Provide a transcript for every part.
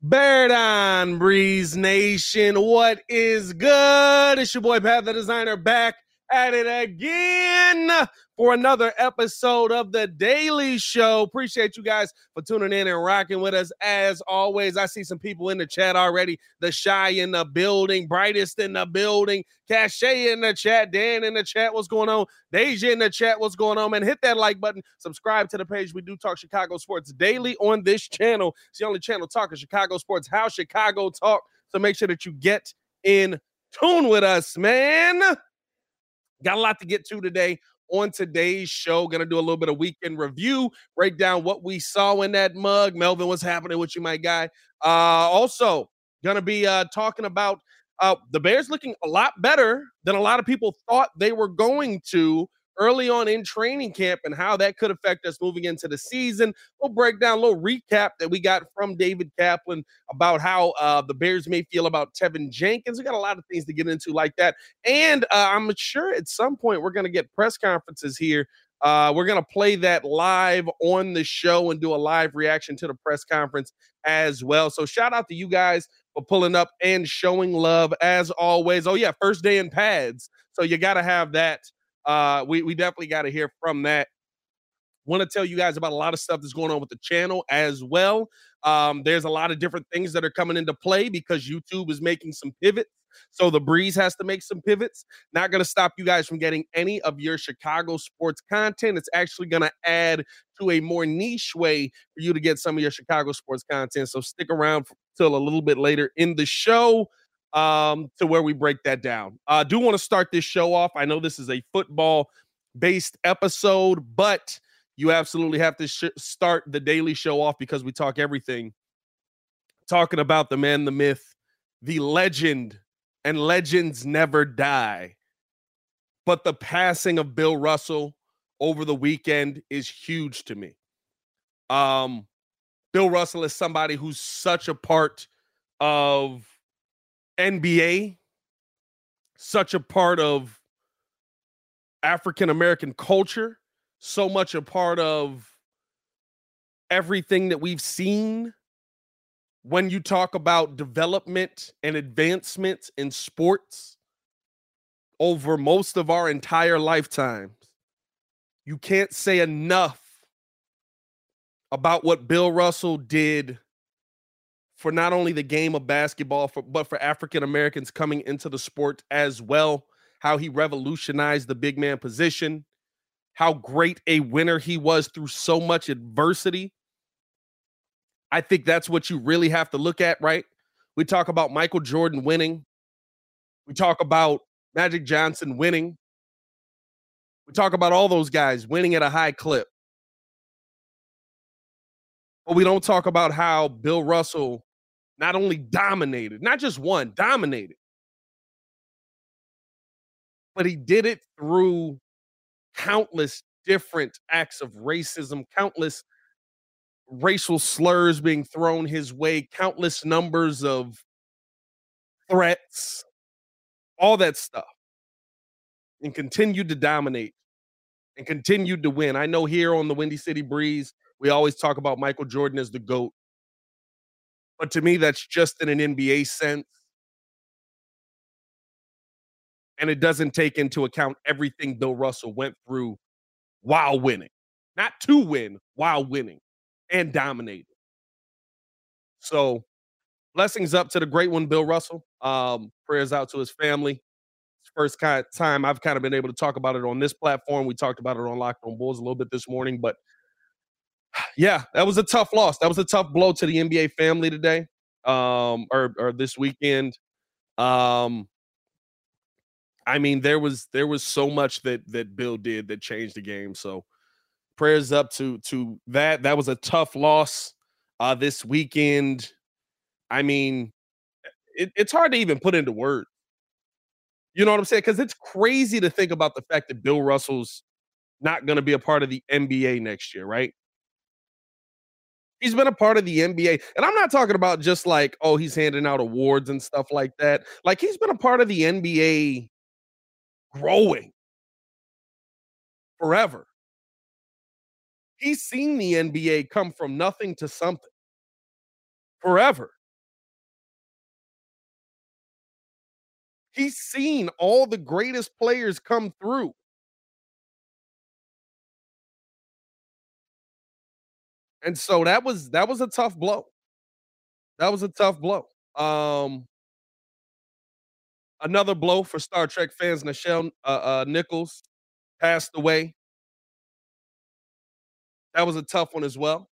Bear down, Breeze Nation. What is good? It's your boy Pat the Designer back at it again for another episode of the Daily Show. Appreciate you guys for tuning in and rocking with us as always. I see some people in the chat already. The Shy in the building, Brightest in the building, Cache in the chat, Dan in the chat. What's going on? Deja in the chat. What's going on, man? Hit that like button. Subscribe to the page. We do talk Chicago sports daily on this channel. It's the only channel talking Chicago sports, how Chicago talk. So make sure that you get in tune with us, man. Got a lot to get to today on today's show. Going to do a little bit of weekend review, break down what we saw in that mug. Melvin, what's happening with you, my guy? Uh, also, going to be uh, talking about uh, the Bears looking a lot better than a lot of people thought they were going to early on in training camp and how that could affect us moving into the season. We'll break down a little recap that we got from David Kaplan about how uh, the Bears may feel about Teven Jenkins. We got a lot of things to get into like that. And uh, I'm sure at some point we're going to get press conferences here. Uh, we're going to play that live on the show and do a live reaction to the press conference as well. So shout out to you guys for pulling up and showing love as always. Oh, yeah, first day in pads. So you got to have that uh, we, we definitely got to hear from that. Want to tell you guys about a lot of stuff that's going on with the channel as well. Um, there's a lot of different things that are coming into play because YouTube is making some pivots. So the breeze has to make some pivots. Not going to stop you guys from getting any of your Chicago sports content. It's actually going to add to a more niche way for you to get some of your Chicago sports content. So stick around till a little bit later in the show um, to where we break that down. I uh, do want to start this show off. I know this is a football based episode, but you absolutely have to sh- start the daily show off because we talk everything. Talking about the man, the myth, the legend, and legends never die. But the passing of Bill Russell over the weekend is huge to me. Um, Bill Russell is somebody who's such a part of NBA, such a part of African American culture, so much a part of everything that we've seen when you talk about development and advancement in sports over most of our entire lifetimes. You can't say enough about what Bill Russell did for not only the game of basketball, for, but for African Americans coming into the sport as well. How he revolutionized the big man position, how great a winner he was through so much adversity. I think that's what you really have to look at, right? We talk about Michael Jordan winning, we talk about Magic Johnson winning, we talk about all those guys winning at a high clip. But we don't talk about how Bill Russell not only dominated, not just one, dominated, but he did it through countless different acts of racism, countless racial slurs being thrown his way, countless numbers of threats, all that stuff, and continued to dominate and continued to win. I know here on the Windy City Breeze, we always talk about Michael Jordan as the GOAT. But to me, that's just in an NBA sense. And it doesn't take into account everything Bill Russell went through while winning. Not to win, while winning and dominating. So blessings up to the great one, Bill Russell. Um, prayers out to his family. First kind of time I've kind of been able to talk about it on this platform. We talked about it on Locked On Bulls a little bit this morning, but yeah, that was a tough loss. That was a tough blow to the NBA family today, um, or or this weekend. Um, I mean, there was there was so much that that Bill did that changed the game. So prayers up to to that. That was a tough loss uh this weekend. I mean, it, it's hard to even put into words. You know what I'm saying? Because it's crazy to think about the fact that Bill Russell's not going to be a part of the NBA next year, right? He's been a part of the NBA. And I'm not talking about just like, oh, he's handing out awards and stuff like that. Like, he's been a part of the NBA growing forever. He's seen the NBA come from nothing to something forever. He's seen all the greatest players come through. And so that was that was a tough blow. That was a tough blow. Um another blow for Star Trek fans. Nichelle uh, uh, Nichols passed away. That was a tough one as well.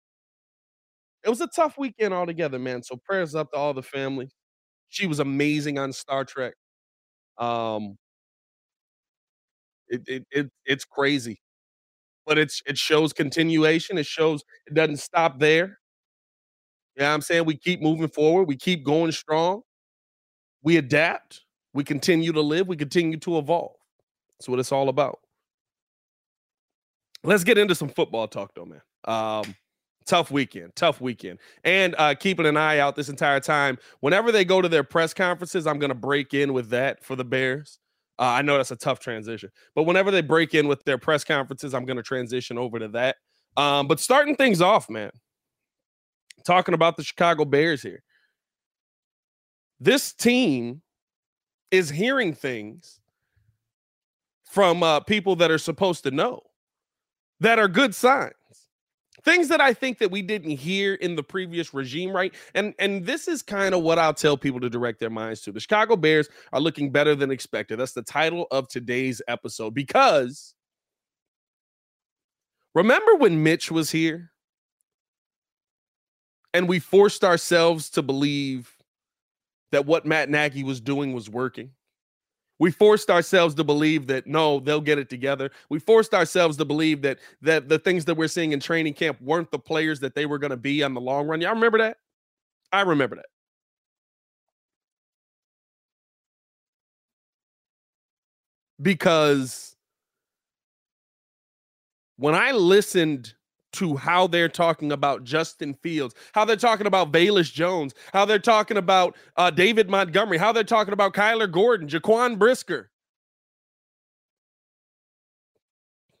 It was a tough weekend altogether, man. So prayers up to all the family. She was amazing on Star Trek. Um, it, it, it it's crazy, but it's it shows continuation. It shows it doesn't stop there. Yeah, you know I'm saying we keep moving forward. We keep going strong. We adapt. We continue to live. We continue to evolve. That's what it's all about. Let's get into some football talk, though, man. Um, tough weekend, tough weekend, and uh, keeping an eye out this entire time. Whenever they go to their press conferences, I'm going to break in with that for the Bears. Uh, I know that's a tough transition, but whenever they break in with their press conferences, I'm going to transition over to that. Um, but starting things off, man, talking about the Chicago Bears here. This team is hearing things from uh, people that are supposed to know that are good signs things that i think that we didn't hear in the previous regime right? And and this is kind of what i'll tell people to direct their minds to. The chicago bears are looking better than expected. That's the title of today's episode because remember when mitch was here? And we forced ourselves to believe that what Matt Nagy was doing was working. We forced ourselves to believe that no, they'll get it together. We forced ourselves to believe that that the things that we're seeing in training camp weren't the players that they were going to be on the long run. Y'all remember that? I remember that. Because when I listened to how they're talking about Justin Fields, how they're talking about Velus Jones, how they're talking about uh, David Montgomery, how they're talking about Kyler Gordon, Jaquan Brisker.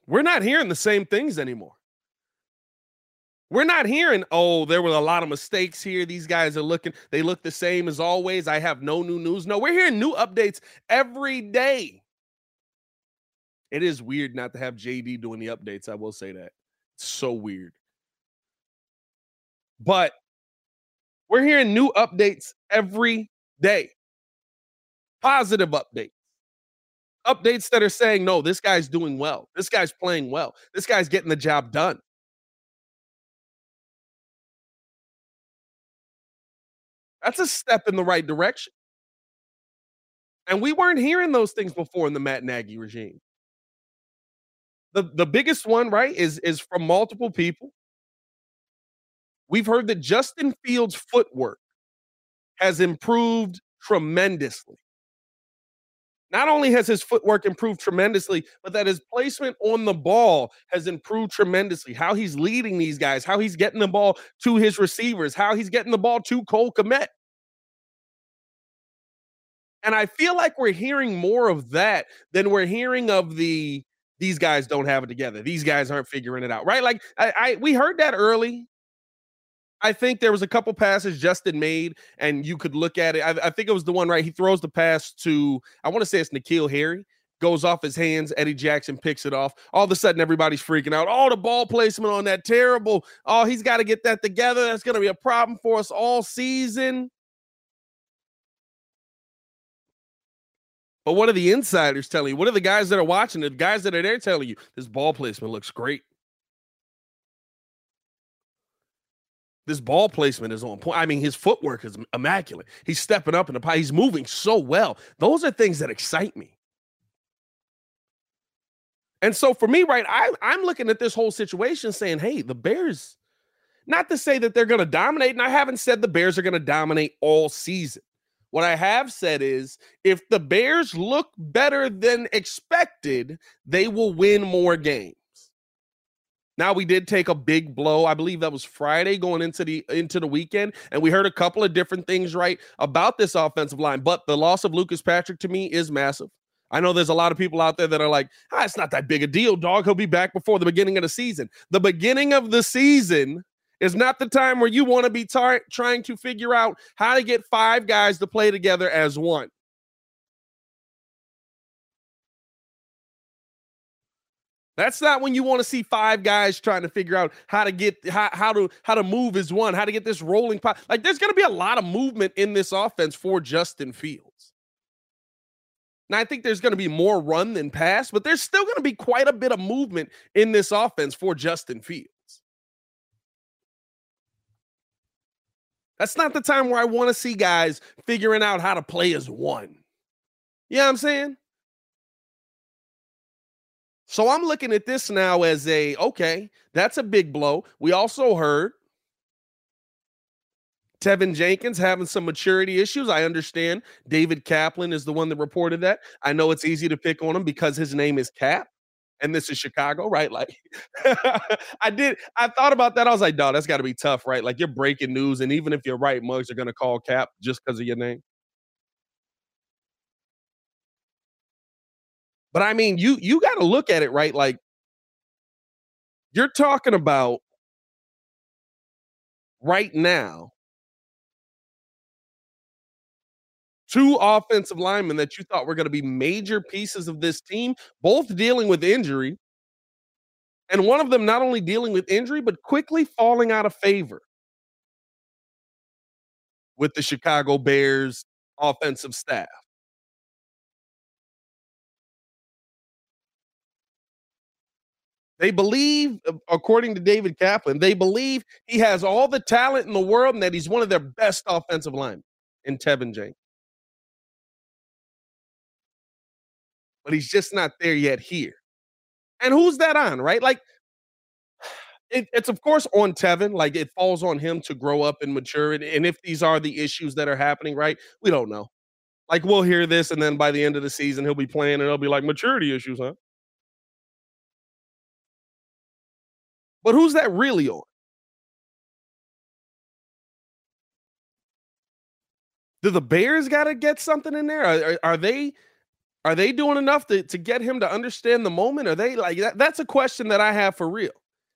We're not hearing the same things anymore. We're not hearing, oh, there were a lot of mistakes here. These guys are looking, they look the same as always. I have no new news. No, we're hearing new updates every day. It is weird not to have JD doing the updates. I will say that so weird. But we're hearing new updates every day. Positive updates. Updates that are saying, no, this guy's doing well. This guy's playing well. This guy's getting the job done. That's a step in the right direction. And we weren't hearing those things before in the Matt Nagy regime the the biggest one, right, is is from multiple people. We've heard that Justin Fields' footwork has improved tremendously. Not only has his footwork improved tremendously, but that his placement on the ball has improved tremendously. How he's leading these guys, how he's getting the ball to his receivers, how he's getting the ball to Cole Kmet. And I feel like we're hearing more of that than we're hearing of the these guys don't have it together. These guys aren't figuring it out, right? Like I, I we heard that early. I think there was a couple passes Justin made, and you could look at it. I, I think it was the one right. He throws the pass to I want to say it's N'Keal Harry. Goes off his hands. Eddie Jackson picks it off. All of a sudden, everybody's freaking out. Oh, the ball placement on that terrible. Oh, he's got to get that together. That's going to be a problem for us all season. But what are the insiders telling you? What are the guys that are watching? The guys that are there telling you this ball placement looks great. This ball placement is on point. I mean, his footwork is immaculate. He's stepping up in the pie. He's moving so well. Those are things that excite me. And so for me, right, I, I'm looking at this whole situation saying, hey, the Bears, not to say that they're going to dominate, and I haven't said the Bears are going to dominate all season. What I have said is if the Bears look better than expected, they will win more games. Now we did take a big blow. I believe that was Friday going into the into the weekend, and we heard a couple of different things right about this offensive line. But the loss of Lucas Patrick to me is massive. I know there's a lot of people out there that are like, ah, it's not that big a deal, dog. He'll be back before the beginning of the season. The beginning of the season is not the time where you want to be tar- trying to figure out how to get five guys to play together as one. That's not when you want to see five guys trying to figure out how to get how, how to how to move as one, how to get this rolling pot. Like there's going to be a lot of movement in this offense for Justin Fields. Now I think there's going to be more run than pass, but there's still going to be quite a bit of movement in this offense for Justin Fields. That's not the time where I want to see guys figuring out how to play as one. You know what I'm saying? So I'm looking at this now as a okay, that's a big blow. We also heard Teven Jenkins having some maturity issues. I understand David Kaplan is the one that reported that. I know it's easy to pick on him because his name is Cap and this is Chicago, right? Like I did I thought about that. I was like, dog, that's gotta be tough, right? Like you're breaking news, and even if you're right, mugs are gonna call Cap just because of your name. But I mean, you you got to look at it right. Like you're talking about right now two offensive linemen that you thought were going to be major pieces of this team, both dealing with injury. And one of them not only dealing with injury, but quickly falling out of favor with the Chicago Bears offensive staff. They believe, uh, according to David Kaplan, they believe he has all the talent in the world and that he's one of their best offensive linemen in Teven Jenkins. But he's just not there yet here. And who's that on, right? Like, it, it's of course on Teven. Like, it falls on him to grow up and mature. And, and if these are the issues that are happening, right? We don't know. Like, we'll hear this, and then by the end of the season, he'll be playing, and it'll be like maturity issues, huh? But who's that really on? Do the Bears got to get something in there? Are, are, are, they are they doing enough to, to get him to understand the moment? Are they like that? That's a question that I have for real.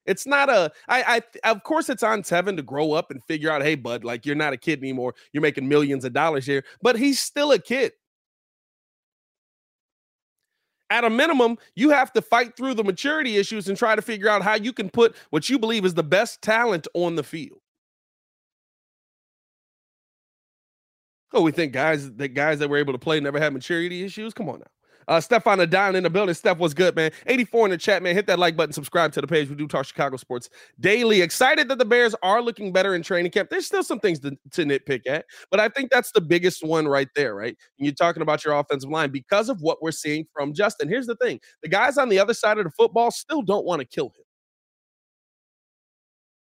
It's not a I I of course it's on Teven to grow up and figure out, hey, bud, like you're not a kid anymore. You're making millions of dollars here, but he's still a kid at a minimum, you have to fight through the maturity issues and try to figure out how you can put what you believe is the best talent on the field. Oh, we think guys that guys that were able to play never had maturity issues. Come on now. Uh, Stefan Adon in the building. Steph, was good, man? 84 in the chat, man. Hit that like button, subscribe to the page. We do talk Chicago sports daily. Excited that the Bears are looking better in training camp. There's still some things to, to nitpick at, but I think that's the biggest one right there, right? And you're talking about your offensive line because of what we're seeing from Justin. Here's the thing the guys on the other side of the football still don't want to kill him.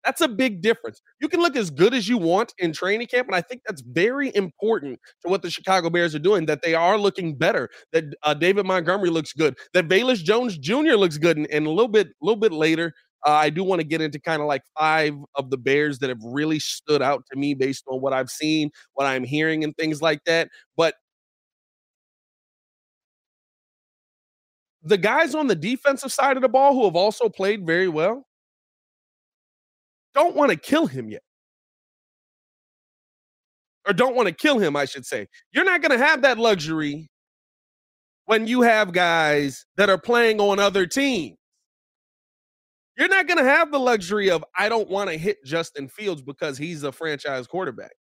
That's a big difference. You can look as good as you want in training camp, and I think that's very important to what the Chicago Bears are doing. That they are looking better. That uh, David Montgomery looks good. That Velus Jones Jr. looks good, and, and a little bit, a little bit later, uh, I do want to get into kind of like five of the Bears that have really stood out to me based on what I've seen, what I'm hearing, and things like that. But the guys on the defensive side of the ball who have also played very well don't want to kill him yet. Or don't want to kill him, I should say. You're not going to have that luxury when you have guys that are playing on other teams. You're not going to have the luxury of, I don't want to hit Justin Fields because he's a franchise quarterback.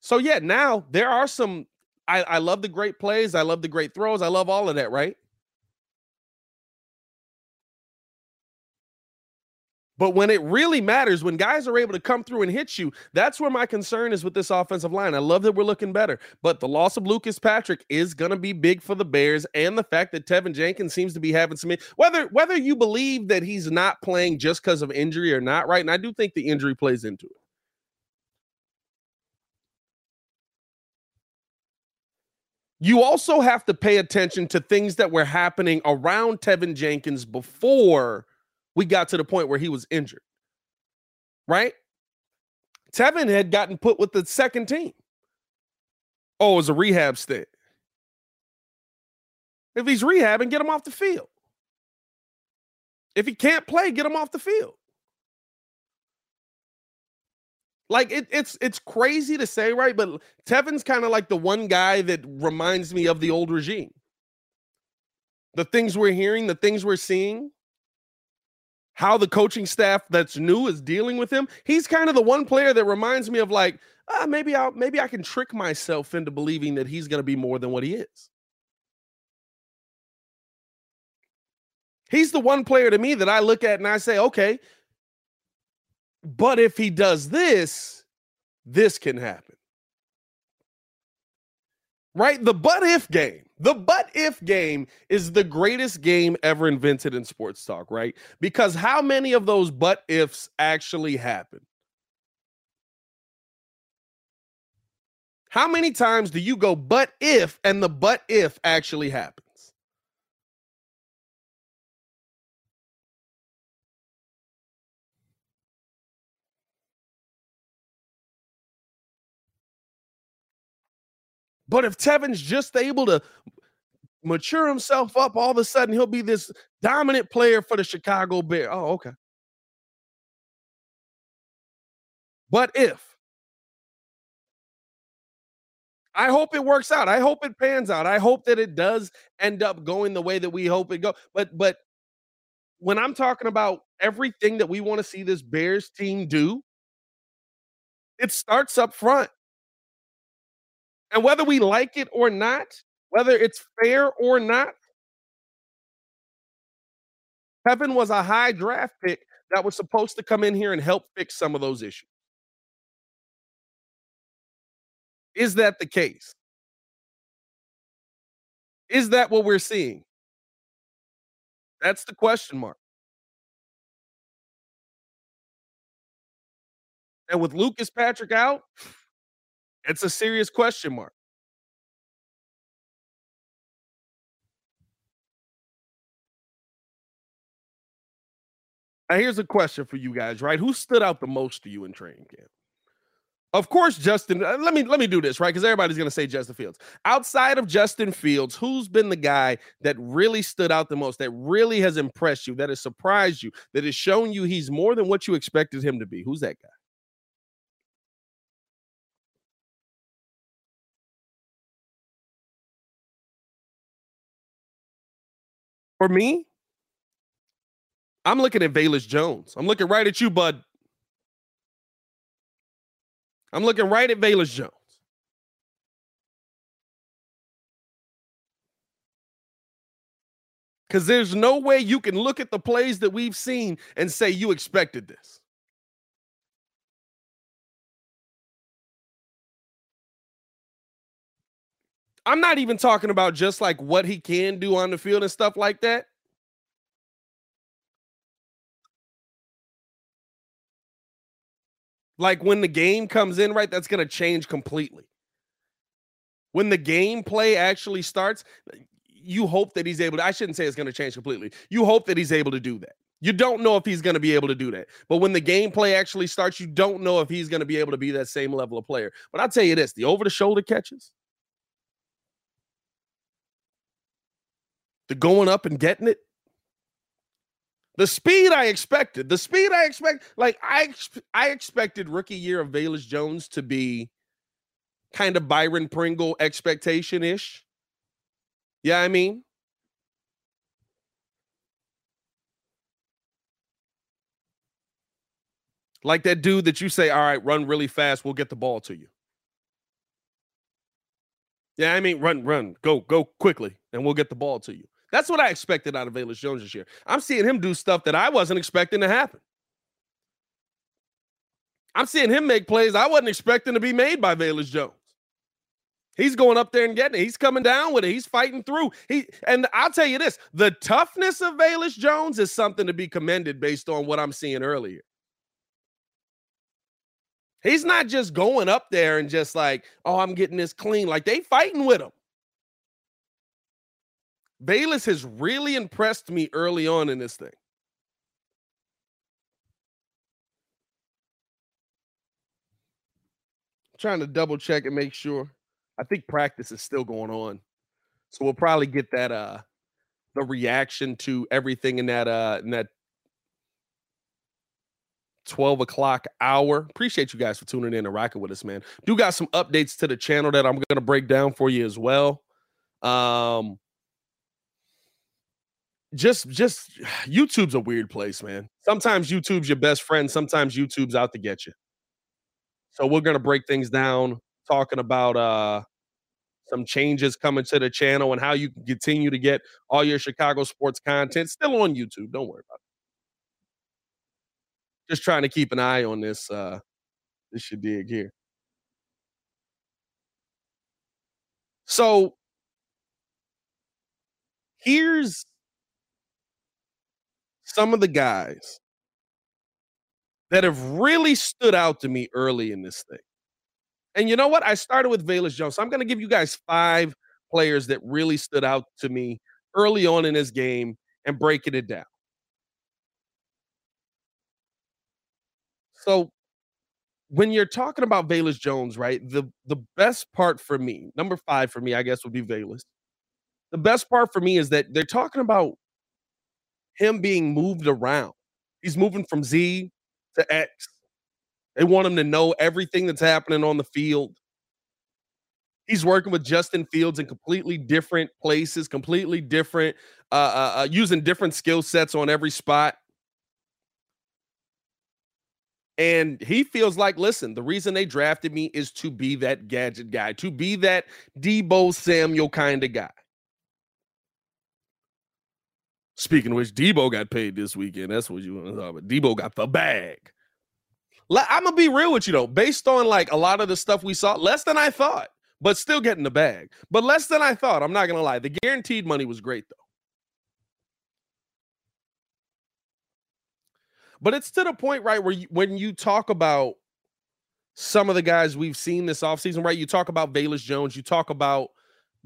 So, yeah, now there are some I, I love the great plays. I love the great throws. I love all of that, right? But when it really matters, when guys are able to come through and hit you, that's where my concern is with this offensive line. I love that we're looking better, but the loss of Lucas Patrick is going to be big for the Bears, and the fact that Teven Jenkins seems to be having some whether whether you believe that he's not playing just because of injury or not, right? And I do think the injury plays into it. You also have to pay attention to things that were happening around Teven Jenkins before we got to the point where he was injured. Right? Teven had gotten put with the second team. Oh, it was a rehab stint. If he's rehabbing, get him off the field. If he can't play, get him off the field. Like it, it's it's crazy to say, right? But Teven's kind of like the one guy that reminds me of the old regime. The things we're hearing, the things we're seeing, how the coaching staff that's new is dealing with him. He's kind of the one player that reminds me of like, uh, maybe I'll maybe I can trick myself into believing that he's going to be more than what he is. He's the one player to me that I look at and I say, okay, but if he does this, this can happen. Right? The but if game the but if game is the greatest game ever invented in sports talk, right? Because how many of those but ifs actually happen? How many times do you go but if and the but if actually happens? But if Teven's just able to mature himself up, all of a sudden he'll be this dominant player for the Chicago Bears. Oh, okay. But if I hope it works out. I hope it pans out. I hope that it does end up going the way that we hope it go. But but when I'm talking about everything that we want to see this Bears team do, it starts up front. And whether we like it or not, whether it's fair or not, Teven was a high draft pick that was supposed to come in here and help fix some of those issues. Is that the case? Is that what we're seeing? That's the question mark. And with Lucas Patrick out, it's a serious question mark. Now, here's a question for you guys, right? Who stood out the most to you in training camp? Of course, Justin. Uh, let me let me do this, right? Because everybody's gonna say Justin Fields. Outside of Justin Fields, who's been the guy that really stood out the most, that really has impressed you, that has surprised you, that has shown you he's more than what you expected him to be? Who's that guy? For me, I'm looking at Velus Jones. I'm looking right at you, bud. I'm looking right at Velus Jones. Because there's no way you can look at the plays that we've seen and say you expected this. I'm not even talking about just like what he can do on the field and stuff like that. Like when the game comes in, right, that's going to change completely. When the gameplay actually starts, you hope that he's able to. I shouldn't say it's going to change completely. You hope that he's able to do that. You don't know if he's going to be able to do that. But when the gameplay actually starts, you don't know if he's going to be able to be that same level of player. But I'll tell you this the over the shoulder catches, the going up and getting it. The speed I expected, the speed I expect, like I I expected rookie year of Velus Jones to be kind of Byron Pringle expectation ish. Yeah, I mean, like that dude that you say, all right, run really fast, we'll get the ball to you. Yeah, I mean, run, run, go, go quickly, and we'll get the ball to you. That's what I expected out of Velus Jones this year. I'm seeing him do stuff that I wasn't expecting to happen. I'm seeing him make plays I wasn't expecting to be made by Velus Jones. He's going up there and getting it. He's coming down with it. He's fighting through. He and I'll tell you this: the toughness of Velus Jones is something to be commended based on what I'm seeing earlier. He's not just going up there and just like, oh, I'm getting this clean. Like they fighting with him. Velus has really impressed me early on in this thing. trying to double check and make sure. I think practice is still going on. So we'll probably get that uh the reaction to everything in that uh in that 12 o'clock hour. Appreciate you guys for tuning in and rocking with us, man. Do got some updates to the channel that I'm gonna break down for you as well. Um just just YouTube's a weird place, man. Sometimes YouTube's your best friend, sometimes YouTube's out to get you. So we're gonna break things down, talking about uh some changes coming to the channel and how you can continue to get all your Chicago sports content still on YouTube. Don't worry about it. Just trying to keep an eye on this uh this should dig here. So here's some of the guys that have really stood out to me early in this thing. And you know what? I started with Velus Jones. So I'm going to give you guys five players that really stood out to me early on in this game and breaking it down. So when you're talking about Velus Jones, right? The the best part for me, number five for me, I guess, would be Velus. The best part for me is that they're talking about him being moved around. He's moving from Z to X. They want him to know everything that's happening on the field. He's working with Justin Fields in completely different places, completely different, uh, uh, uh using different skill sets on every spot. And he feels like, listen, the reason they drafted me is to be that gadget guy, to be that Deebo Samuel kind of guy. Speaking of which, Deebo got paid this weekend. That's what you want to talk about. Deebo got the bag. I'm gonna be real with you though, based on like a lot of the stuff we saw, less than I thought, but still getting the bag. But less than I thought. I'm not gonna lie. The guaranteed money was great though. But it's to the point, right, where you, when you talk about some of the guys we've seen this offseason, right? You talk about Velus Jones, you talk about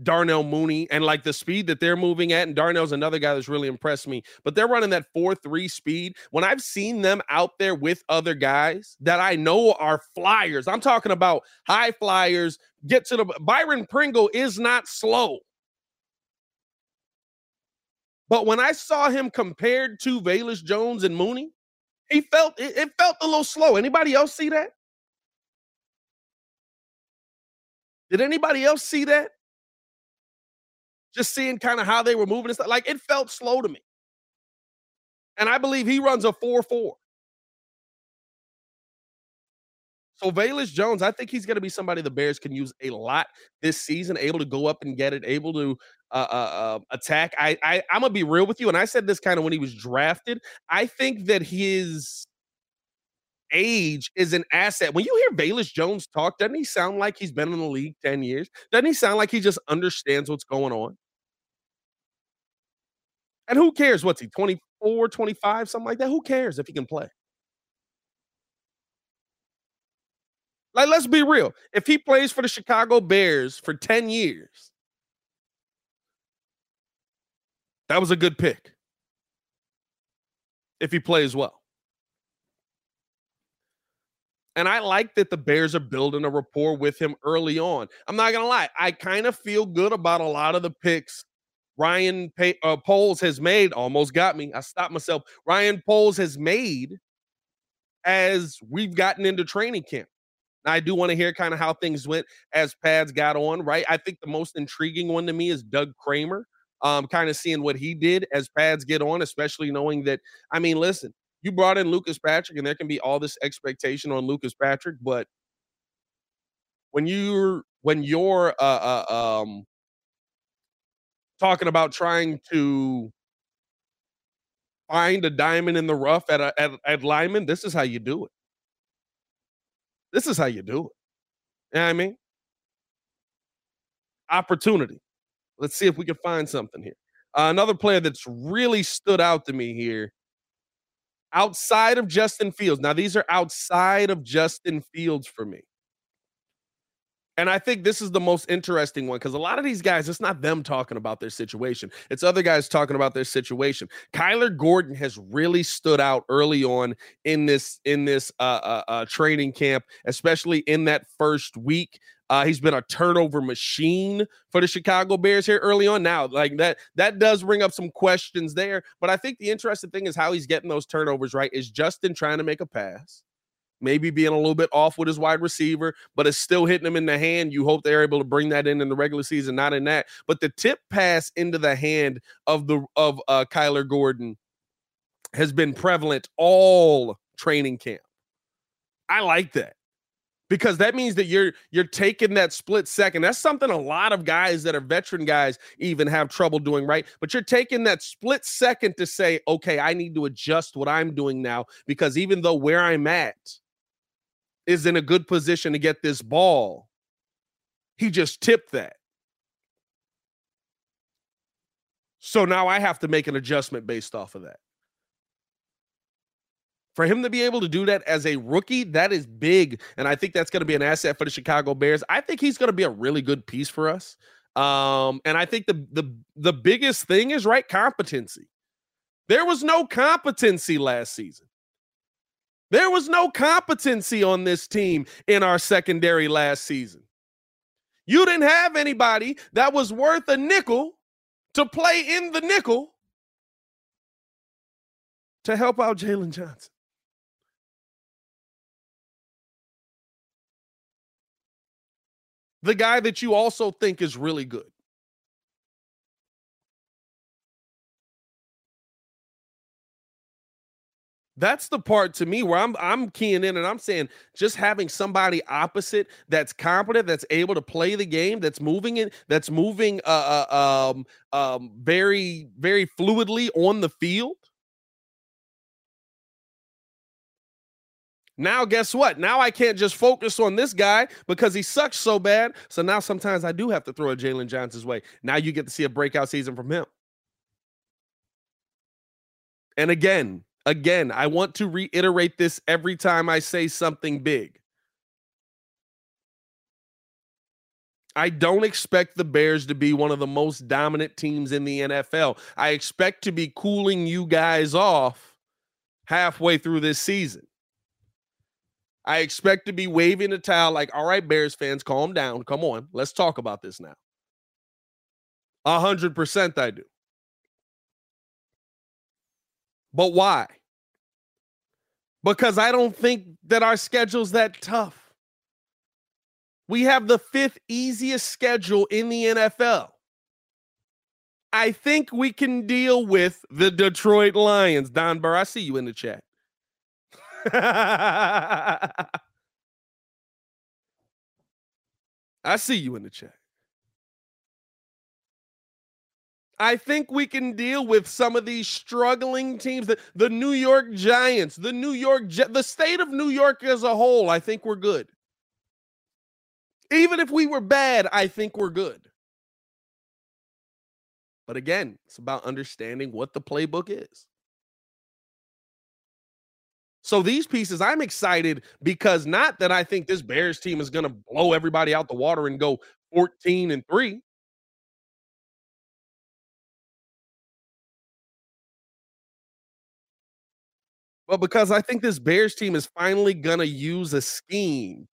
Darnell Mooney and like the speed that they're moving at. And Darnell's another guy that's really impressed me. But they're running that 4 3 speed. When I've seen them out there with other guys that I know are flyers, I'm talking about high flyers, get to the Byron Pringle is not slow. But when I saw him compared to Velus Jones and Mooney, he felt it, it felt a little slow. Anybody else see that? Did anybody else see that? Just seeing kind of how they were moving and stuff. Like it felt slow to me. And I believe he runs a 4 4. So Velus Jones, I think he's going to be somebody the Bears can use a lot this season, able to go up and get it, able to uh, uh, uh, attack. I, I I'm gonna be real with you, and I said this kind of when he was drafted. I think that his age is an asset. When you hear Velus Jones talk, doesn't he sound like he's been in the league 10 years? Doesn't he sound like he just understands what's going on? And who cares? What's he, 24, 25, something like that? Who cares if he can play? Like, let's be real. If he plays for the Chicago Bears for 10 years, that was a good pick. If he plays well. And I like that the Bears are building a rapport with him early on. I'm not going to lie. I kind of feel good about a lot of the picks Ryan Pay- uh, Poles has made almost got me. I stopped myself. Ryan Poles has made as we've gotten into training camp. Now, I do want to hear kind of how things went as pads got on, right? I think the most intriguing one to me is Doug Kramer. Um, kind of seeing what he did as pads get on, especially knowing that, I mean, listen, you brought in Lucas Patrick, and there can be all this expectation on Lucas Patrick, but when you're when you're uh, uh um talking about trying to find a diamond in the rough at a, at, at lineman, this is how you do it. This is how you do it. You know what I mean? Opportunity. Let's see if we can find something here. Uh, another player that's really stood out to me here outside of Justin Fields. Now, these are outside of Justin Fields for me. And I think this is the most interesting one because a lot of these guys, it's not them talking about their situation. It's other guys talking about their situation. Kyler Gordon has really stood out early on in this in this uh, uh, uh training camp, especially in that first week. Uh, he's been a turnover machine for the Chicago Bears here early on. Now, like that, that does bring up some questions there. But I think the interesting thing is how he's getting those turnovers right. Is Justin trying to make a pass? Maybe being a little bit off with his wide receiver, but it's still hitting him in the hand. You hope they're able to bring that in in the regular season, not in that. But the tip pass into the hand of the of uh, Kyler Gordon has been prevalent all training camp. I like that because that means that you're you're taking that split second that's something a lot of guys that are veteran guys even have trouble doing right but you're taking that split second to say okay i need to adjust what i'm doing now because even though where i'm at is in a good position to get this ball he just tipped that so now i have to make an adjustment based off of that for him to be able to do that as a rookie, that is big. And I think that's going to be an asset for the Chicago Bears. I think he's going to be a really good piece for us. Um, and I think the the the biggest thing is right competency. There was no competency last season. There was no competency on this team in our secondary last season. You didn't have anybody that was worth a nickel to play in the nickel to help out Jaylon Johnson. the guy that you also think is really good. That's the part to me where I'm I'm keying in and I'm saying just having somebody opposite that's competent, that's able to play the game, that's moving it, that's moving uh, uh um um very very fluidly on the field Now, guess what? Now I can't just focus on this guy because he sucks so bad. So now sometimes I do have to throw a Jaylon Johnson's way. Now you get to see a breakout season from him. And again, again, I want to reiterate this every time I say something big. I don't expect the Bears to be one of the most dominant teams in the NFL. I expect to be cooling you guys off halfway through this season. I expect to be waving a towel like, all right, Bears fans, calm down. Come on. Let's talk about this now. A hundred percent I do. But why? Because I don't think that our schedule's that tough. We have the fifth easiest schedule in the NFL. I think we can deal with the Detroit Lions. Don Burr, I see you in the chat. I see you in the chat. I think we can deal with some of these struggling teams, the, the New York Giants, the New York, the state of New York as a whole. I think we're good. Even if we were bad, I think we're good. But again, it's about understanding what the playbook is. So these pieces, I'm excited because not that I think this Bears team is going to blow everybody out the water and go 14 and 3. But because I think this Bears team is finally going to use a scheme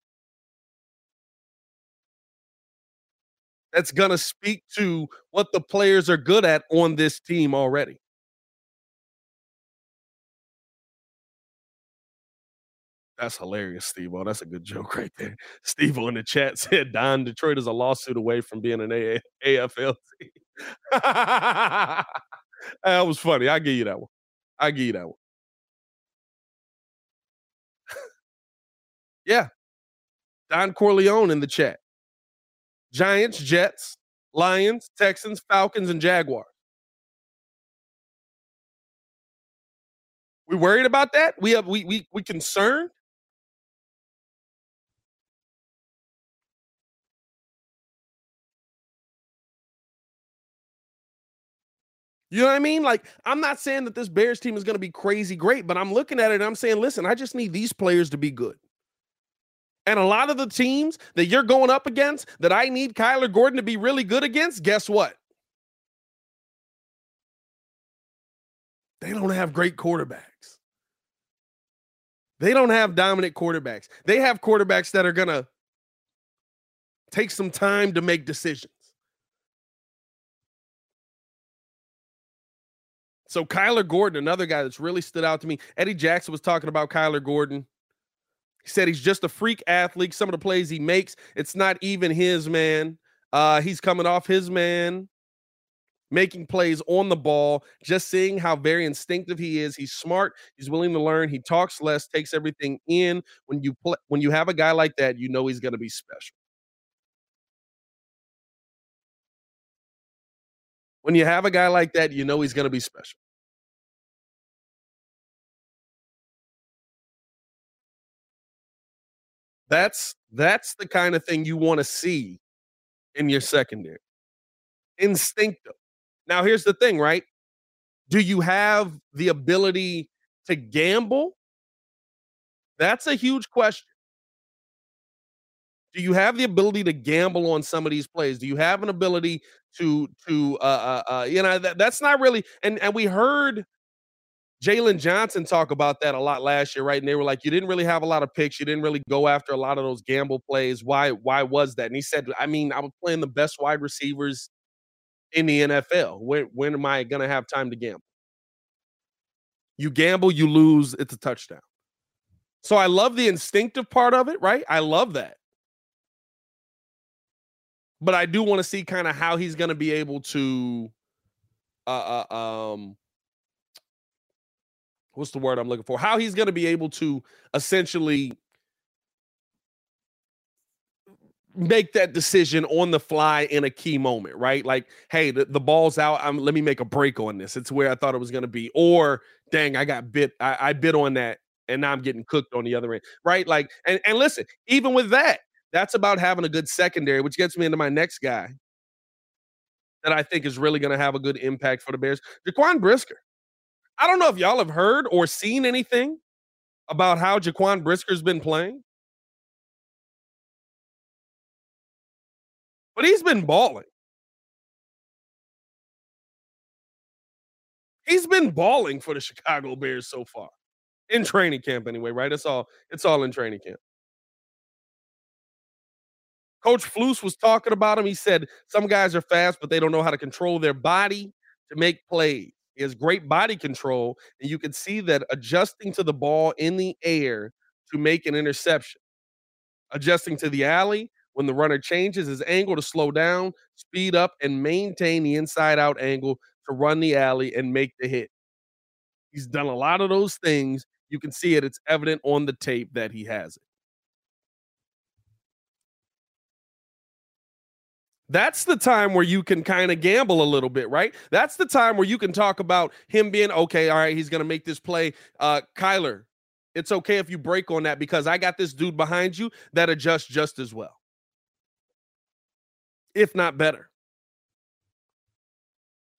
that's going to speak to what the players are good at on this team already. That's hilarious, Steve. Oh, that's a good joke right there. Steve in the chat said Don Detroit is a lawsuit away from being an A- AFL team. that was funny. I give you that one. I give you that one. Yeah. Don Corleone in the chat. Giants, Jets, Lions, Texans, Falcons, and Jaguars. We worried about that? We have we we we concerned? You know what I mean? Like, I'm not saying that this Bears team is going to be crazy great, but I'm looking at it and I'm saying, listen, I just need these players to be good. And a lot of the teams that you're going up against that I need Kyler Gordon to be really good against, guess what? They don't have great quarterbacks. They don't have dominant quarterbacks. They have quarterbacks that are going to take some time to make decisions. So Kyler Gordon, another guy that's really stood out to me. Eddie Jackson was talking about Kyler Gordon. He said he's just a freak athlete. Some of the plays he makes, it's not even his man. Uh, he's coming off his man, making plays on the ball, just seeing how very instinctive he is. He's smart. He's willing to learn. He talks less, takes everything in. When you play, when you have a guy like that, you know he's going to be special. When you have a guy like that, you know he's going to be special. That's that's the kind of thing you want to see in your secondary. Instinctive. Now here's the thing, right? Do you have the ability to gamble? That's a huge question. Do you have the ability to gamble on some of these plays? Do you have an ability to to uh uh, uh you know that, that's not really and and we heard Jaylon Johnson talk about that a lot last year, right? And they were like, you didn't really have a lot of picks. You didn't really go after a lot of those gamble plays. Why? Why was that? And he said, I mean, I was playing the best wide receivers in the NFL. When when am I gonna have time to gamble? You gamble, you lose, it's a touchdown. So I love the instinctive part of it, right? I love that. But I do want to see kind of how he's going to be able to uh, uh um what's the word I'm looking for? How he's going to be able to essentially make that decision on the fly in a key moment, right? Like, hey, the, the ball's out. I'm, let me make a break on this. It's where I thought it was going to be. Or, dang, I got bit. I, I bit on that, and now I'm getting cooked on the other end, right? Like, and and listen, even with that, that's about having a good secondary, which gets me into my next guy that I think is really going to have a good impact for the Bears, Jaquan Brisker. I don't know if y'all have heard or seen anything about how Jaquan Brisker's been playing. But he's been balling. He's been balling for the Chicago Bears so far. In training camp anyway, right? It's all it's all in training camp. Coach Flus was talking about him. He said some guys are fast, but they don't know how to control their body to make plays. He has great body control, and you can see that adjusting to the ball in the air to make an interception, adjusting to the alley when the runner changes his angle to slow down, speed up, and maintain the inside out angle to run the alley and make the hit. He's done a lot of those things. You can see it, it's evident on the tape that he has it. That's the time where you can kind of gamble a little bit, right? That's the time where you can talk about him being okay. All right, he's going to make this play. Uh, Kyler, it's okay if you break on that because I got this dude behind you that adjusts just as well, if not better.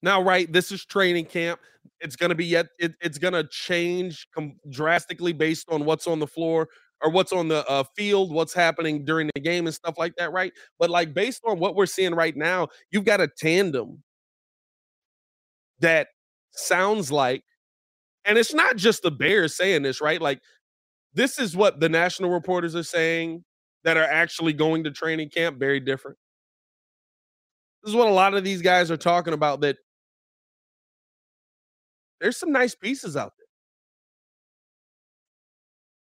Now, right, this is training camp. It's going to be yet, it, it's going to change com- drastically based on what's on the floor or what's on the uh, field, what's happening during the game and stuff like that, right? But like based on what we're seeing right now, you've got a tandem that sounds like, and it's not just the Bears saying this, right? Like this is what the national reporters are saying that are actually going to training camp. Very different. This is what a lot of these guys are talking about. That there's some nice pieces out there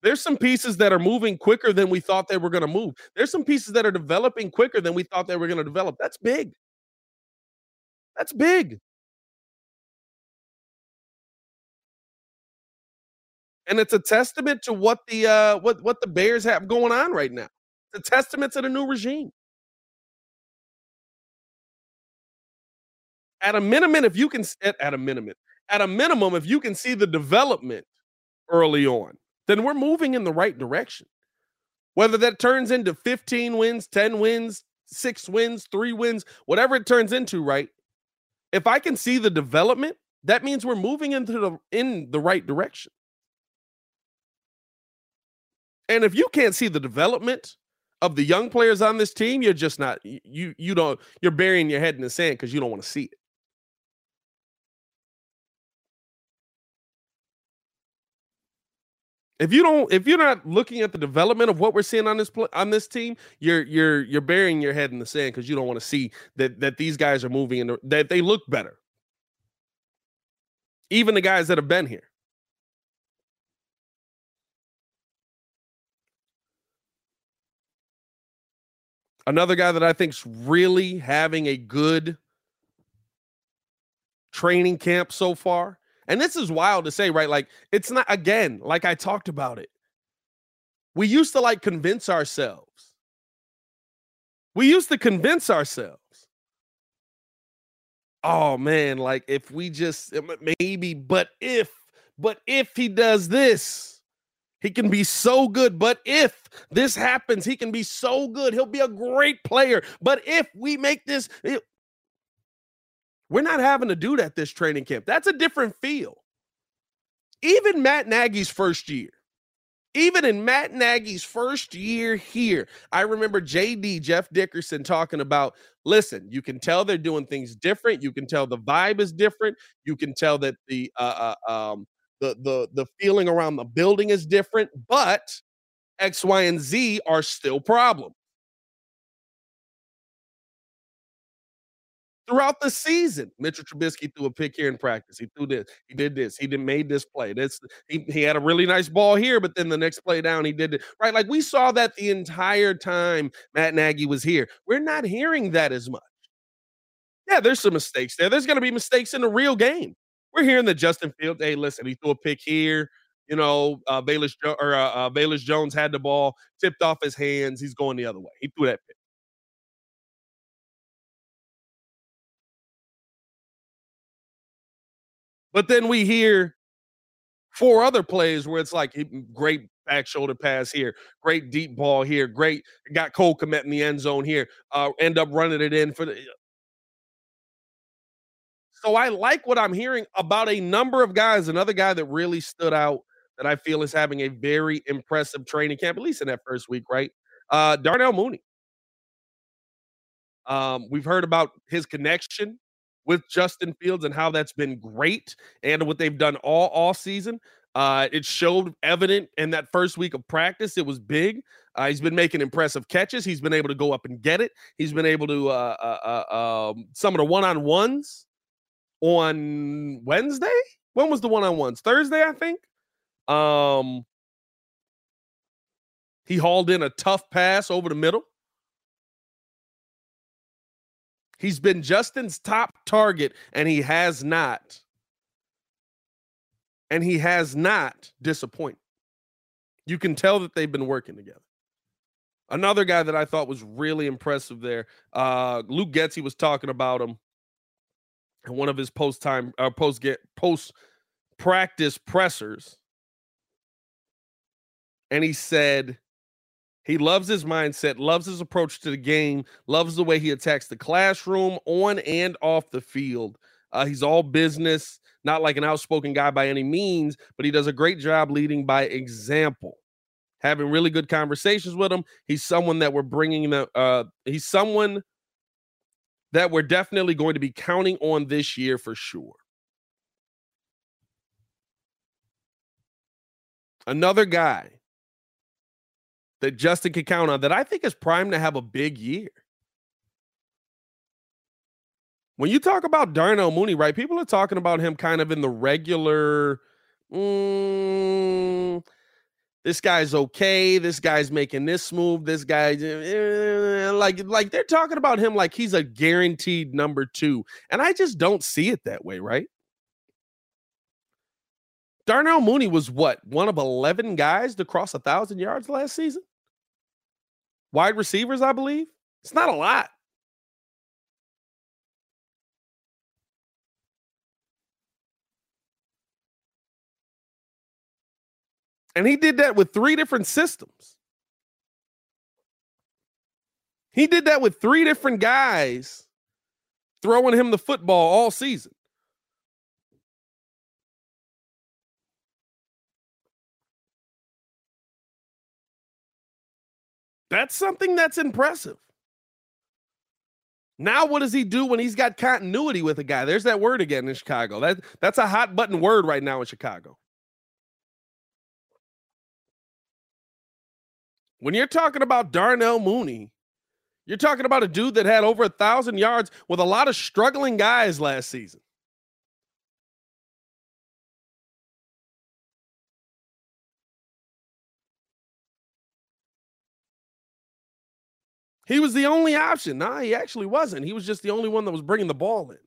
there's some pieces that are moving quicker than we thought they were going to move. There's some pieces that are developing quicker than we thought they were going to develop. That's big. That's big. And it's a testament to what the uh what what the Bears have going on right now. It's a testament to the new regime. At a minimum, if you can at, at a minimum, at a minimum, if you can see the development early on, then we're moving in the right direction. Whether that turns into 15 wins, 10 wins, six wins, three wins, whatever it turns into, right? If I can see the development, that means we're moving into the in the right direction. And if you can't see the development of the young players on this team, you're just not you you don't you're burying your head in the sand because you don't want to see it. If you don't, if you're not looking at the development of what we're seeing on this on this team, you're you're you're burying your head in the sand because you don't want to see that that these guys are moving and that they look better. Even the guys that have been here. Another guy that I think's really having a good training camp so far and this is wild to say, right? Like, it's not, again, like I talked about it. We used to like convince ourselves. We used to convince ourselves. Oh man, like if we just eh, maybe, but if, but if he does this, he can be so good. But if this happens, he can be so good. He'll be a great player. But if we make this, it, we're not having to do that this training camp. That's a different feel. Even Matt Nagy's first year, even in Matt Nagy's first year here, I remember JD, Jeff Dickerson, talking about listen, you can tell they're doing things different. You can tell the vibe is different. You can tell that the, uh, uh, um, the, the, the feeling around the building is different, but X, Y, and Z are still problems. Throughout the season. Mitchell Trubisky threw a pick here in practice. He threw this. He did this. He did made this play. This he, he had a really nice ball here, but then the next play down he did it right. Like we saw that the entire time Matt Nagy was here. We're not hearing that as much. Yeah, there's some mistakes there. There's going to be mistakes in the real game. We're hearing that Justin Fields. Hey, listen, he threw a pick here. You know, uh, Velus or uh, uh, Velus Jones had the ball, tipped off his hands. He's going the other way. He threw that pick. But then we hear four other plays where it's like great back shoulder pass here, great deep ball here, great got Cole Kmet in the end zone here, uh, end up running it in for the. So I like what I'm hearing about a number of guys. Another guy that really stood out that I feel is having a very impressive training camp, at least in that first week, right? Uh, Darnell Mooney. Um, we've heard about his connection with Justin Fields and how that's been great and what they've done all off season. Uh, it showed evident in that first week of practice. It was big. Uh, he's been making impressive catches. He's been able to go up and get it. He's been able to uh, uh, uh um, some of the one on ones on Wednesday. When was the one on ones? Thursday, I think. Um, he hauled in a tough pass over the middle. He's been Justin's top target, and he has not. And he has not disappointed. You can tell that they've been working together. Another guy that I thought was really impressive there, uh, Luke Getsy was talking about him in one of his post time uh, post get post practice pressers, and he said he loves his mindset, loves his approach to the game, loves the way he attacks the classroom on and off the field. Uh, he's all business, not like an outspoken guy by any means, but he does a great job leading by example. Having really good conversations with him. He's someone that we're bringing the. Uh, he's someone that we're definitely going to be counting on this year for sure. Another guy that Justin can count on that I think is primed to have a big year. When you talk about Darnell Mooney, right? People are talking about him kind of in the regular. Mm, this guy's okay. This guy's making this move. This guy, eh, like, like they're talking about him like he's a guaranteed number two, and I just don't see it that way, right? Darnell Mooney was what one of eleven guys to cross a thousand yards last season. Wide receivers, I believe. It's not a lot. And he did that with three different systems. He did that with three different guys throwing him the football all season. That's something that's impressive. Now, what does he do when he's got continuity with a guy? There's that word again in Chicago. That that's a hot button word right now in Chicago. When you're talking about Darnell Mooney, you're talking about a dude that had over a thousand yards with a lot of struggling guys last season. He was the only option. Nah, he actually wasn't. He was just the only one that was bringing the ball in.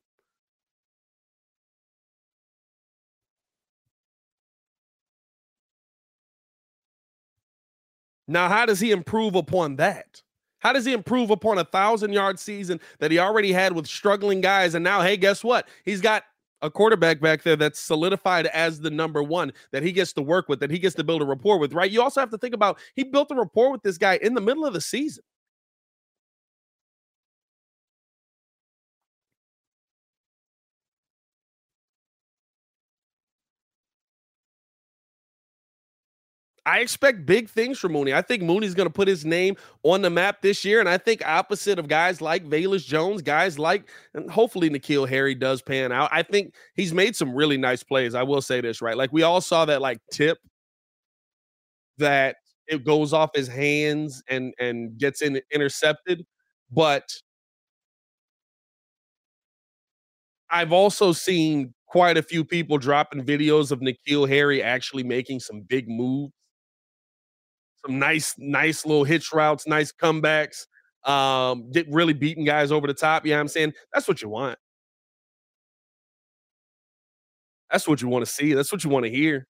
Now, how does he improve upon that? How does he improve upon a thousand yard season that he already had with struggling guys? And now, hey, guess what? He's got a quarterback back there that's solidified as the number one that he gets to work with, that he gets to build a rapport with, right? You also have to think about he built a rapport with this guy in the middle of the season. I expect big things from Mooney. I think Mooney's going to put his name on the map this year. And I think opposite of guys like Velus Jones, guys like, and hopefully N'Keal Harry does pan out. I think he's made some really nice plays. I will say this, right? Like we all saw that like tip that it goes off his hands and and gets in intercepted. But I've also seen quite a few people dropping videos of N'Keal Harry actually making some big moves some nice, nice little hitch routes, nice comebacks, um, get really beating guys over the top. You know I'm saying? That's what you want. That's what you want to see. That's what you want to hear.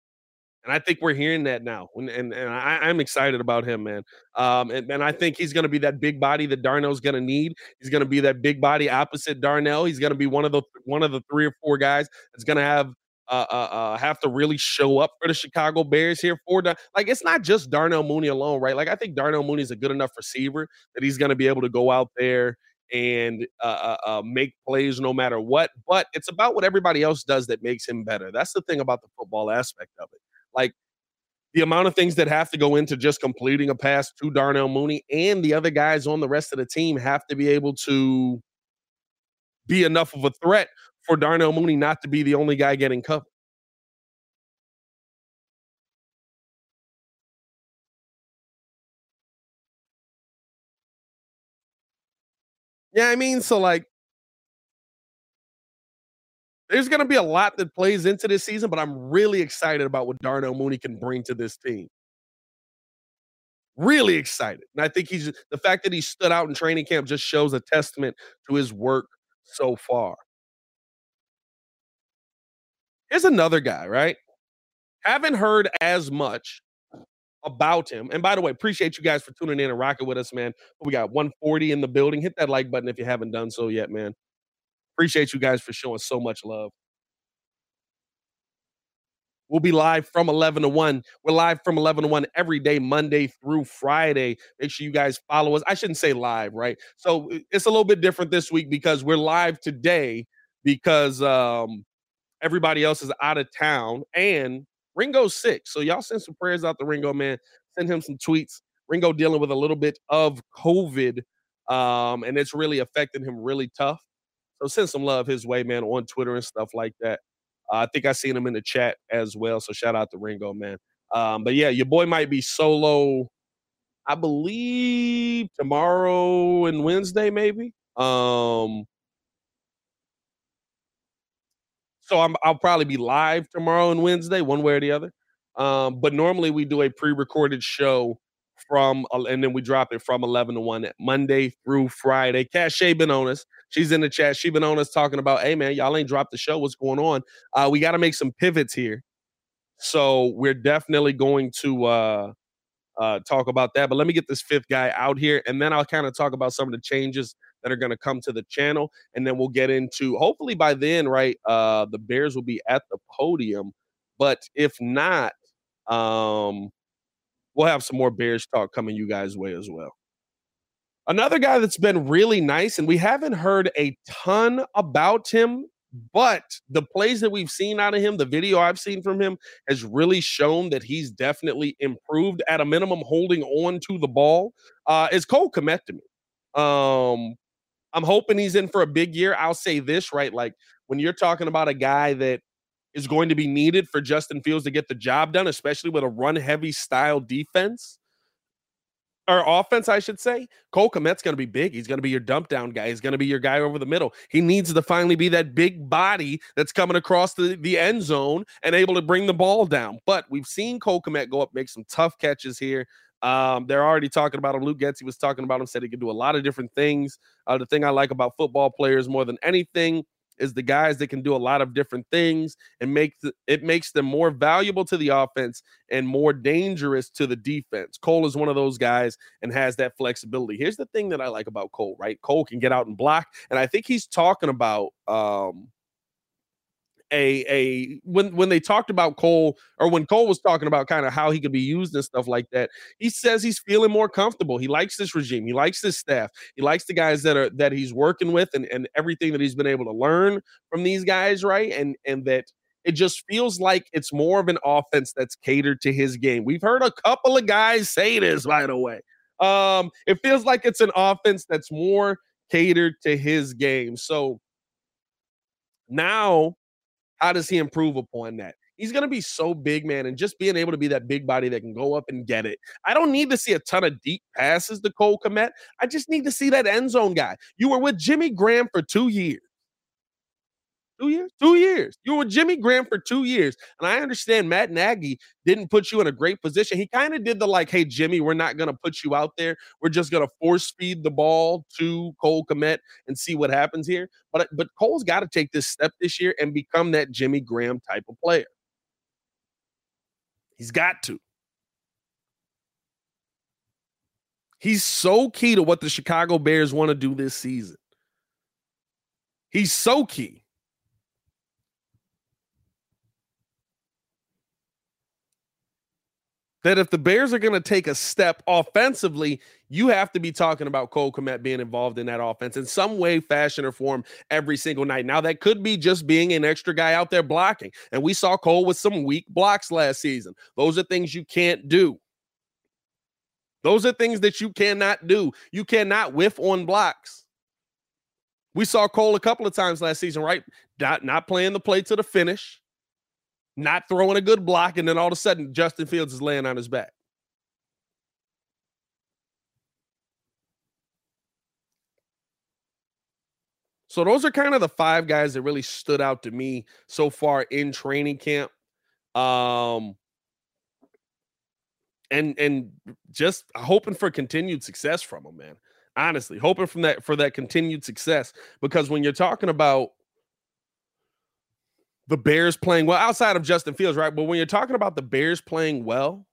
And I think we're hearing that now. And, and, and I, am excited about him, man. Um, and, and I think he's going to be that big body that Darnell's going to need. He's going to be that big body opposite Darnell. He's going to be one of the one of the three or four guys that's going to have uh, uh, uh, have to really show up for the Chicago Bears here for the like it's not just Darnell Mooney alone, right? Like I think Darnell Mooney is a good enough receiver that he's going to be able to go out there and uh, uh, uh, make plays no matter what. But it's about what everybody else does that makes him better. That's the thing about the football aspect of it. Like the amount of things that have to go into just completing a pass to Darnell Mooney and the other guys on the rest of the team have to be able to be enough of a threat for Darnell Mooney not to be the only guy getting covered. Yeah, I mean, so like there's going to be a lot that plays into this season, but I'm really excited about what Darnell Mooney can bring to this team. Really excited. And I think he's the fact that he stood out in training camp just shows a testament to his work so far. Here's another guy, right? Haven't heard as much about him. And by the way, appreciate you guys for tuning in and rocking with us, man. We got 140 in the building. Hit that like button if you haven't done so yet, man. Appreciate you guys for showing so much love. We'll be live from 11 to 1. We're live from 11 to 1 every day, Monday through Friday. Make sure you guys follow us. I shouldn't say live, right? So it's a little bit different this week because we're live today because um Everybody else is out of town, and Ringo's sick. So y'all send some prayers out to Ringo, man. Send him some tweets. Ringo dealing with a little bit of COVID, um, and it's really affecting him really tough. So send some love his way, man, on Twitter and stuff like that. Uh, I think I seen him in the chat as well. So shout out to Ringo, man. Um, but yeah, your boy might be solo. I believe tomorrow and Wednesday, maybe. Um, so i will probably be live tomorrow and Wednesday, one way or the other. Um, but normally we do a pre-recorded show from, and then we drop it from 11 to 1 Monday through Friday. Cache been on us. She's in the chat. She been on us talking about, hey man, y'all ain't dropped the show. What's going on? Uh, we got to make some pivots here. So we're definitely going to uh, uh, talk about that. But let me get this fifth guy out here, and then I'll kind of talk about some of the changes that are going to come to the channel. And then we'll get into hopefully by then, right? Uh, the Bears will be at the podium. But if not, Um, we'll have some more Bears talk coming you guys' way as well. Another guy that's been really nice, and we haven't heard a ton about him, but the plays that we've seen out of him, the video I've seen from him, has really shown that he's definitely improved at a minimum, holding on to the ball. Uh, is Cole Kmet. Um, I'm hoping he's in for a big year. I'll say this, right? Like when you're talking about a guy that is going to be needed for Justin Fields to get the job done, especially with a run heavy style defense or offense, I should say. Cole Kmet's going to be big. He's going to be your dump down guy. He's going to be your guy over the middle. He needs to finally be that big body that's coming across the, the end zone and able to bring the ball down. But we've seen Cole Kmet go up, make some tough catches here. Um, they're already talking about him. Luke Getsy was talking about him, said he could do a lot of different things. Uh, the thing I like about football players more than anything is the guys that can do a lot of different things and make the, it makes them more valuable to the offense and more dangerous to the defense. Cole is one of those guys and has that flexibility. Here's the thing that I like about Cole, right? Cole can get out and block, and I think he's talking about um, a a when when they talked about Cole or when Cole was talking about kind of how he could be used and stuff like that, he says he's feeling more comfortable. He likes this regime. He likes this staff. He likes the guys that are that he's working with and and everything that he's been able to learn from these guys, right? And and that it just feels like it's more of an offense that's catered to his game. We've heard a couple of guys say this, by the way. Um, it feels like it's an offense that's more catered to his game. So now how does he improve upon that? He's going to be so big, man, and just being able to be that big body that can go up and get it. I don't need to see a ton of deep passes to Cole Kmet. I just need to see that end zone guy. You were with Jimmy Graham for two years. Two years? Two years. You were Jimmy Graham for two years. And I understand Matt Nagy didn't put you in a great position. He kind of did the like, hey, Jimmy, we're not going to put you out there. We're just going to force feed the ball to Cole Kmet and see what happens here. But but Cole's got to take this step this year and become that Jimmy Graham type of player. He's got to. He's so key to what the Chicago Bears want to do this season. He's so key. That if the Bears are going to take a step offensively, you have to be talking about Cole Kmet being involved in that offense in some way, fashion, or form every single night. Now, that could be just being an extra guy out there blocking. And we saw Cole with some weak blocks last season. Those are things you can't do. Those are things that you cannot do. You cannot whiff on blocks. We saw Cole a couple of times last season, right? Not, not playing the play to the finish not throwing a good block, and then all of a sudden Justin Fields is laying on his back. So those are kind of the five guys that really stood out to me so far in training camp. Um and and just hoping for continued success from them, man. Honestly, hoping from that for that continued success because when you're talking about the Bears playing well outside of Justin Fields, right? But when you're talking about the Bears playing well,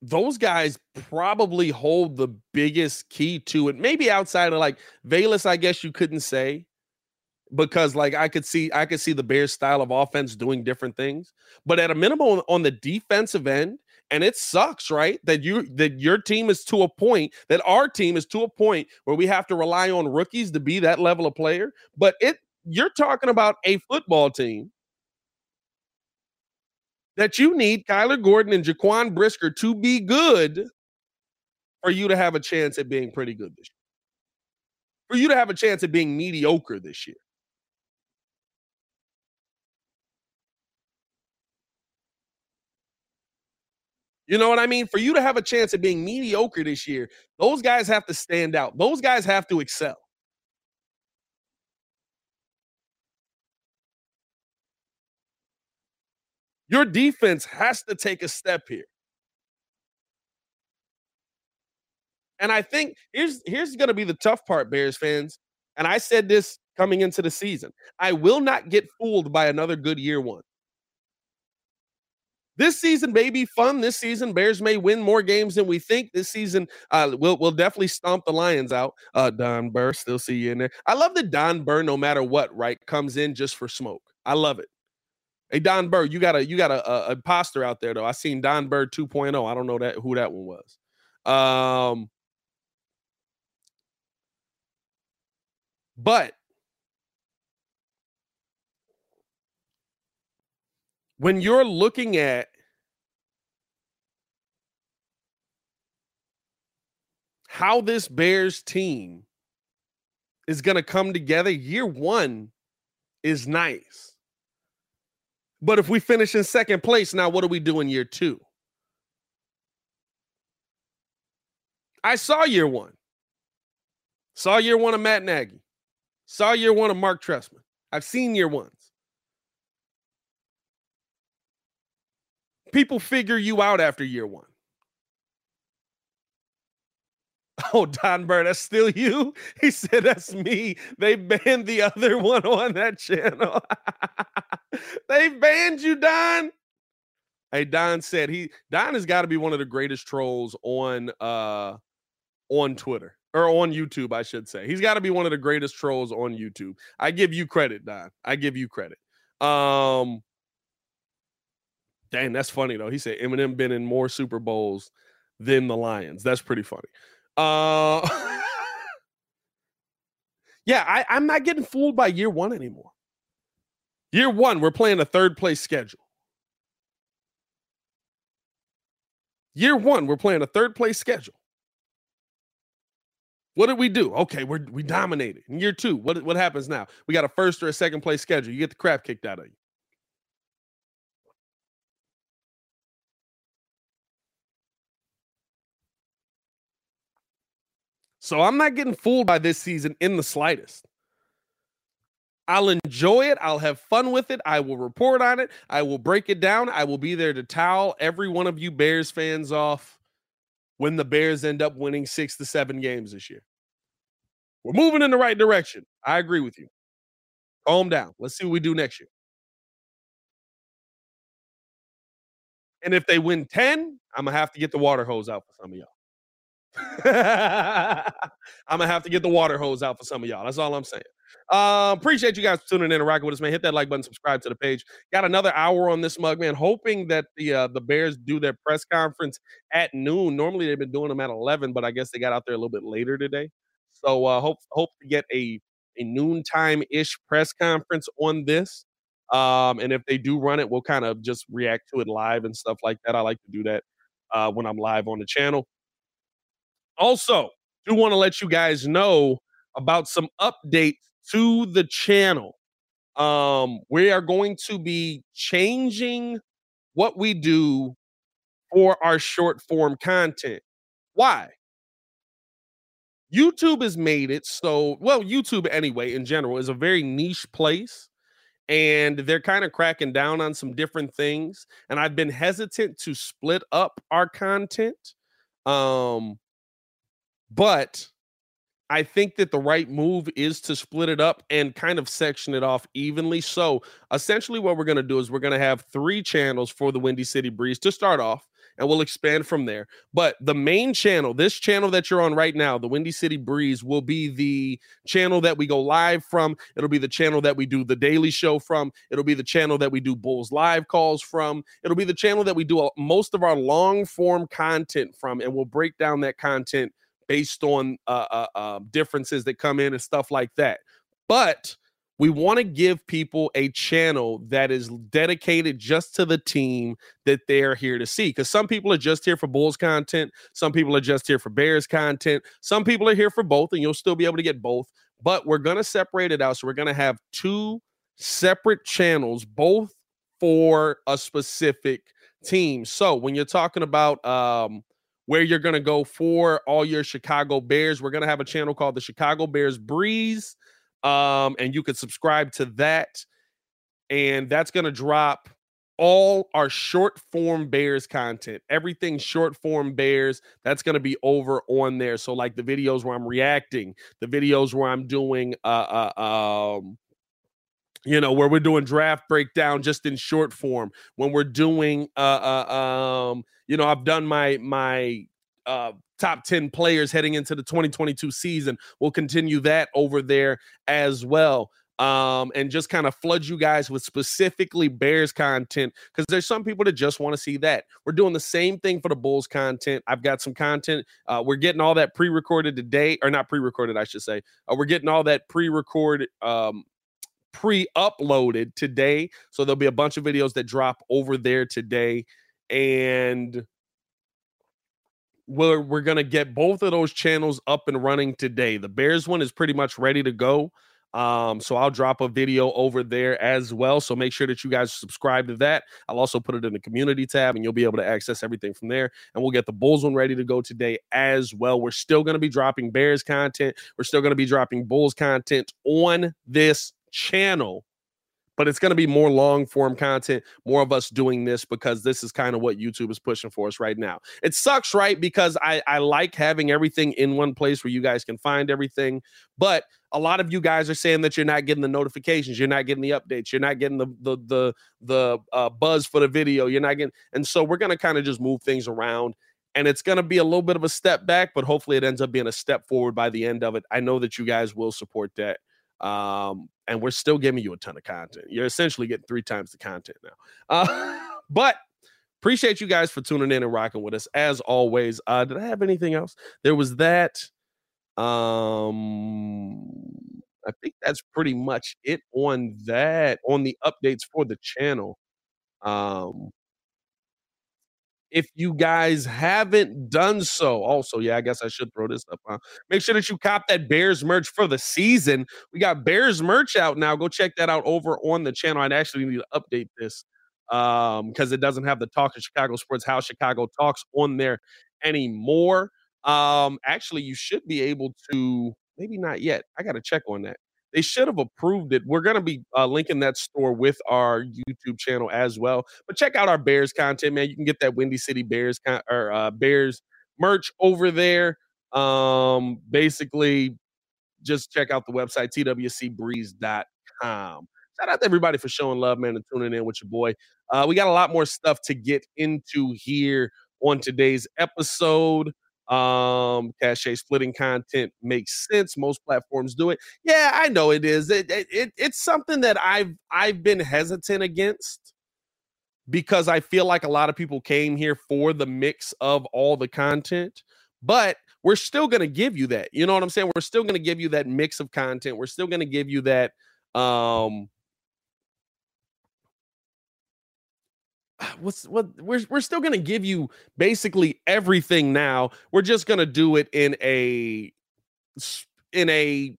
those guys probably hold the biggest key to it. Maybe outside of like Velus, I guess you couldn't say because like I could see I could see the Bears style of offense doing different things. But at a minimum on the defensive end, and it sucks right that you that your team is to a point that our team is to a point where we have to rely on rookies to be that level of player but it you're talking about a football team that you need Kyler Gordon and Jaquan Brisker to be good for you to have a chance at being pretty good this year. For you to have a chance at being mediocre this year. You know what I mean? For you to have a chance at being mediocre this year, those guys have to stand out. Those guys have to excel. Your defense has to take a step here. And I think here's here's going to be the tough part, Bears fans. And I said this coming into the season. I will not get fooled by another good year one. This season may be fun. This season, Bears may win more games than we think. This season, uh, we'll we'll definitely stomp the Lions out. Uh, Don Burr, still see you in there. I love that Don Burr, no matter what, right, comes in just for smoke. I love it. Hey Don Bird, you got a you got a, a, imposter out there though. I seen Don Bird 2.0. I don't know that who that one was. Um, but when you're looking at how this Bears team is going to come together, year one is nice. But if we finish in second place, now what do we do in year two? I saw year one. Saw year one of Matt Nagy. Saw year one of Mark Trestman. I've seen year ones. People figure you out after year one. Oh, Don Bird, that's still you? He said, That's me. They banned the other one on that channel. they banned you, Don. Hey, Don said he Don has got to be one of the greatest trolls on uh on Twitter or on YouTube, I should say. He's got to be one of the greatest trolls on YouTube. I give you credit, Don. I give you credit. Um Dang, that's funny though. He said Eminem been in more Super Bowls than the Lions. That's pretty funny. Uh, yeah, I, I'm not getting fooled by year one anymore. Year one, we're playing a third place schedule. Year one, we're playing a third place schedule. What did we do? Okay, we're we dominated. In year two, what what happens now? We got a first or a second place schedule. You get the crap kicked out of you. So I'm not getting fooled by this season in the slightest. I'll enjoy it. I'll have fun with it. I will report on it. I will break it down. I will be there to towel every one of you Bears fans off when the Bears end up winning six to seven games this year. We're moving in the right direction. I agree with you. Calm down. Let's see what we do next year. And if they win 10, I'm going to have to get the water hose out for some of y'all. I'm gonna have to get the water hose out for some of y'all. That's all I'm saying. Uh, appreciate you guys tuning in and rocking with us, man. Hit that like button, subscribe to the page. Got another hour on this mug, man. Hoping that the uh, the Bears do their press conference at noon. Normally they've been doing them at 11, but I guess they got out there a little bit later today. So uh, hope hope to get a a noontime ish press conference on this. Um, and if they do run it, we'll kind of just react to it live and stuff like that. I like to do that uh, when I'm live on the channel. Also, do want to let you guys know about some updates to the channel. Um, we are going to be changing what we do for our short form content. Why? YouTube has made it so, well, YouTube anyway, in general, is a very niche place. And they're kind of cracking down on some different things. And I've been hesitant to split up our content. Um, but I think that the right move is to split it up and kind of section it off evenly. So essentially, what we're going to do is we're going to have three channels for the Windy City Breeze to start off, and we'll expand from there. But the main channel, this channel that you're on right now, the Windy City Breeze, will be the channel that we go live from. It'll be the channel that we do the daily show from. It'll be the channel that we do Bulls live calls from. It'll be the channel that we do most of our long form content from, and we'll break down that content based on uh, uh, uh, differences that come in and stuff like that. But we want to give people a channel that is dedicated just to the team that they're here to see. Because some people are just here for Bulls content, some people are just here for Bears content, some people are here for both, and you'll still be able to get both. But we're going to separate it out. So we're going to have two separate channels, both for a specific team. So when you're talking about um, where you're going to go for all your Chicago Bears. We're going to have a channel called the Chicago Bears Breeze. Um, and you could subscribe to that. And that's going to drop all our short form Bears content. Everything short form Bears, that's going to be over on there. So, like the videos where I'm reacting, the videos where I'm doing, uh, uh, um, you know where we're doing draft breakdown just in short form when we're doing uh, uh um you know i've done my my uh top 10 players heading into the 2022 season we'll continue that over there as well um, and just kind of flood you guys with specifically Bears content because there's some people that just want to see that. We're doing the same thing for the Bulls content. I've got some content. Uh, we're getting all that pre-recorded today, or not pre-recorded, I should say. Uh, we're getting all that pre-recorded. Um, pre-uploaded today so there'll be a bunch of videos that drop over there today and we're we're gonna get both of those channels up and running today. The Bears one is pretty much ready to go. Um, so I'll drop a video over there as well. So make sure that you guys subscribe to that. I'll also put it in the community tab and you'll be able to access everything from there. And we'll get the Bulls one ready to go today as well. We're still going to be dropping Bears content. We're still going to be dropping Bulls content on this channel but it's going to be more long form content, more of us doing this because this is kind of what YouTube is pushing for us right now. It sucks, right? Because I, I like having everything in one place where you guys can find everything. But a lot of you guys are saying that you're not getting the notifications, you're not getting the updates, you're not getting the the the the uh, buzz for the video, you're not getting, and so we're going to kind of just move things around and it's going to be a little bit of a step back, but hopefully it ends up being a step forward by the end of it. I know that you guys will support that. Um, and we're still giving you a ton of content. You're essentially getting three times the content now. Uh, but appreciate you guys for tuning in and rocking with us as always. Uh, did I have anything else? There was that. Um, I think that's pretty much it on that on the updates for the channel. Um, if you guys haven't done so, also, yeah, I guess I should throw this up. Huh? Make sure that you cop that Bears merch for the season. We got Bears merch out now. Go check that out over on the channel. I'd actually need to update this um because it doesn't have the talk of chicago sports how chicago talks on there anymore um actually you should be able to maybe not yet i gotta check on that they should have approved it. We're going to be uh, linking that store with our YouTube channel as well. But check out our Bears content, man. You can get that Windy City Bears con- or uh, Bears merch over there. Um, basically, just check out the website twcbreeze.com. Shout out to everybody for showing love, man, and tuning in with your boy. Uh, we got a lot more stuff to get into here on today's episode. Um, cache splitting content makes sense. Most platforms do it. Yeah, I know it is. It, it, it it's something that I've I've been hesitant against because I feel like a lot of people came here for the mix of all the content, but we're still going to give you that. You know what I'm saying? We're still going to give you that mix of content. We're still going to give you that um what's what we're we're still going to give you basically everything now. We're just going to do it in a in a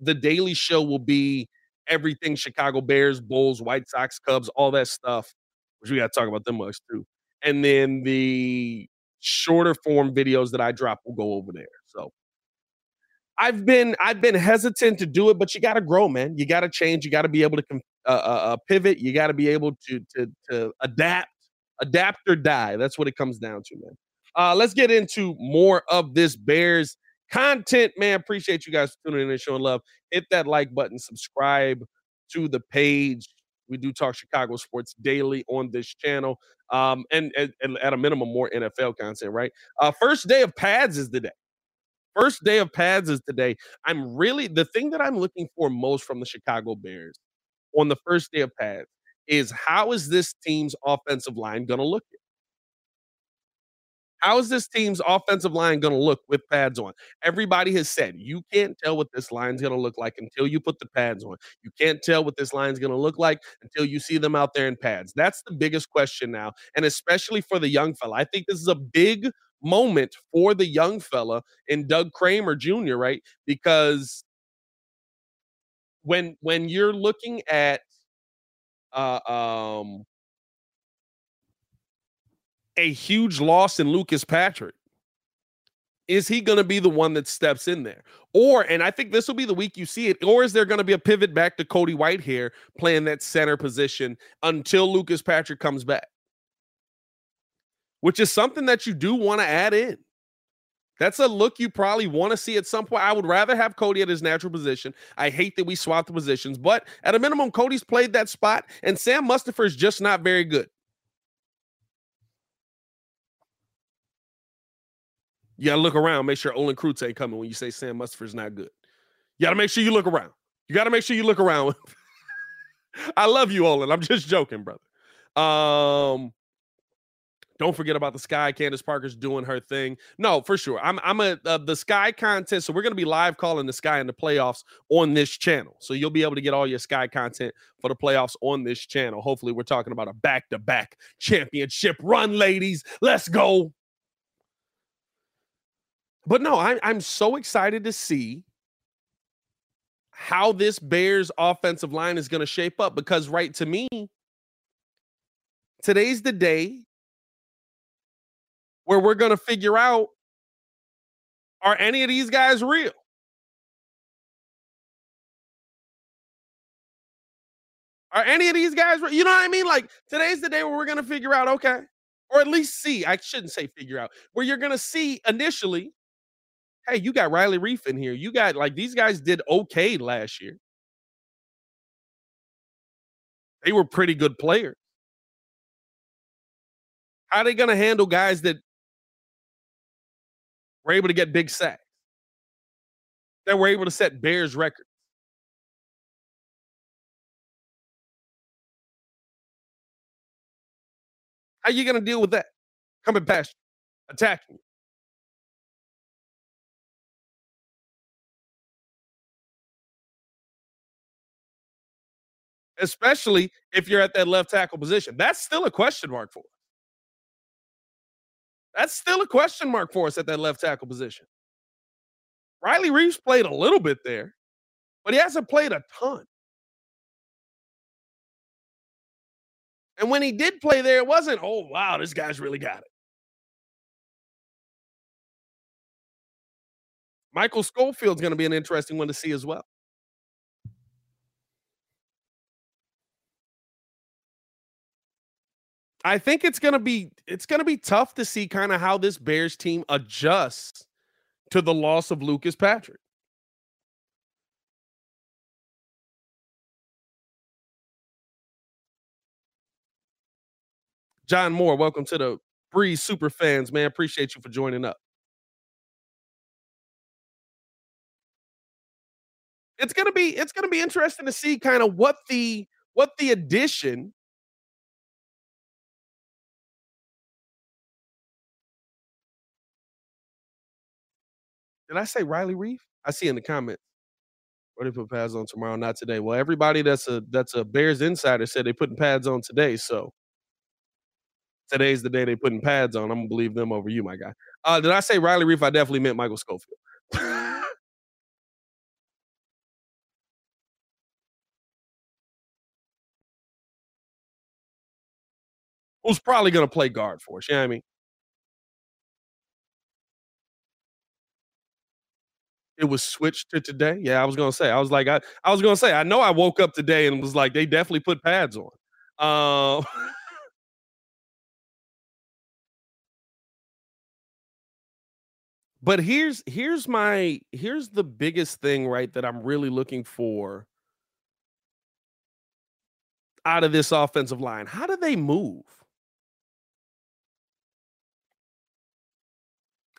the daily show will be everything Chicago Bears, Bulls, White Sox, Cubs, all that stuff. Which we got to talk about them much too. And then the shorter form videos that I drop will go over there. So I've been I've been hesitant to do it, but you got to grow, man. You got to change. You got to be able to uh, uh, pivot. You got to be able to to to adapt, adapt or die. That's what it comes down to, man. Uh, let's get into more of this Bears content, man. Appreciate you guys tuning in and showing love. Hit that like button, subscribe to the page. We do talk Chicago sports daily on this channel, um, and, and, and at a minimum, more NFL content. Right? Uh, first day of pads is the day. First day of pads is today. I'm really the thing that I'm looking for most from the Chicago Bears on the first day of pads is how is this team's offensive line going to look? How is this team's offensive line going to look with pads on? Everybody has said you can't tell what this line's going to look like until you put the pads on. You can't tell what this line's going to look like until you see them out there in pads. That's the biggest question now, and especially for the young fella. I think this is a big moment for the young fella in Doug Kramer Jr., right? Because when when you're looking at uh, um a huge loss in Lucas Patrick, is he going to be the one that steps in there? Or, and I think this will be the week you see it, or is there going to be a pivot back to Cody Whitehair playing that center position until Lucas Patrick comes back? which is something that you do want to add in. That's a look you probably want to see at some point. I would rather have Cody at his natural position. I hate that we swapped the positions, but at a minimum, Cody's played that spot, and Sam Mustipher is just not very good. You gotta look around, make sure Olin Kreutz ain't coming when you say Sam Mustipher's not good. You gotta make sure you look around. You got to make sure you look around. I love you, Olin. I'm just joking, brother. Um, don't forget about the Sky. Candace Parker's doing her thing. No, for sure. I'm I'm a uh, the Sky contest. So we're gonna be live calling the Sky in the playoffs on this channel. So you'll be able to get all your Sky content for the playoffs on this channel. Hopefully, we're talking about a back to back championship run, ladies. Let's go. But no, I, I'm so excited to see how this Bears offensive line is going to shape up because, right to me, today's the day where we're going to figure out are any of these guys real? Are any of these guys, you know what I mean? Like today's the day where we're going to figure out, okay, or at least see. I shouldn't say figure out, where you're going to see initially, hey, you got Riley Reiff in here. You got like these guys did okay last year. They were pretty good players. How are they going to handle guys that were able to get big sacks? That were able to set Bears records? How you going to deal with that? Coming past you, attacking you. especially if you're at that left tackle position. That's still a question mark for. That's still a question mark for us at that left tackle position. Riley Reiff's played a little bit there, but he hasn't played a ton. And when he did play there, it wasn't, oh, wow, this guy's really got it. Michael Schofield's going to be an interesting one to see as well. I think it's gonna be it's gonna be tough to see kind of how this Bears team adjusts to the loss of Lucas Patrick. John Moore, welcome to the Breeze Super Fans, man. Appreciate you for joining up. It's gonna be it's gonna be interesting to see kind of what the what the addition Did I say Riley Reiff? I see in the comments. What they put pads on tomorrow, not today. Well, everybody that's a that's a Bears insider said they're putting pads on today. So today's the day they're putting pads on. I'm gonna believe them over you, my guy. Uh, did I say Riley Reiff? I definitely meant Michael Schofield. Who's probably gonna play guard for us? You know what I mean? It was switched to today. Yeah, I was gonna say. I was like, I, I was gonna say, I know I woke up today and was like, they definitely put pads on. Uh, but here's here's my here's the biggest thing, right? That I'm really looking for out of this offensive line. How do they move?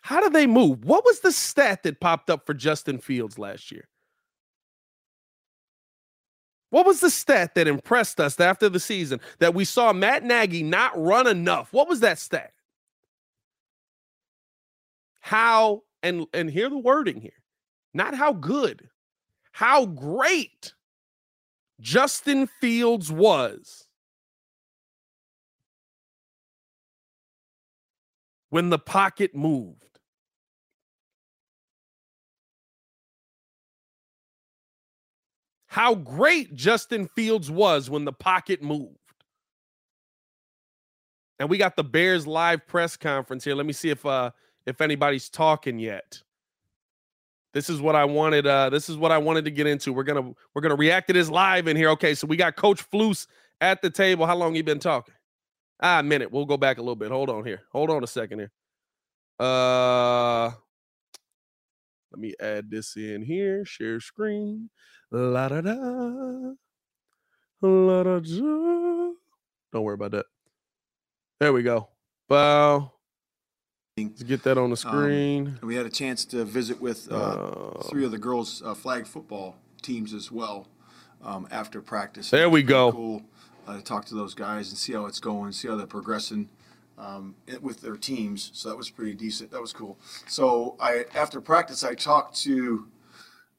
How do they move? What was the stat that popped up for Justin Fields last year? What was the stat that impressed us after the season that we saw Matt Nagy not run enough? What was that stat? How and and hear the wording here. Not how good, how great Justin Fields was when the pocket moved. How great Justin Fields was when the pocket moved. And we got the Bears live press conference here. Let me see if uh if anybody's talking yet. This is what I wanted uh this is what I wanted to get into. We're to we're to react to this live in here. Okay, so we got coach Flus at the table. How long you been talking? Ah, a minute. We'll go back a little bit. Hold on here. Hold on a second here. Uh let me add this in here. Share screen. La da da. La da da. Don't worry about that. There we go. Bow. Let's get that on the um, screen. Um, we had a chance to visit with uh, uh, three of the girls' uh, flag football teams as well um, after practice. There we go. Cool uh, to talk to those guys and see how it's going, see how they're progressing um, with their teams. So that was pretty decent. That was cool. So I after practice, I talked to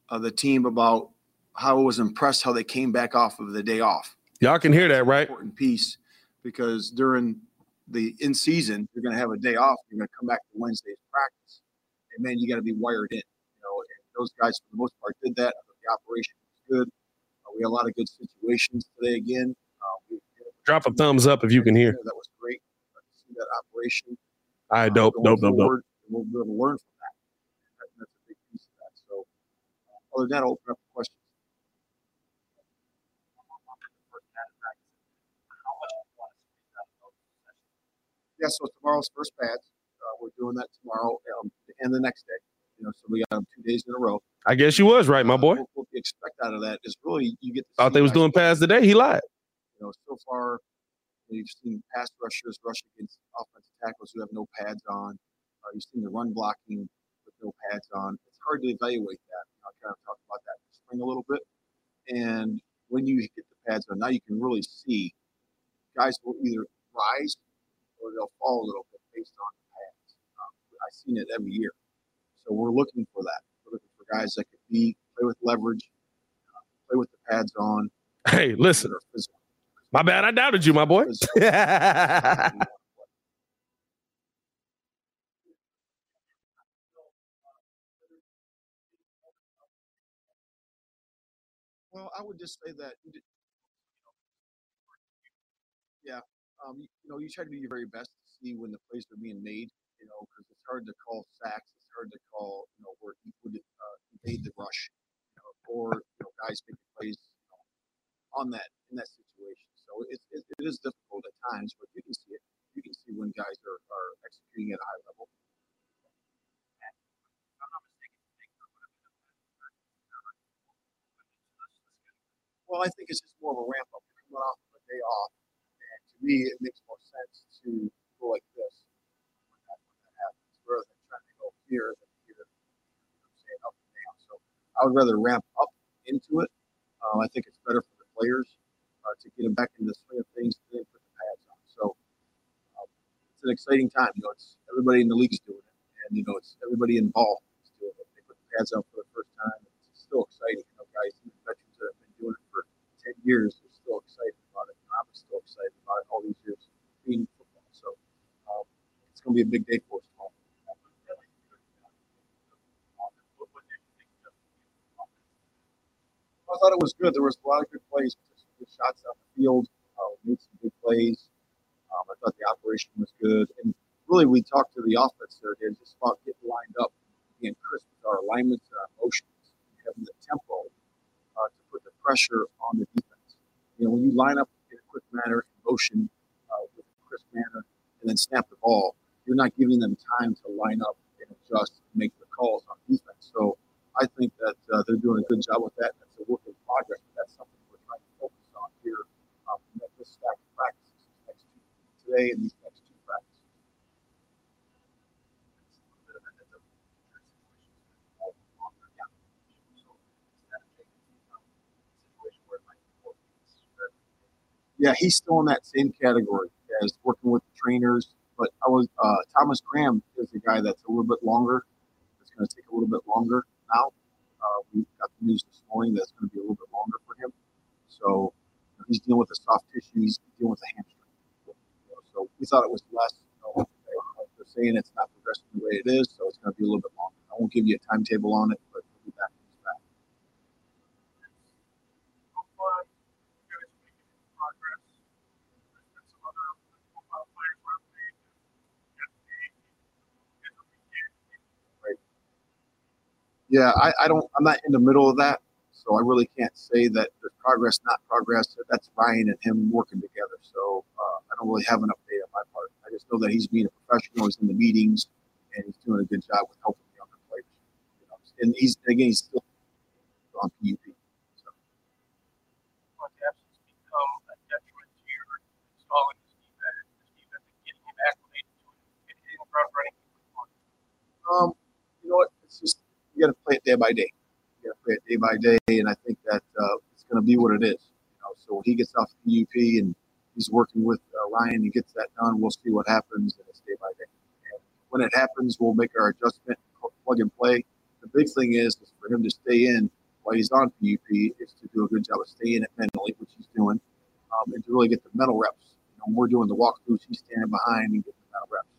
uh, the team about how I was impressed how they came back off of the day off. Y'all can hear that, right? Important piece because during the in season, you're going to have a day off. You're going to come back to Wednesday's practice, and then you got to be wired in. You know, and those guys for the most part did that. The operation was good. Uh, we had a lot of good situations today again. Uh, we, Drop a thumbs up if you can hear. That was great that operation. Right, dope, uh, dope, dope, dope. We'll be able to learn from that. that. That's a big piece of that. So, uh, other than that, I'll open up for questions. Yeah, so tomorrow's first pads. Uh, we're doing that tomorrow um, and the next day. You know, so we got them two days in a row. I guess you was right, my Uh, boy. What, what we expect out of that is really you get. To Thought they was doing play. pads today. He lied. You know, so far you've seen pass rushers rush against offensive tackles who have no pads on. Uh, you've seen the run blocking with no pads on. It's hard to evaluate that. You know, I kind of talked about that in the spring a little bit. And when you get the pads on, now you can really see guys will either rise or they'll fall a little bit based on the pads. Um, I've seen it every year. So we're looking for that. We're looking for guys that could be play with leverage, uh, play with the pads on. Hey, listen, physical. My bad. I doubted you, my boy. Well, I would just say that, yeah, um, you, you know, you try to do your very best to see when the plays are being made, you know, because it's hard to call sacks, it's hard to call, you know, where he would uh, evade the rush, you know, or you know, guys making plays you know, on that in that situation. So it's it, it is difficult at times, but you can see it. You can see when guys are, are executing at a high level. Well, I think it's just more of a ramp up. You're coming off of a day off, and to me, it makes more sense to go like this when that, when that happens, rather than trying to go here than here. You know, up and down. So I would rather ramp up into it. Um, I think it's better for the players to get them back into the swing of things and then put the pads on. So um, it's an exciting time. You know, it's everybody in the league is doing it, and you know, it's everybody involved is doing it. They put the pads on for the first time. It's still exciting. You know, guys, even veterans that have been doing it for ten years are still excited about it. And I'm still excited about it all these years being football. So um, it's going to be a big day for us tomorrow. I thought it was good. There was a lot of good plays, good shots on the field. Uh, made some good plays. Um, I thought the operation was good, and really we talked to the offense there just about getting lined up, being crisp with our alignments and our motions, having the tempo uh, to put the pressure on the defense. You know, when you line up in a quick manner, in motion uh, with a crisp manner, and then snap the ball, you're not giving them time to line up and adjust and make the calls on defense. So I think that uh, they're doing a good job with that. That's a work in progress, but that's something we're trying to focus on here um, in this stack of practices next two, today and these next two practices. Yeah, he's still in that same category as working with the trainers. But I was uh, Thomas Graham is the guy that's a little bit longer. It's going to take a little bit longer now. Uh, we got the news this morning that's going to be a little bit longer for him. So he's dealing with the soft tissues, he's dealing with the hamstring. So we thought it was less. You know, they're saying it's not progressing the way it is, so it's going to be a little bit longer. I won't give you a timetable on it, but we'll be back. back. Yeah, I, I don't. I'm not in the middle of that, so I really can't say that there's progress, not progress. That's Ryan and him working together. So uh, I don't really have an update on my part. I just know that he's being a professional. He's in the meetings, and he's doing a good job with helping the younger players. You know, and he's again, he's still on PUP. So. Um, you know what? It's just you got to play it day by day. You got to play it day by day, and I think that uh, it's going to be what it is. You know, so when he gets off the UP and he's working with uh, Ryan and gets that done, we'll see what happens, day by day. And when it happens, we'll make our adjustment, plug and play. The big thing is, is for him to stay in while he's on PUP is to do a good job of staying it mentally, which he's doing, um, and to really get the mental reps. You know, when we're doing the walkthroughs, he's standing behind and getting the mental reps.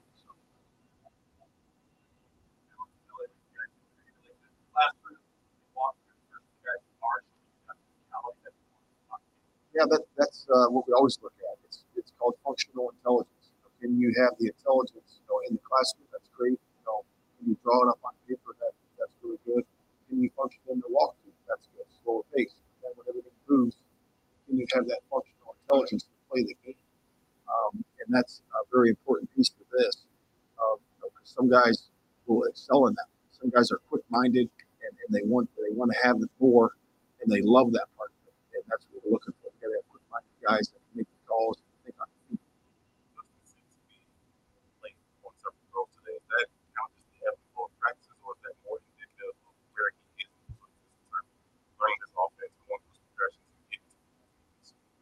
Yeah, that, that's uh, what we always look at. It's, it's called functional intelligence. Can you have the intelligence you know, in the classroom? That's great. You know, can you draw it up on paper? That, that's really good. Can you function in the walkthrough? That's good. Slower pace. And when everything moves, can you have that functional intelligence to play the game? Um, and that's a very important piece to this. Um, you know, some guys will excel in that. Some guys are quick-minded and, and they want they want to have the more, and they love that part of it. And that's what we're looking for. We got to have quick-minded guys that can make the calls and think on the feet.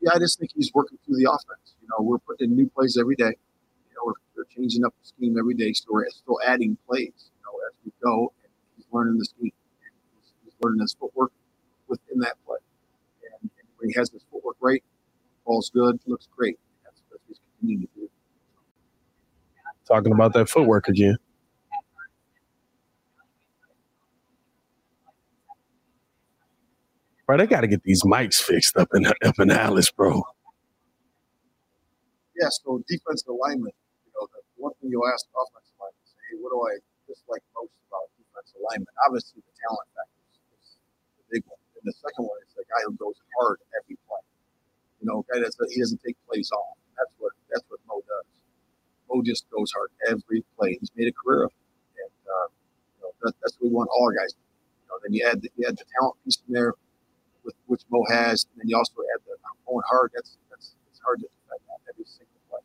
Yeah, I just think the offense. You know, we're putting in new plays every day. You know, we're, we're changing up the scheme every day, so we're still adding plays. You know, as we go, and he's learning the scheme. He's, he's learning his footwork within that play. And, and when he has his footwork right, ball's good, looks great. That's what he's continuing to do. Talking about that footwork again. Bro, they got to get these mics fixed up in up in Alice, bro. Defensive alignment, you know, the one thing you'll ask offensive linemen is, hey, what do I dislike most about defensive alignment? Obviously, the talent factor is, is the big one. And the second one is the guy who goes hard every play. You know, guy that's he doesn't take plays off. That's what that's what Mo does. Mo just goes hard every play. He's made a career of it, and uh, you know that, that's what we want all our guys. To do. You know, then you add the, you add the talent piece in there with which Mo has, and then you also add the going hard. That's that's it's hard to defend that every single play.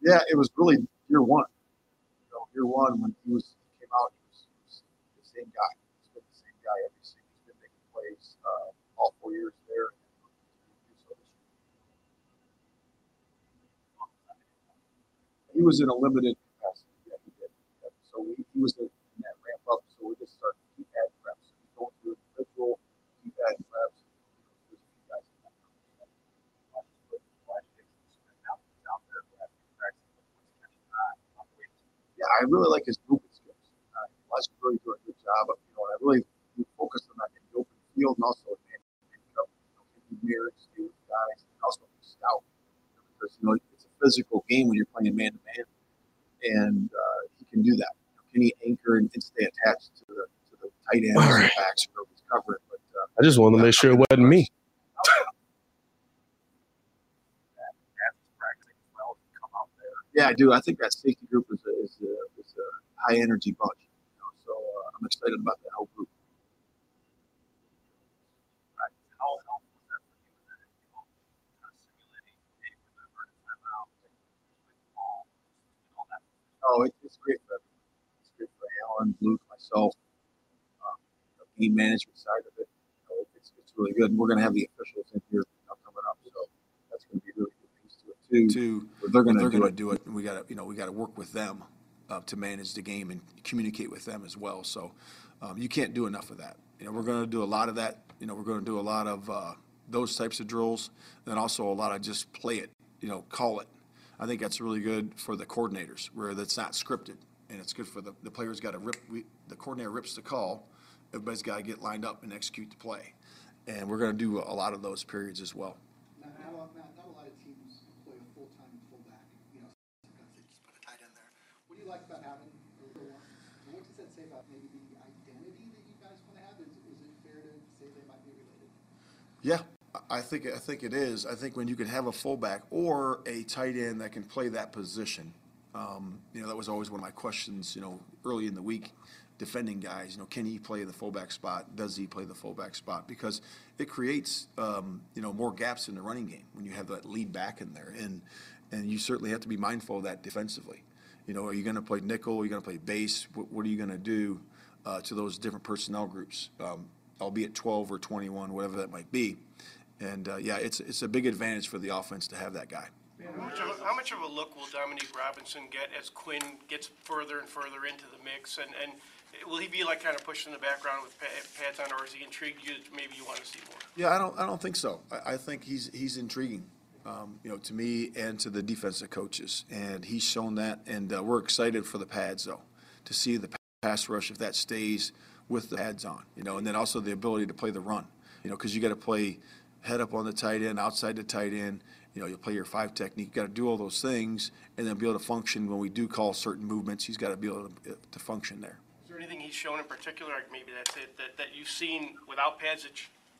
Yeah, it was really year one. You know, year one when he was he came out, he was, he was the same guy. He's been the same guy every single. He's been making plays uh, all four years there. He was in a limited capacity. Yeah, he did. Yeah. So we, he was in that ramp up. So we just started to keep adding reps. He's going through individual, keep adding reps. Yeah, I really like his movement skills. Uh, Les really doing a good job. Of, you know, and I really focus on that in the open field and also in man coverage. You know, can mirrors, stay with guys, and also be stout. Because, you know, it's a physical game when you're playing man to man. And uh, he can do that. You know, can he anchor and, and stay attached to the, to the tight ends All and right. the backs who he's covering? But uh, I just wanted to make sure it wasn't me. Yeah, I do. I think that safety group is a, is a, is a high energy bunch. You know, so uh, I'm excited about that whole group. Oh, it, it's great for everyone. It's great for Alan, Luke, myself, um, the game management side of it. You know, it's, it's really good. And we're going to have the officials in here coming up, so that's going to be a really good piece to it too. to they're going to do it. do it. and We got to you know we got to work with them uh, to manage the game and communicate with them as well. So um, you can't do enough of that. You know we're going to do a lot of that. You know we're going to do a lot of uh, those types of drills, and also a lot of just play it. You know call it. I think that's really good for the coordinators where that's not scripted, and it's good for the the players. Got to rip. We, the coordinator rips the call. Everybody's got to get lined up and execute the play, and we're going to do a lot of those periods as well. Not, not, a lot- not, not a lot of teams play a full-time fullback, you know, sometimes they just put a tight end there. What do you like about having a little one? And what does that say about maybe the identity that you guys want to have? Is, is it fair to say they might be related? Yeah, I- I think, I think it is. I think when you can have a fullback or a tight end that can play that position, um, you know, that was always one of my questions, you know, early in the week, defending guys, you know, can he play the fullback spot? Does he play the fullback spot? Because it creates, um, you know, more gaps in the running game when you have that lead back in there. And, and you certainly have to be mindful of that defensively. You know, are you going to play nickel? Are you going to play base? What, what are you going to do uh, to those different personnel groups, um, albeit 12 or 21, whatever that might be? And uh, yeah, it's it's a big advantage for the offense to have that guy. How much, of how much of a look will Dominique Robinson get as Quinn gets further and further into the mix? And, and will he be like kind of pushed in the background with pads on, or is he intrigued you? Maybe you want to see more. Yeah, I don't I don't think so. I, I think he's he's intriguing. Um, you know, to me and to the defensive coaches, and he's shown that. And uh, we're excited for the pads, though, to see the pass rush if that stays with the pads on. You know, and then also the ability to play the run. You know, because you got to play head up on the tight end, outside the tight end. You know, you'll play your five technique. You got to do all those things, and then be able to function when we do call certain movements. He's got to be able to, to function there. Anything he's shown in particular, maybe that's it, that, that you've seen without pads that,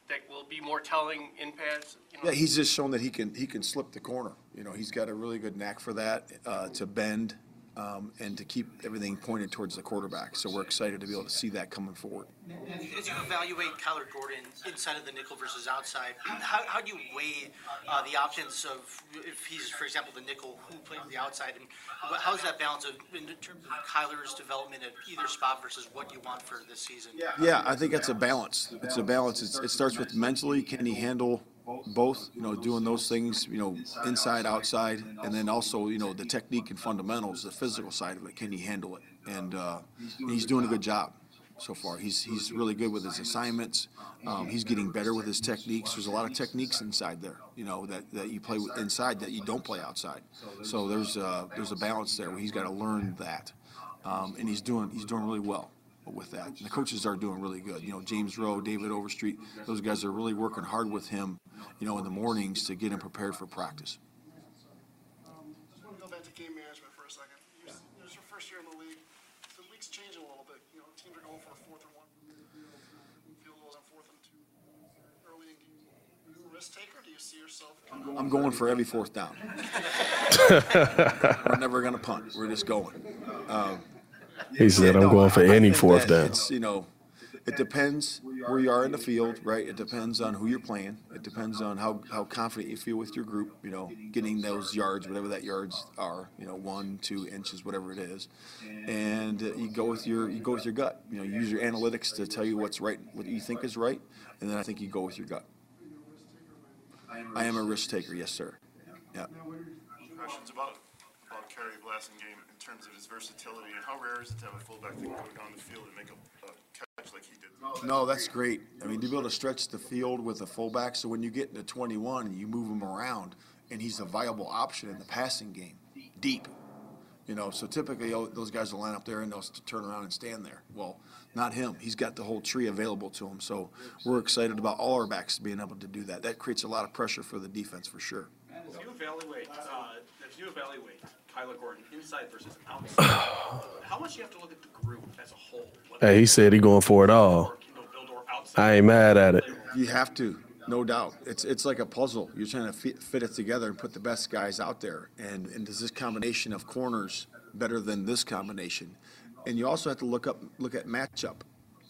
that will be more telling in pads? You know? Yeah, he's just shown that he can he can slip the corner. You know, he's got a really good knack for that uh, to bend um, and to keep everything pointed towards the quarterback. So we're excited to be able to see that coming forward. As you evaluate Kyler Gordon inside of the nickel versus outside, how, how do you weigh uh, the options of if he's, for example, the nickel who plays on the outside, and how's that balance of in terms of Kyler's development at either spot versus what you want for this season? Yeah, I think that's a balance. It's a balance. It's, it starts with mentally, can he handle both, you know, doing those things, you know, inside, outside, and then also, you know, the technique and fundamentals, the physical side of it. Can he handle it? And uh, he's doing a good job so far. He's he's really good with his assignments. Um, he's getting better with his techniques. There's a lot of techniques inside there, you know, that, that you play inside that you don't play outside. So there's uh, there's a balance there where he's got to learn that, um, and he's doing he's doing really well with that. And the coaches are doing really good. You know, James Rowe, David Overstreet, those guys are really working hard with him, you know, in the mornings to get him prepared for practice. Um, just want to go back to game management for a second. It was your first year in the league. The league's changing a little bit. You know, teams are going for a fourth and one. Field goals on fourth and two early in games. Are you a risk taker? Do you see yourself? I'm going for every fourth down. We're never going to punt. We're just going. Um, he said, "I'm going for any fourth down." It's, you know, it depends where you are in the field, right? It depends on who you're playing. It depends on how, how confident you feel with your group. You know, getting those yards, whatever that yards are. You know, one, two inches, whatever it is, and uh, you go with your you go with your gut. You know, you use your analytics to tell you what's right, what you think is right, and then I think you go with your gut. I am a risk taker, yes, sir. Yeah. Questions about about Khari Blasingame in terms of his versatility, and how rare is it to have a fullback that can go down the field and make a, a catch like he did? No, that's great. I mean, to be able to stretch the field with a fullback, so when you get into 21 and you move him around, and he's a viable option in the passing game, deep. You know, so typically oh, those guys will line up there and they'll turn around and stand there. Well, not him. He's got the whole tree available to him. So we're excited about all our backs being able to do that. That creates a lot of pressure for the defense for sure. As you evaluate, uh, as you evaluate Kyler Gordon inside versus outside, how much do you have to look at the group as a whole? Hey, he said he going for it all. I ain't mad at it. You have to, no doubt. It's it's like a puzzle. You're trying to fit, fit it together and put the best guys out there. And and does this combination of corners better than this combination? And you also have to look up look at matchup.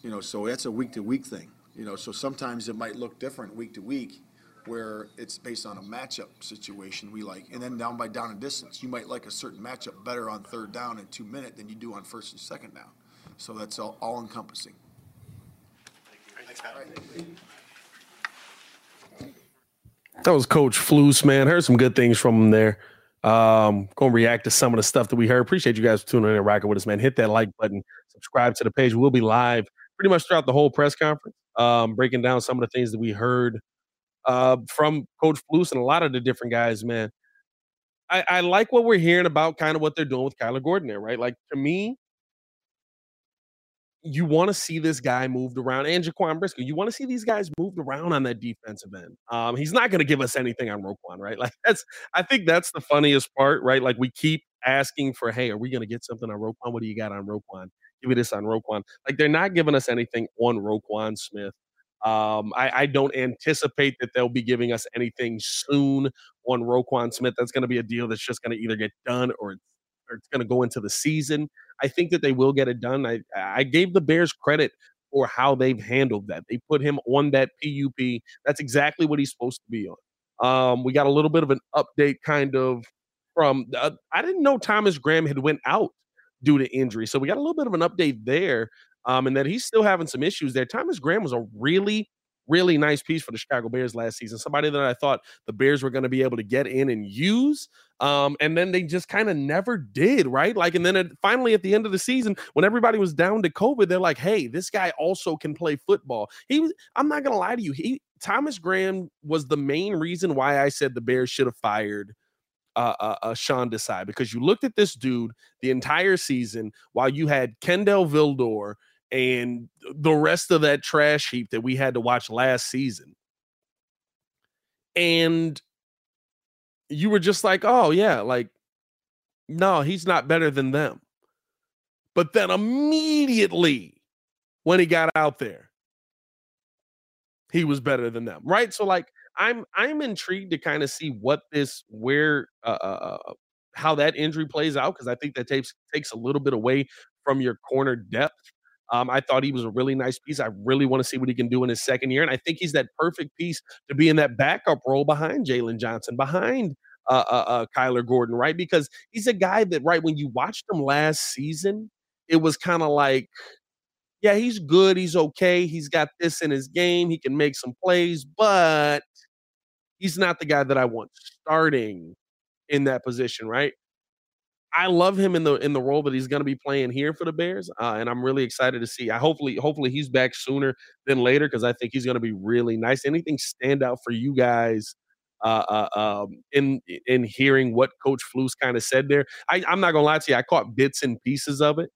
You know, so that's a week to week thing. You know, so sometimes it might look different week to week where it's based on a matchup situation we like. And then down by down and distance, you might like a certain matchup better on third down and two minute than you do on first and second down. So that's all, all encompassing. Thanks, Pat. That was Coach Flus, man. Heard some good things from him there. Um, gonna react to some of the stuff that we heard. Appreciate you guys tuning in and rocking with us, man. Hit that like button, subscribe to the page. We'll be live pretty much throughout the whole press conference, um, breaking down some of the things that we heard uh, from Coach Flus and a lot of the different guys, man. I, I like what we're hearing about kind of what they're doing with Kyler Gordon there, right? Like to me, you want to see this guy moved around and Jaquan Brisker. You want to see these guys moved around on that defensive end. Um, he's not going to give us anything on Roquan, right? Like that's I think that's the funniest part, right? Like we keep asking for, hey, are we going to get something on Roquan? What do you got on Roquan? Give me this on Roquan. Like they're not giving us anything on Roquan Smith. Um, I, I, don't anticipate that they'll be giving us anything soon on Roquan Smith. That's going to be a deal that's just going to either get done or it's, or it's going to go into the season. I think that they will get it done. I, I gave the Bears credit for how they've handled that. They put him on that PUP. That's exactly what he's supposed to be on. Um, we got a little bit of an update kind of from. Uh, I didn't know Thomas Graham had went out due to injury, so we got a little bit of an update there, um, and that he's still having some issues there. Thomas Graham was a really really nice piece for the Chicago Bears last season. Somebody that I thought the Bears were going to be able to get in and use. Um, and then they just kind of never did, right? Like, and then it, finally at the end of the season, when everybody was down to COVID, they're like, "Hey, this guy also can play football." He was. I'm not gonna lie to you. He Thomas Graham was the main reason why I said the Bears should have fired uh, uh, uh, Sean Desai because you looked at this dude the entire season while you had Kindle Vildor and the rest of that trash heap that we had to watch last season. And you were just like, oh, yeah, like, no, he's not better than them. But then immediately when he got out there, he was better than them, right? So, like, I'm I'm intrigued to kind of see what this where uh, uh, uh how that injury plays out because I think that takes takes a little bit away from your corner depth um, I thought he was a really nice piece. I really want to see what he can do in his second year. And I think he's that perfect piece to be in that backup role behind Jaylon Johnson, behind uh, uh, uh, Kyler Gordon, right? Because he's a guy that, right, when you watched him last season, it was kind of like, yeah, he's good. He's okay. He's got this in his game. He can make some plays, but he's not the guy that I want starting in that position, right? I love him in the in the role that he's going to be playing here for the Bears, uh, and I'm really excited to see. I hopefully hopefully he's back sooner than later because I think he's going to be really nice. Anything stand out for you guys uh, uh, um, in in hearing what Coach Flus kind of said there? I, am not gonna lie to you, I caught bits and pieces of it.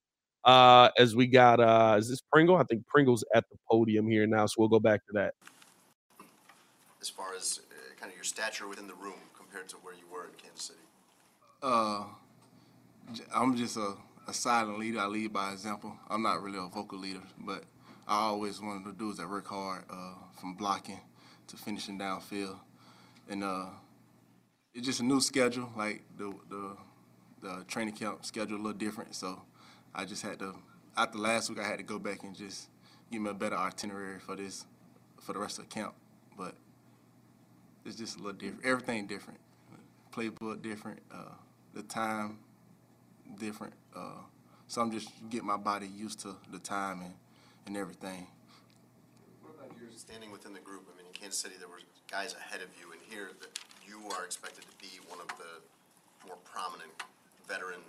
Uh, as we got, uh, is this Pringle? I think Pringle's at the podium here now, so we'll go back to that. As far as uh, kind of your stature within the room compared to where you were in Kansas City. Uh, I'm just a, a silent leader. I lead by example. I'm not really a vocal leader, but I always wanted to do is that work hard uh, from blocking to finishing downfield, and uh, it's just a new schedule. Like the the the training camp schedule a little different, so I just had to. After last week, I had to go back and just give me a better itinerary for this for the rest of the camp. But it's just a little different. Everything different. Playbook different. Uh, the time different. Uh, so I'm just getting my body used to the time and, and everything. What about your standing within the group? I mean, in Kansas City, there were guys ahead of you, and here that you are expected to be one of the more prominent, veteran,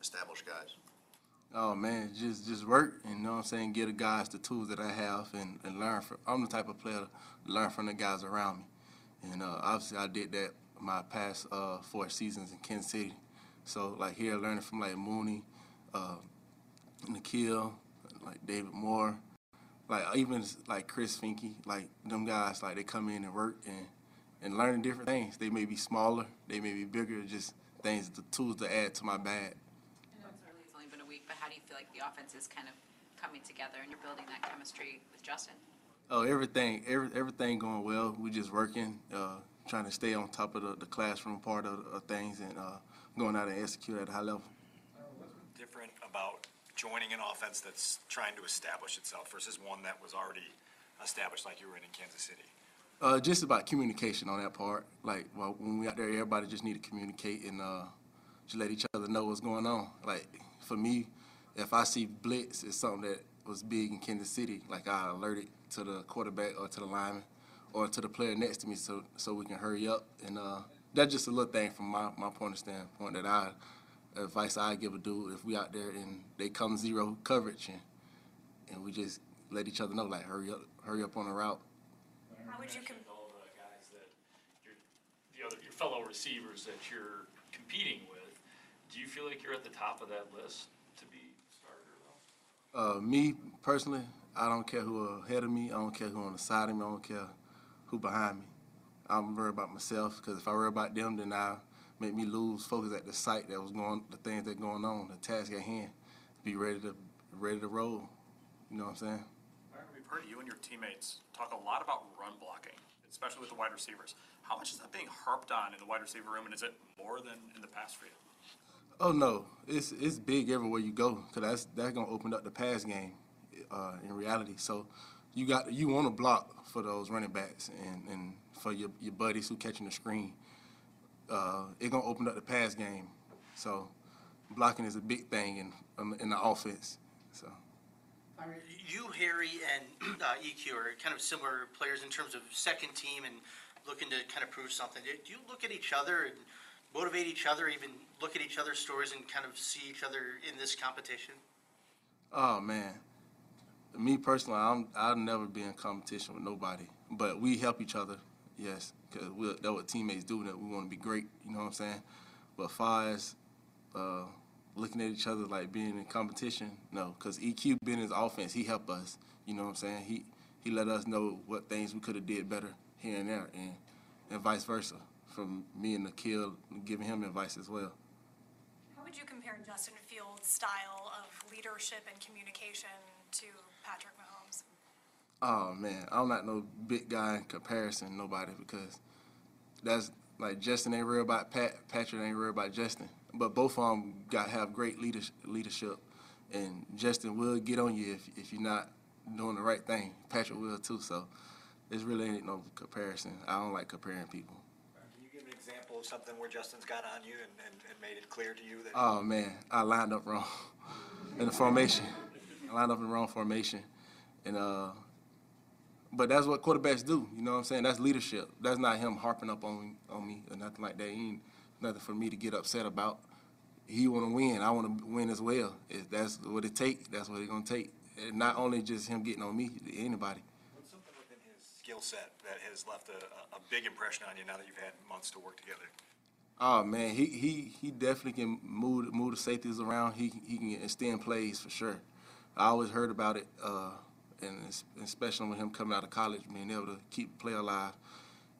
established guys. Oh man, just just work and you know what I'm saying, get the guys the tools that I have and, and learn from I'm the type of player to learn from the guys around me. And uh, obviously I did that my past uh, four seasons in Kansas City. So like here, learning from like Mooney, uh, N'Keal, like David Moore, like even like Chris Finke, like them guys, like they come in and work and and learning different things. They may be smaller, they may be bigger, just things, the tools to add to my bag. I know it's early, it's only been a week, but how do you feel like the offense is kind of coming together and you're building that chemistry with Justin? Oh, everything, every, everything going well. We just working, uh, trying to stay on top of the, the classroom part of, of things and uh, going out and execute at a high level. Different about joining an offense that's trying to establish itself versus one that was already established like you were in in Kansas City? Uh, just about communication on that part. Like, well, when we out there, everybody just need to communicate and uh, just let each other know what's going on. Like, for me, if I see blitz, it's something that was big in Kansas City. Like, I alert it to the quarterback or to the lineman or to the player next to me so so we can hurry up and uh, that's just a little thing from my, my point of standpoint that I advice I give a dude if we out there and they come zero coverage and and we just let each other know like hurry up hurry up on the route. How would you com- all the guys that you're, the other your fellow receivers that you're competing with? Do you feel like you're at the top of that list to be starter though? Uh, me personally, I don't care who ahead of me. I don't care who on the side of me. I don't care who behind me. I'm worried about myself because if I worry about them, then I make me lose focus at the site that was going, the things that going on, the task at hand. Be ready to ready to roll. You know what I'm saying? We've heard you and your teammates talk a lot about run blocking, especially with the wide receivers. How much is that being harped on in the wide receiver room, and is it more than in the past for you? Oh no, it's it's big everywhere you go because that's that's gonna open up the pass game uh, in reality. So you got you want to block for those running backs and, and for your, your buddies who catching the screen. uh, it's gonna open up the pass game. So blocking is a big thing in um, in the offense. So You, Harry, and uh, EQ are kind of similar players in terms of second team and looking to kind of prove something. Do do you look at each other and motivate each other, even look at each other's stories and kind of see each other in this competition? oh man, me personally, I'm I'll never be in competition with nobody. But we help each other, yes, because that's what teammates do. That we want to be great. You know what I'm saying? But far as uh, looking at each other like being in competition, no, because EQ being his offense, he helped us. You know what I'm saying? He he let us know what things we could have did better here and there, and and vice versa. From me and N'Keal giving him advice as well. How would you compare Justin Fields' style of leadership and communication to Patrick Mahomes? Oh man, I'm not no big guy in comparison, nobody, because that's like Justin ain't real about Pat, Patrick ain't real about Justin. But both of them got have great leadership, and Justin will get on you if if you're not doing the right thing. Patrick will too. So it's really ain't no comparison. I don't like comparing people. Can you give an example of something where Justin's got on you and, and, and made it clear to you that? Oh man, I lined up wrong in the formation. I lined up in the wrong formation, and uh, but that's what quarterbacks do. You know what I'm saying? That's leadership. That's not him harping up on on me or nothing like that. He ain't nothing for me to get upset about. He want to win. I want to win as well. If that's what it take, that's what it's gonna take. And not only just him getting on me, anybody. What's something within his skill set that has left a, a big impression on you now that you've had months to work together? Oh man, he he he definitely can move move the safeties around. He he can extend plays for sure. I always heard about it, uh, and especially with him coming out of college, being able to keep the play alive.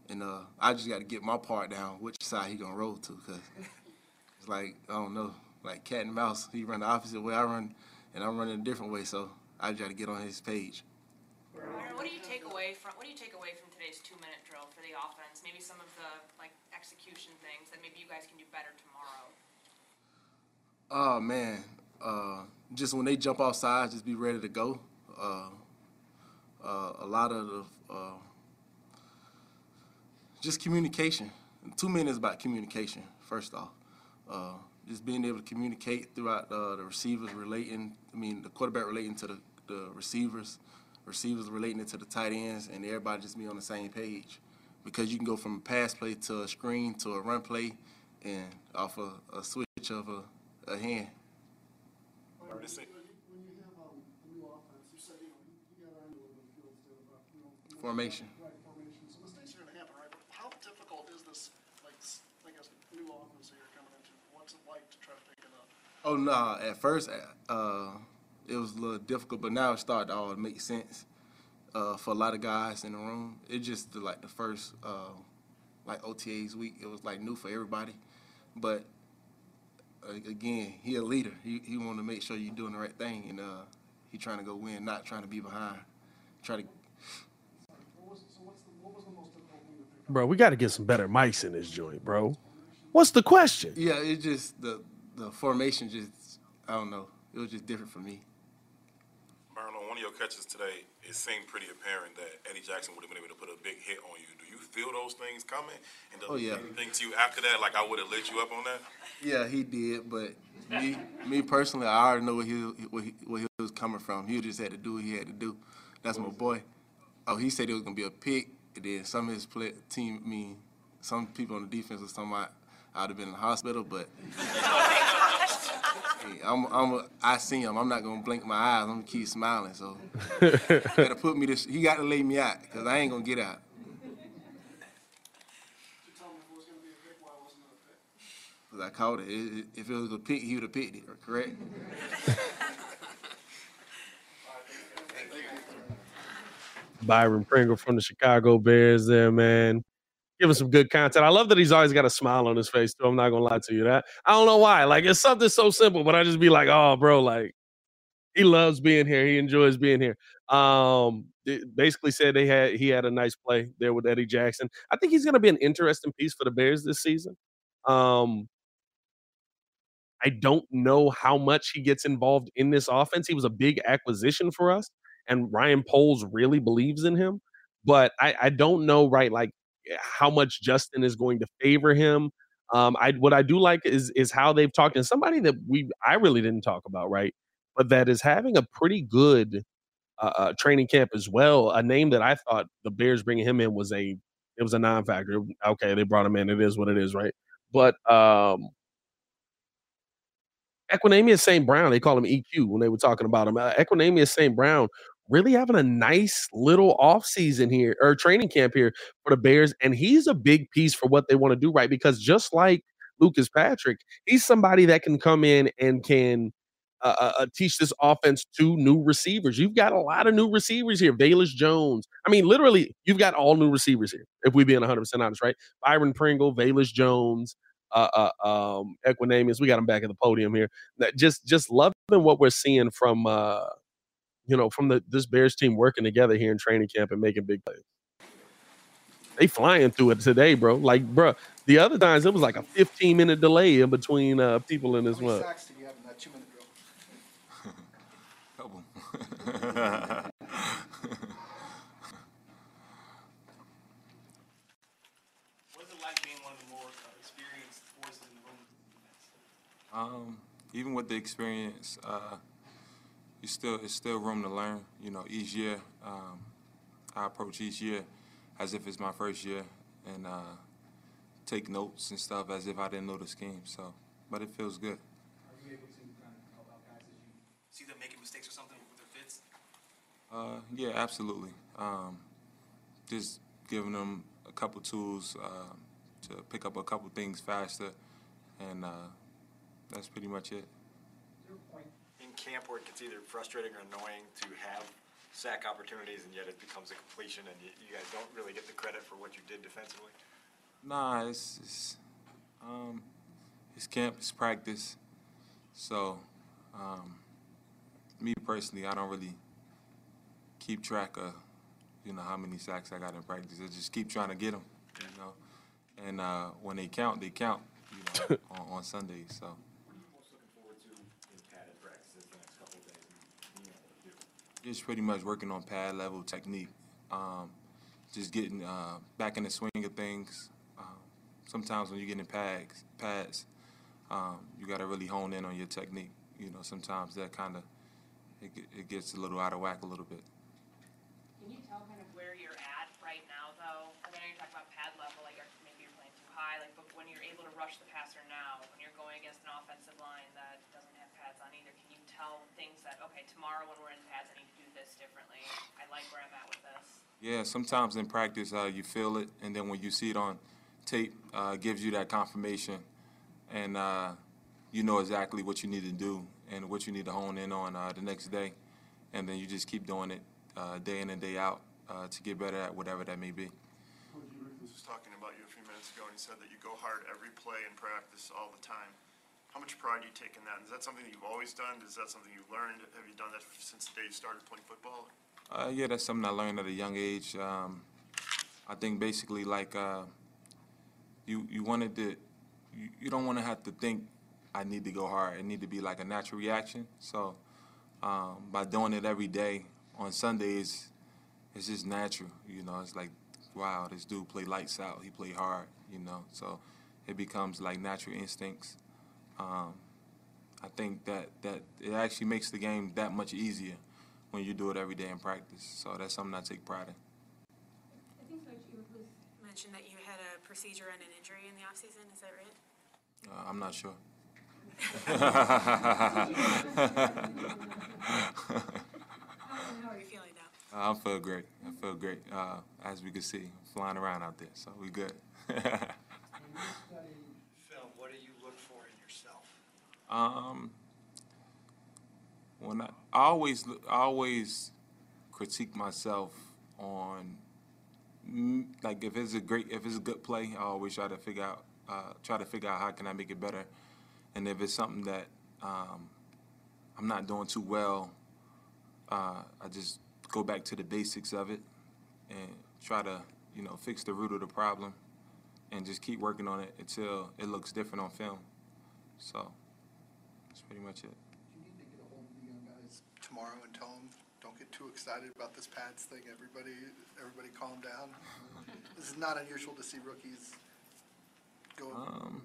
And uh, I just got to get my part down, which side he gonna roll to, cause it's like I don't know, like cat and mouse. He run the opposite way I run, and I'm running a different way. So I just got to get on his page. Aaron, what do you take away from what do you take away from today's two minute drill for the offense? Maybe some of the like execution things that maybe you guys can do better tomorrow. Oh man, uh, just when they jump off sides, just be ready to go. Uh, uh, a lot of the uh, just communication. Two minutes about communication. First off, uh, just being able to communicate throughout uh, the receivers relating. I mean, the quarterback relating to the, the receivers, receivers relating it to the tight ends, and everybody just be on the same page. Because you can go from a pass play to a screen to a run play, and off a, a switch of a, a hand. When you have um, a new offense, you said, you know, you got on a little bit of fields there about, you know. you know, Formation. Right, formation. So mistakes are gonna happen, right? But how difficult is this, like, I guess, new offense that you're coming into? What's it like to try to pick it up? Oh no! At first, uh, it was a little difficult, but now it started to all make sense uh, for a lot of guys in the room. It just the, like the first uh, like OTAs week. It was like new for everybody, but uh, again, he a leader. He he want to make sure you're doing the right thing, and uh, he trying to go win, not trying to be behind. Try to What was, so what's the, what was the most difficult thing to pick Bro, we got to get some better mics in this joint, bro. What's the question? yeah. It just the the formation just I don't know. It was just different for me. Marlon, one of your catches today, it seemed pretty apparent that Eddie Jackson would have been able to put a big hit on you. Do you feel those things coming? And does Oh, yeah. he think to you after that, like I would have lit you up on that? Yeah, he did, but me, me personally, I already know where he, where he where he was coming from. He just had to do what he had to do. That's my boy. Oh, he said it was gonna be a pick. And then some of his play, team, I mean, some people on the defense was talking about I'd have been in the hospital, but hey, I'm, I'm, a, I see him. I'm not gonna blink my eyes. I'm gonna keep smiling. So, he gotta put me this. He got to lay me out because I ain't gonna get out. tell me if it was gonna be a pick, why wasn't it a pick? Cause I caught it. It- it- If it was a pick, he would have picked it. Correct? Byron Pringle from the Chicago Bears there, man. Giving some good content. I love that he's always got a smile on his face, too. I'm not gonna lie to you. That I don't know why. Like it's something so simple, but I just be like, oh, bro, like he loves being here. He enjoys being here. Um, basically said they had he had a nice play there with Eddie Jackson. I think he's gonna be an interesting piece for the Bears this season. Um, I don't know how much he gets involved in this offense. He was a big acquisition for us, and Ryan Poles really believes in him. But I, I don't know, right, like how much Justin is going to favor him. Um, I what I do like is is how they've talked and somebody that we I really didn't talk about, right? But that is having a pretty good uh, uh, training camp as well. A name that I thought the Bears bringing him in was a it was a non-factor. Okay, they brought him in. It is what it is, right? But um, Equanimeous St. Brown, they call him EQ when they were talking about him. Uh, Equanimeous St. Brown really having a nice little offseason here or training camp here for the Bears. And he's a big piece for what they want to do, right? Because just like Lucas Patrick, he's somebody that can come in and can uh, uh, uh teach this offense to new receivers. You've got a lot of new receivers here. Velus Jones. I mean, literally, you've got all new receivers here, if we being 100% honest, right? Byron Pringle, Velus Jones, uh, uh, um, Equanimeous. We got him back at the podium here. That just just loving what we're seeing from uh, you know from the this Bears team working together here in training camp and making big plays. They flying through it today, bro. Like, bro, the other times it was like a 15 minute delay in between uh, people in this one. sacks did you have in that two minute drill? Couple. What is it like being one of the more uh, experienced voices in the room? Um, even with the experience, uh, you still it's still room to learn. You know, each year um, I approach each year as if it's my first year and uh, take notes and stuff as if I didn't know the scheme. So, but it feels good. Are you able to kind of help out guys as you see them making mistakes or something with their fits? Uh, yeah, absolutely. Um, just giving them a couple tools uh, to pick up a couple things faster, and uh, that's pretty much it. In camp where it gets either frustrating or annoying to have sack opportunities and yet it becomes a completion and you, you guys don't really get the credit for what you did defensively? Nah, it's, it's um, it's camp, it's practice. So, um, me personally, I don't really keep track of, you know, how many sacks I got in practice. I just keep trying to get them, you know. And uh, when they count, they count, you know, on, on Sundays. So. Most looking forward to in padded practices the next couple of days and being able to do. Just pretty much working on pad level technique. Um, just getting uh, back in the swing of things. Um, sometimes when you get in pads, pads, um, you got to really hone in on your technique. You know, sometimes that kind of it, it gets a little out of whack a little bit. Can you tell kind of where you're at right now, though? I know you're talking about pad level, like maybe you're playing too high, like, but when you're able to rush the passer now, when you're going against an offensive line that doesn't have pads on either, can you tell things that, okay, tomorrow when we're in pads, I need to do this differently? I like where I'm at with this. Yeah, sometimes in practice uh, you feel it, and then when you see it on tape, uh, it gives you that confirmation, and uh, you know exactly what you need to do and what you need to hone in on uh, the next day, and then you just keep doing it uh, day in and day out uh, to get better at whatever that may be. I was just talking about you a few minutes ago, and he said that you go hard every play in practice all the time. How much pride do you take in that? Is that something that you've always done? Is that something you've learned? Have you done that since the day you started playing football? Uh, yeah, that's something I learned at a young age. Um, I think basically like uh, you you wanted to you, you don't want to have to think I need to go hard. It need to be like a natural reaction. So um, by doing it every day on Sundays, it's just natural. You know, it's like wow, this dude play lights out. He play hard. You know, so it becomes like natural instincts. Um, I think that that it actually makes the game that much easier when you do it every day in practice. So that's something I take pride in. I think Coach, you mentioned that you had a procedure and an injury in the offseason, is that right? Uh, I'm not sure. How are you feeling now? I feel great. I feel great. Uh, as we can see, flying around out there, so we good. Film, what do you look for in yourself? Um, when I, I always I always critique myself on mm, like if it's a great if it's a good play, I always try to figure out uh, try to figure out how can I make it better, and if it's something that um, I'm not doing too well, uh, I just go back to the basics of it and try to you know fix the root of the problem, and just keep working on it until it looks different on film. So pretty much it. Do you need to get a hold of the young guys tomorrow and tell them, don't get too excited about this pads thing, everybody, everybody calm down? This is not unusual to see rookies go Um,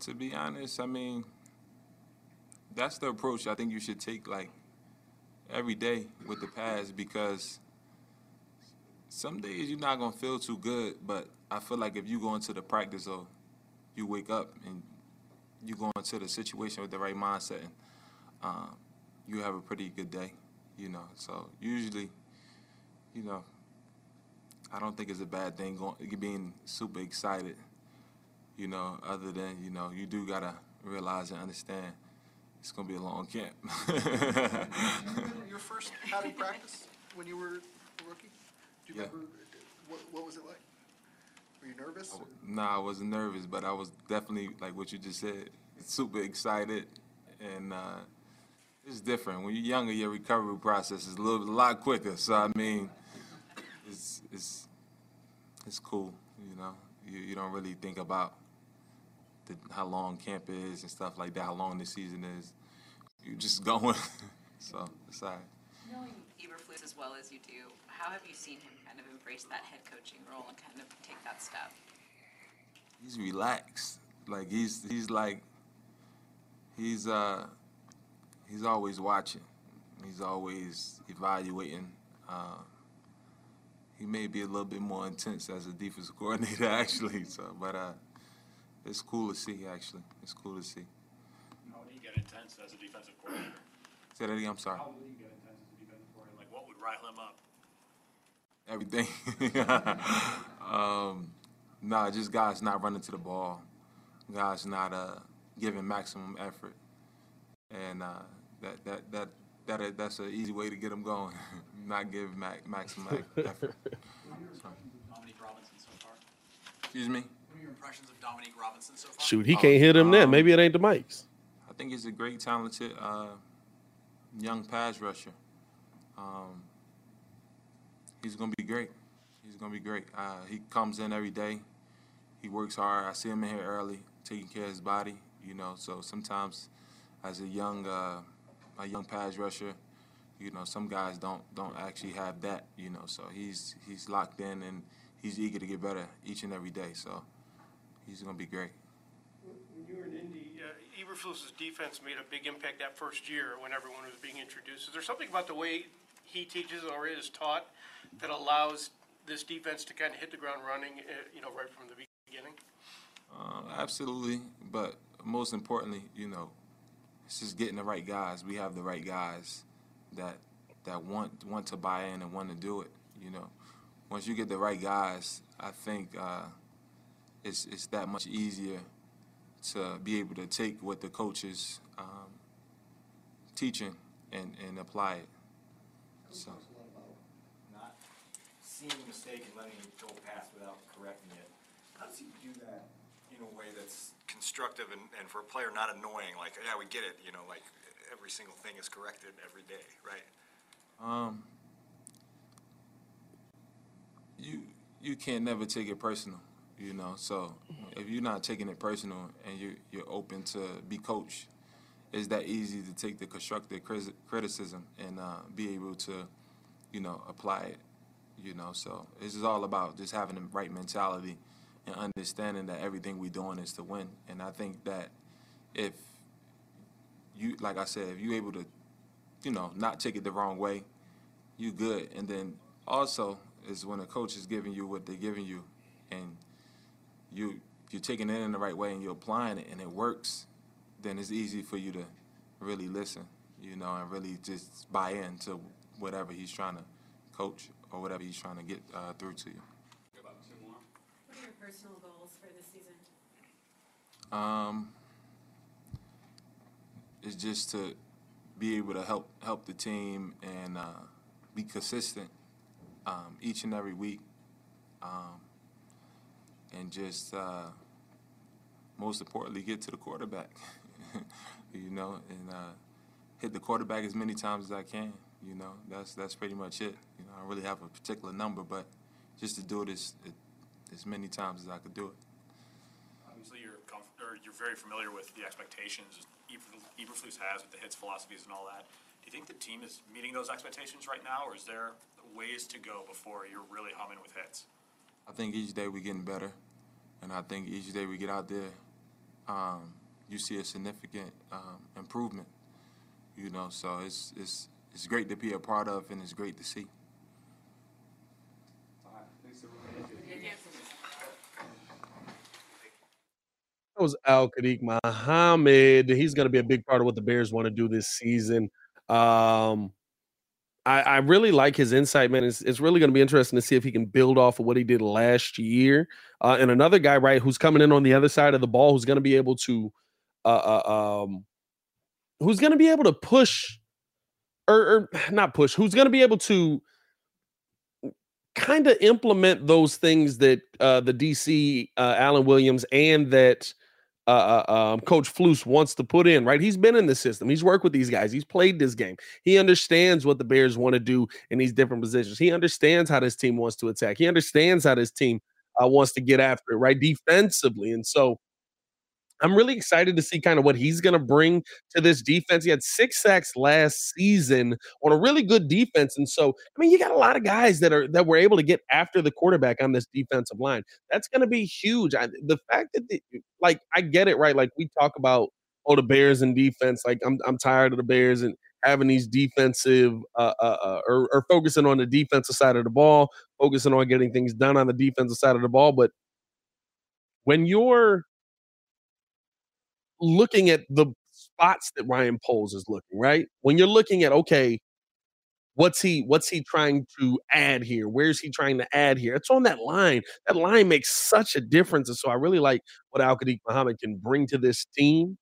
to be honest, I mean, that's the approach I think you should take like every day with the pads because some days you're not gonna feel too good, but I feel like if you go into the practice or you wake up and you go into the situation with the right mindset, and, um, you have a pretty good day, you know. So usually, you know, I don't think it's a bad thing going being super excited, you know. Other than you know, you do gotta realize and understand it's gonna be a long camp. Your first padding practice when you were a rookie? Do you Yeah. remember, what, what was it like? Were you nervous? Nah, I wasn't nervous, but I was definitely like what you just said, super excited, and uh, it's different. When you're younger, your recovery process is a little, a lot quicker. So I mean, it's it's it's cool, you know. You you don't really think about the, how long camp is and stuff like that, how long the season is. You're just going. so it's all right. Knowing Eberflus as well as you do, how have you seen him kind of embrace that head coaching role and kind of take that step? he's relaxed. Like he's he's like he's uh he's always watching. He's always evaluating. Uh, he may be a little bit more intense as a defensive coordinator, actually. So, but uh, it's cool to see. Actually, it's cool to see. How would he get intense as a defensive coordinator? Say that again. I'm sorry. How would he get intense as a defensive coordinator? Like, what would rile him up? Everything. um, nah, just guys not running to the ball, guys not uh, giving maximum effort, and uh, that that that that that's an easy way to get them going. not give ma- maximum e- effort. What are your impressions of Dominique Robinson so far? Excuse me. What are your impressions of Dominique Robinson so far? Shoot, he can't hit him there. Um, Maybe it ain't the mics. I think he's a great, talented uh, young pass rusher. Um, he's gonna be great. He's gonna be great. Uh, he comes in every day. He works hard. I see him in here early, taking care of his body. You know, so sometimes as a young uh, a young pass rusher, you know, some guys don't don't actually have that. You know, so he's he's locked in and he's eager to get better each and every day. So he's gonna be great. When you were in Indy, uh, defense made a big impact that first year when everyone was being introduced. Is there something about the way he teaches or is taught that allows this defense to kind of hit the ground running, uh, you know, right from the beginning? Uh, absolutely, but most importantly, you know, it's just getting the right guys. We have the right guys that that want want to buy in and want to do it. You know, once you get the right guys, I think uh, it's it's that much easier to be able to take what the coaches um, teaching and and apply it. So. Not seeing a mistake and letting it go past without correcting it. How does he do that in a way that's constructive and, and for a player not annoying? Like, yeah, we get it, you know, like every single thing is corrected every day, right? Um, you you can't never take it personal, you know. So if you're not taking it personal and you you're open to be coached, it's that easy to take the constructive criticism and uh, be able to, you know, apply it. You know, so this is all about just having the right mentality and understanding that everything we're doing is to win. And I think that if you, like I said, if you're able to, you know, not take it the wrong way, you good. And then also is when a coach is giving you what they're giving you, and you you're taking it in the right way and you're applying it and it works, then it's easy for you to really listen, you know, and really just buy into whatever he's trying to coach or whatever he's trying to get uh, through to you. What are your personal goals for this season? Um, it's just to be able to help help the team and uh, be consistent um, each and every week, um, and just uh, most importantly get to the quarterback, you know, and uh, hit the quarterback as many times as I can. You know, that's that's pretty much it. You know, I don't really have a particular number, but just to do it as as many times as I could do it. Obviously, you're comf- or you're very familiar with the expectations Eberflus has with the hits philosophies and all that. Do you think the team is meeting those expectations right now, or is there ways to go before you're really humming with hits? I think each day we're getting better, and I think each day we get out there um, you see a significant um, improvement. You know, so it's it's it's great to be a part of, and it's great to see. That was Al-Quadin Muhammad. He's going to be a big part of what the Bears want to do this season. Um, I, I really like his insight, man. It's, it's really going to be interesting to see if he can build off of what he did last year. Uh, and another guy, right, who's coming in on the other side of the ball, who's going to be able to, uh, uh, um, who's going to be able to push, or, or not push, who's going to be able to kind of implement those things that uh, the DC uh, Alan Williams and that uh, uh, um, Coach Flus wants to put in. Right, he's been in the system. He's worked with these guys. He's played this game. He understands what the Bears want to do in these different positions. He understands how this team wants to attack. He understands how this team uh, wants to get after it. Right, defensively, and so I'm really excited to see kind of what he's going to bring to this defense. He had six sacks last season on a really good defense, and so I mean, you got a lot of guys that are that were able to get after the quarterback on this defensive line. That's going to be huge. I, the fact that, the, like, I get it, right? Like we talk about oh the Bears and defense. Like I'm I'm tired of the Bears and having these defensive uh, uh, uh, or, or focusing on the defensive side of the ball, focusing on getting things done on the defensive side of the ball, but when you're looking at the spots that Ryan Poles is looking, right? When you're looking at okay, what's he what's he trying to add here? Where's he trying to add here? It's on that line. That line makes such a difference. And so I really like what Al-Quadin Muhammad can bring to this team.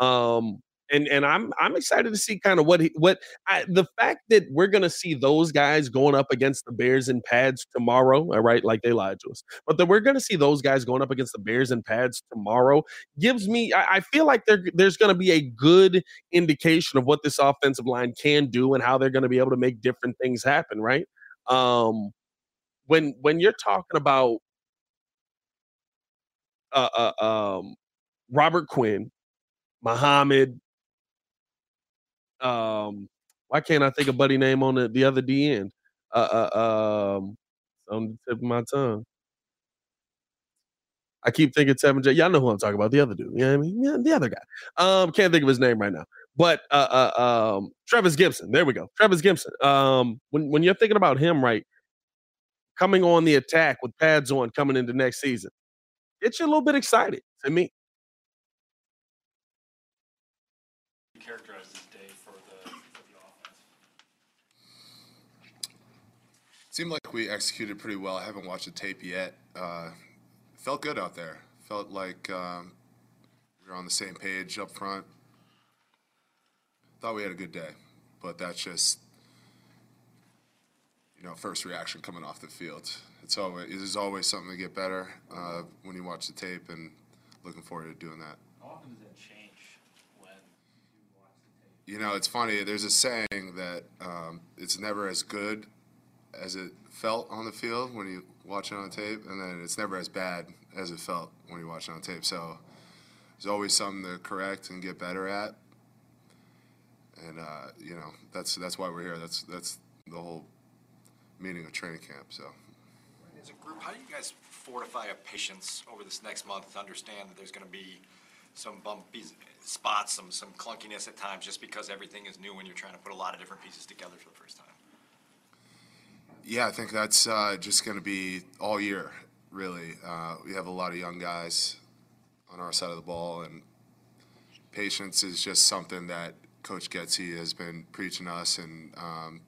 Um and and I'm I'm excited to see kind of what he, what I, the fact that we're gonna see those guys going up against the Bears in pads tomorrow. All right, like they lied to us, but that we're gonna see those guys going up against the Bears in pads tomorrow gives me. I, I feel like there there's gonna be a good indication of what this offensive line can do and how they're gonna be able to make different things happen. Right. Um, when when you're talking about uh, uh um Robert Quinn, Muhammad, um, why can't I think of buddy name on the, the other D end? Uh, uh, um, on the tip of my tongue. I keep thinking Seven J. Y'all know who I'm talking about. The other dude. You know what I mean? Yeah, the other guy. Um, can't think of his name right now. But uh, uh um, Trevis Gipson. There we go. Trevis Gipson. Um, when when you're thinking about him, right, coming on the attack with pads on coming into next season, gets you a little bit excited to me. characterize this day for the, for the offense? Seemed like we executed pretty well. I haven't watched the tape yet. Uh, felt good out there. Felt like um, we were on the same page up front. Thought we had a good day, but that's just you know first reaction coming off the field. It's always there's always something to get better uh, when you watch the tape, and looking forward to doing that. How often does that change when you watch the tape? You know, it's funny. There's a saying that um, it's never as good as it felt on the field when you watch it on tape, and then it's never as bad as it felt when you watch it on tape. So there's always something to correct and get better at, and uh, you know that's that's why we're here. That's that's the whole meaning of training camp. So. As a group, how do you guys fortify a patience over this next month to understand that there's going to be some bumpy spots, some some clunkiness at times, just because everything is new and you're trying to put a lot of different pieces together for the first time? Yeah, I think that's uh, just going to be all year, really. Uh, we have a lot of young guys on our side of the ball, and patience is just something that Coach Getsy has been preaching us. And um,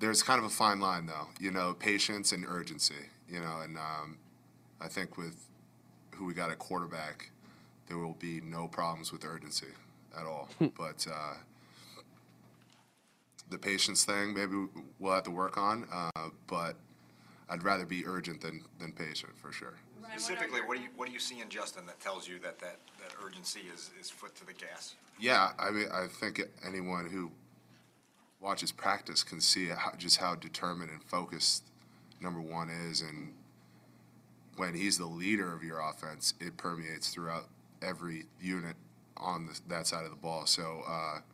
there's kind of a fine line, though, you know, patience and urgency, you know, and um, I think with who we got at quarterback, there will be no problems with urgency at all. but uh, the patience thing, maybe we'll have to work on. Uh, but I'd rather be urgent than, than patient for sure. Specifically, what do you what do you see in Justin that tells you that that, that urgency is, is foot to the gas? Yeah, I mean, I think anyone who watches practice can see how, just how determined and focused number one is, and when he's the leader of your offense, it permeates throughout every unit on the, that side of the ball. So, uh, yeah,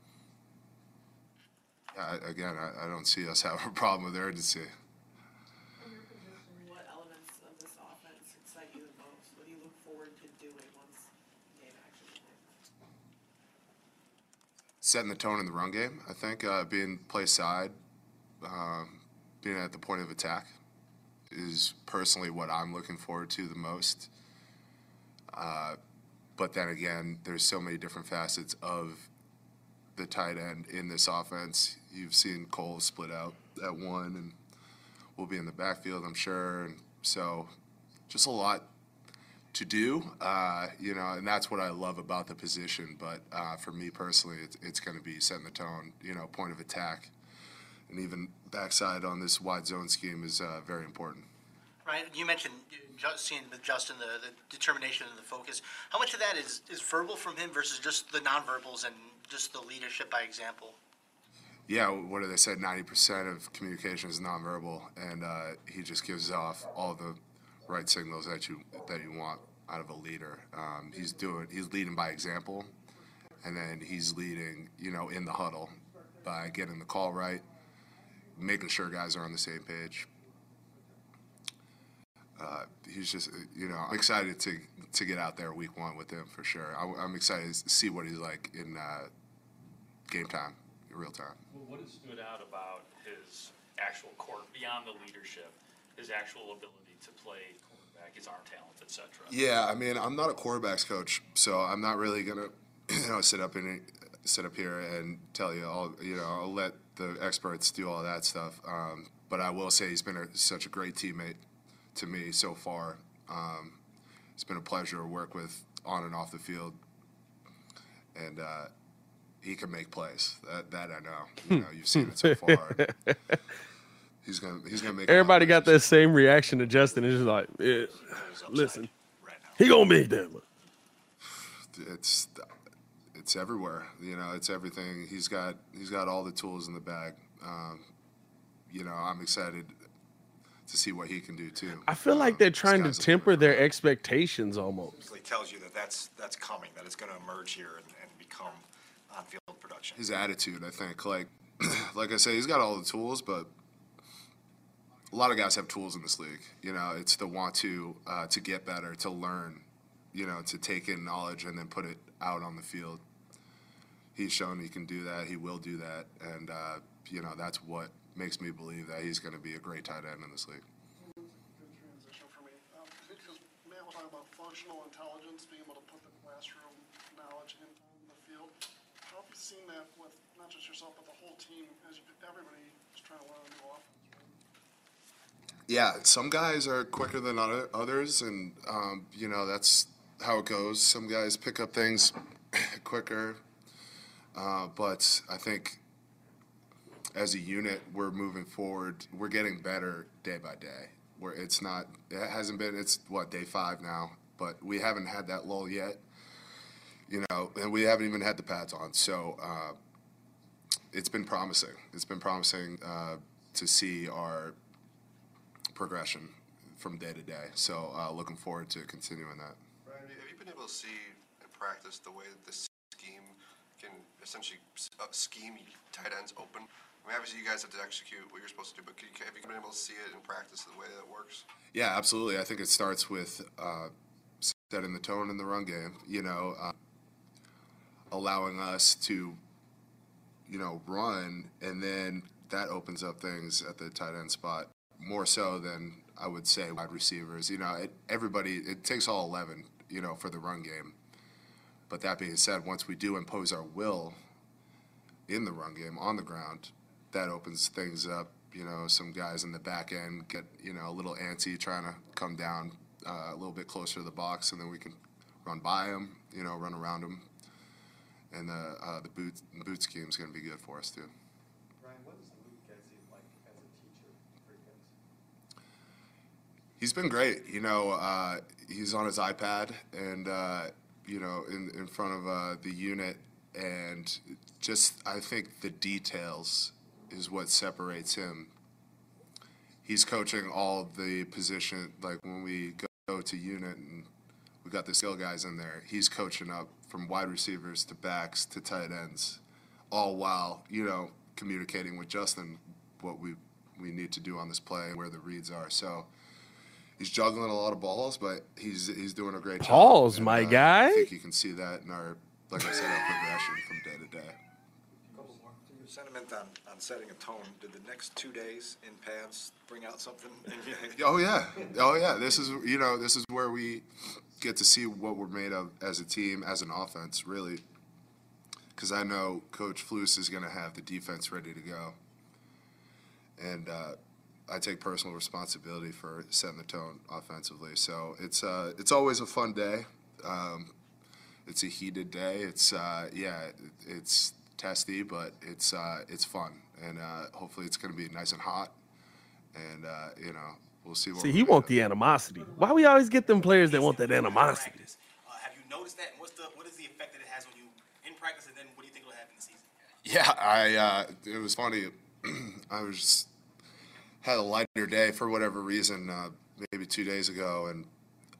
I, again, I, I don't see us having a problem with urgency. Setting the tone in the run game, I think, uh, being play side, um, being at the point of attack is personally what I'm looking forward to the most. Uh, but then again, there's so many different facets of the tight end in this offense. You've seen Cole split out at one, and we'll be in the backfield, I'm sure. And so, just a lot to do, uh, you know, and that's what I love about the position. But uh, for me personally, it's, it's going to be setting the tone, you know, point of attack, and even backside on this wide zone scheme is uh, very important. Right, you mentioned uh, seeing with Justin the, the determination and the focus. How much of that is, is verbal from him versus just the nonverbals and just the leadership by example? Yeah, what do they say? Ninety percent of communication is nonverbal, and uh, he just gives off all the right signals that you that you want out of a leader. Um, he's doing he's leading by example, and then he's leading, you know, in the huddle by getting the call right, making sure guys are on the same page. Uh, he's just, you know, I'm excited to to get out there week one with him for sure. I, am excited to see what he's like in uh, game time, real time. Well, what has stood out about his actual court beyond the leadership, his actual ability to play quarterback, his arm talent, etc. Yeah, I mean, I'm not a quarterbacks coach, so I'm not really gonna, you know, sit up in sit up here and tell you all. You know, I'll let the experts do all that stuff. Um, but I will say he's been a, such a great teammate to me so far. Um, it's been a pleasure to work with on and off the field, and uh, he can make plays. That that I know. You know, you've seen it so far. he's gonna he's gonna make. a lot of Everybody got that same reaction to Justin. It's just like, eh, listen, he gonna make that. one. it's it's everywhere. You know, it's everything. He's got he's got all the tools in the bag. Um, you know, I'm excited to see what he can do too. I feel like they're trying to temper their expectations almost. Basically tells you that that's, that's coming, that it's gonna emerge here and, and become on-field production. His attitude, I think, like like I say, he's got all the tools, but a lot of guys have tools in this league. You know, it's the want to uh, to get better, to learn, you know, to take in knowledge and then put it out on the field. He's shown he can do that. He will do that, and uh, you know that's what makes me believe that he's going to be a great tight end in this league. transition for me. Um, because Matt was talking about functional intelligence, being able to put the classroom knowledge into the field. How have you seen that with not just yourself, but the whole team, as everybody is trying to learn a new offense? Yeah, some guys are quicker than other, others, and um, you know that's how it goes. Some guys pick up things quicker, uh, but I think as a unit, we're moving forward. We're getting better day by day. Where it's not, it hasn't been. It's what day five now, but we haven't had that lull yet. You know, and we haven't even had the pads on, so uh, it's been promising. It's been promising uh, to see our progression from day to day. So uh, looking forward to continuing that. Brian, have you been able to see in practice the way that this scheme can essentially uh, scheme tight ends open? I mean, obviously you guys have to execute what you're supposed to do, but can you, have you been able to see it in practice the way that it works? Yeah, absolutely. I think it starts with uh, setting the tone in the run game. You know, uh, allowing us to, you know, run, and then that opens up things at the tight end spot more so than I would say wide receivers. You know, it, everybody it takes all eleven. You know, for the run game. But that being said, once we do impose our will in the run game on the ground, that opens things up. You know, some guys in the back end get you know a little antsy trying to come down uh, a little bit closer to the box, and then we can run by them. You know, run around them, and the uh, the boot boot scheme is going to be good for us too. Ryan, what does Luke Getsy like as a teacher for guys? He's been great. You know, uh, he's on his iPad and uh, you know in in front of uh, the unit, and just I think the details is what separates him. He's coaching all the position like when we go to unit and we got the skill guys in there. He's coaching up from wide receivers to backs to tight ends, all while you know communicating with Justin what we we need to do on this play and where the reads are. So he's juggling a lot of balls, but he's he's doing a great job. Pause, And, my uh, guy. I think you can see that in our, like I said, our progression from day to day. Sentiment on, on setting a tone, did the next two days in pads bring out something? Oh yeah, oh yeah. This is you know this is where we get to see what we're made of as a team, as an offense, really. Because I know Coach Flus is going to have the defense ready to go, and uh, I take personal responsibility for setting the tone offensively. So it's uh, it's always a fun day. Um, it's a heated day. It's uh, yeah, it's testy, but it's uh, it's fun, and uh, hopefully it's going to be nice and hot, and uh, you know we'll see. What See, he want the animosity. Why we always get them players that want that animosity? Uh, have you noticed that? What's the what is the effect that it has on you in practice, and then what do you think will happen this season? Yeah, I. Uh, it was funny. I was just, had a lighter day for whatever reason, uh, maybe two days ago, and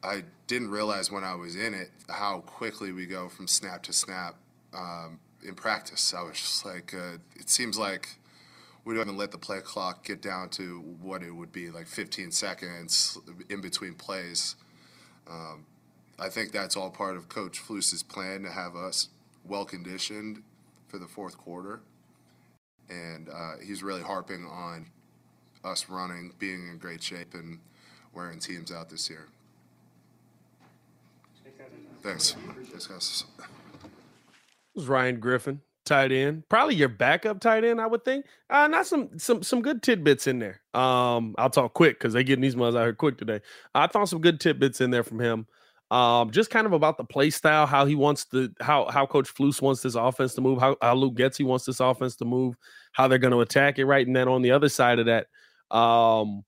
I didn't realize when I was in it how quickly we go from snap to snap um, in practice. I was just like, uh, it seems like we don't even let the play clock get down to what it would be like 15 seconds in between plays. Um, I think that's all part of Coach Flus's plan to have us well conditioned for the fourth quarter, and uh, he's really harping on us running, being in great shape, and wearing teams out this year. Thanks. Thanks, guys. was Ryan Griffin, tight end. Probably your backup tight end, I would think. Uh, not some some some good tidbits in there. Um, I'll talk quick because they getting these ones out here quick today. I found some good tidbits in there from him. Um, just kind of about the play style, how he wants the how how Coach Flus wants this offense to move, how, how Luke Getsy wants this offense to move, how they're going to attack it, right? And then on the other side of that, um,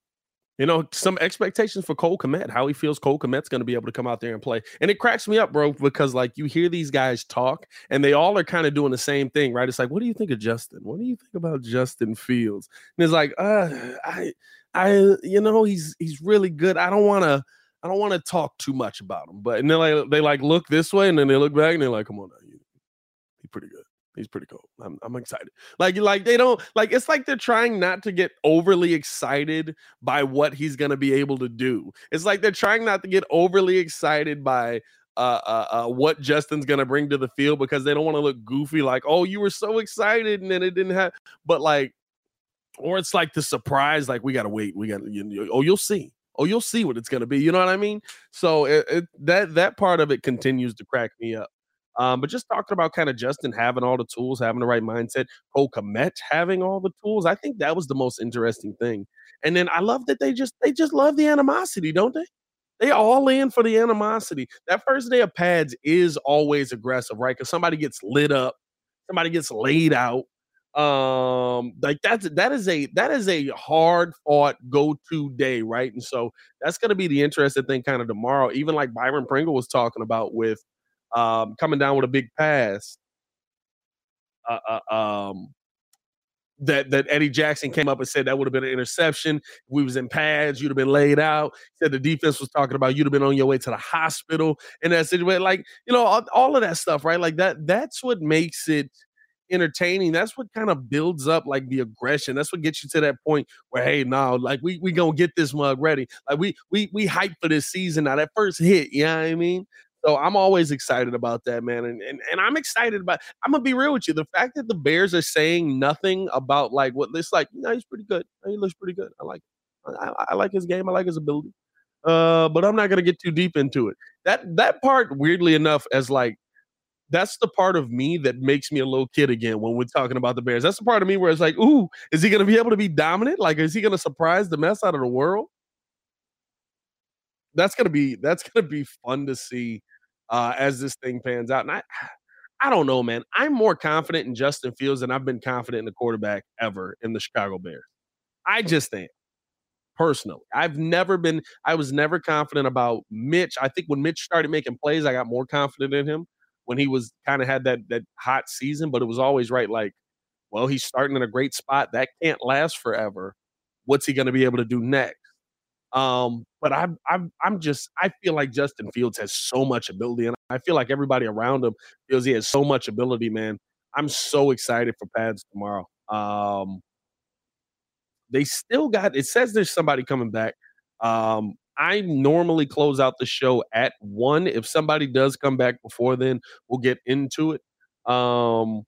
you know, some expectations for Cole Kmet, how he feels Cole Kmet's going to be able to come out there and play. And it cracks me up, bro, because like you hear these guys talk and they all are kind of doing the same thing, right? It's like, what do you think of Justin? What do you think about Justin Fields? And it's like, uh, I, I, you know, he's he's really good. I don't want to, I don't want to talk too much about him. But and they like they like look this way and then they look back and they're like, come on, now, you, he's pretty good. He's pretty cool. I'm, I'm excited. Like, like they don't like it's like they're trying not to get overly excited by what he's gonna be able to do. It's like they're trying not to get overly excited by uh, uh, uh what Justin's gonna bring to the field because they don't want to look goofy, like, oh, you were so excited and then it didn't have but like or it's like the surprise, like we gotta wait, we gotta you know, oh, you'll see. Oh, you'll see what it's gonna be. You know what I mean? So it, it, that that part of it continues to crack me up. Um, but just talking about kind of Justin having all the tools, having the right mindset, Cole Kmet having all the tools. I think that was the most interesting thing. And then I love that they just they just love the animosity, don't they? They all in for the animosity. That first day of pads is always aggressive, right? Because somebody gets lit up, somebody gets laid out. Um, like that's that is a that is a hard fought go to day, right? And so that's gonna be the interesting thing kind of tomorrow. Even like Byron Pringle was talking about with um, coming down with a big pass. Uh, uh, um, that that Eddie Jackson came up and said that would have been an interception. We was in pads, you'd have been laid out. Said the defense was talking about you'd have been on your way to the hospital in that situation. Like you know, all, all of that stuff, right? Like that. That's what makes it entertaining. That's what kind of builds up like the aggression. That's what gets you to that point where hey, now like we we gonna get this mug ready. Like we we we hype for this season. Now that first hit, you know what I mean? So I'm always excited about that, man. And, and and I'm excited about I'm gonna be real with you. The fact that the Bears are saying nothing about like what this like, no, he's pretty good. He looks pretty good. I like I, I like his game. I like his ability. Uh, but I'm not gonna get too deep into it. That that part, weirdly enough, as like that's the part of me that makes me a little kid again when we're talking about the Bears. That's the part of me where it's like, ooh, is he gonna be able to be dominant? Like, is he gonna surprise the mess out of the world? That's gonna be that's gonna be fun to see uh, as this thing pans out. And I, I don't know, man. I'm more confident in Justin Fields than I've been confident in the quarterback ever in the Chicago Bears. I just am. Personally, I've never been. I was never confident about Mitch. I think when Mitch started making plays, I got more confident in him. When he was kind of had that that hot season, but it was always right. Like, well, he's starting in a great spot. That can't last forever. What's he going to be able to do next? Um, but I'm I'm I'm just I feel like Justin Fields has so much ability, and I feel like everybody around him feels he has so much ability, man. I'm so excited for pads tomorrow. Um, they still got it says there's somebody coming back. Um, I normally close out the show at one. If somebody does come back before then, we'll get into it. Um,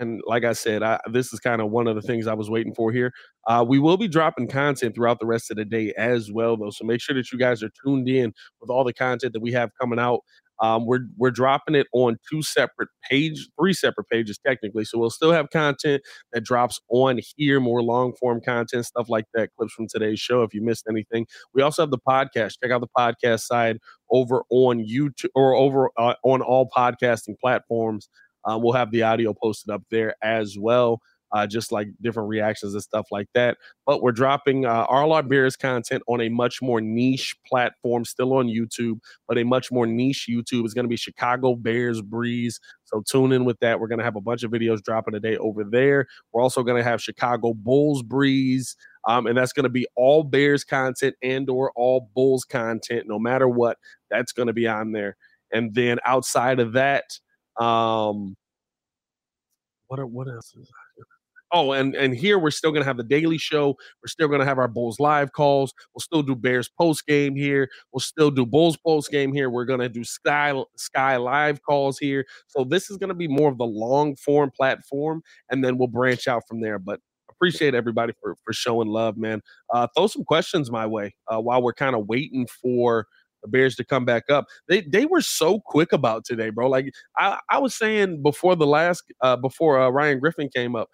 and like I said, I, this is kind of one of the things I was waiting for here. Uh, we will be dropping content throughout the rest of the day as well, though. So make sure that you guys are tuned in with all the content that we have coming out. Um, we're we're dropping it on two separate page, three separate pages technically. So we'll still have content that drops on here, more long form content, stuff like that, clips from today's show. If you missed anything, we also have the podcast. Check out the podcast side over on YouTube or over uh, on all podcasting platforms. Um, we'll have the audio posted up there as well uh, just like different reactions and stuff like that. But we're dropping uh, our Bears content on a much more niche platform, still on YouTube, but a much more niche YouTube is going to be Chicago Bears Breeze. So tune in with that. We're going to have a bunch of videos dropping today over there. We're also going to have Chicago Bulls Breeze. Um, and that's going to be all Bears content and or all Bulls content, no matter what. That's going to be on there. And then outside of that, um, what are what else is Oh, and and here we're still gonna have the daily show. We're still gonna have our Bulls live calls. We'll still do Bears post game here. We'll still do Bulls post game here. We're gonna do Sky Sky live calls here. So this is gonna be more of the long form platform, and then we'll branch out from there. But appreciate everybody for for showing love, man. Uh, throw some questions my way uh, while we're kind of waiting for the Bears to come back up. They they were so quick about today, bro. Like I, I was saying before the last uh before uh, Ryan Griffin came up,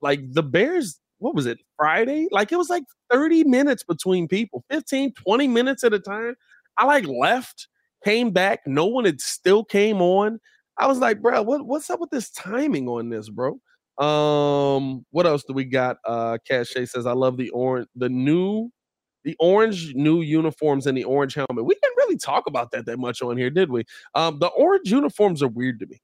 like the Bears, what was it, Friday? Like it was like 30 minutes between people, 15, 20 minutes at a time. I like left, came back, no one had still came on. I was like, bro, what, what's up with this timing on this, bro? Um, what else do we got? Uh Cache says, I love the orange, the new the orange new uniforms and the orange helmet. We didn't really talk about that that much on here, did we? Um, the orange uniforms are weird to me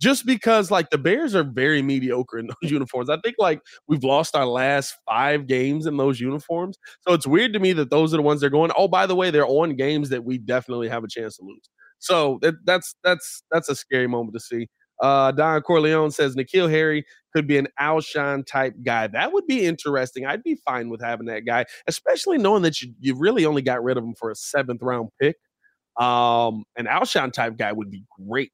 just because like the Bears are very mediocre in those uniforms. I think like we've lost our last five games in those uniforms. So it's weird to me that those are the ones they're going. Oh, by the way, they're on games that we definitely have a chance to lose. So that, that's that's that's a scary moment to see. Uh, Don Corleone says N'Keal Harry could be an Alshon type guy. That would be interesting. I'd be fine with having that guy, especially knowing that you, you really only got rid of him for a seventh round pick. Um, an Alshon type guy would be great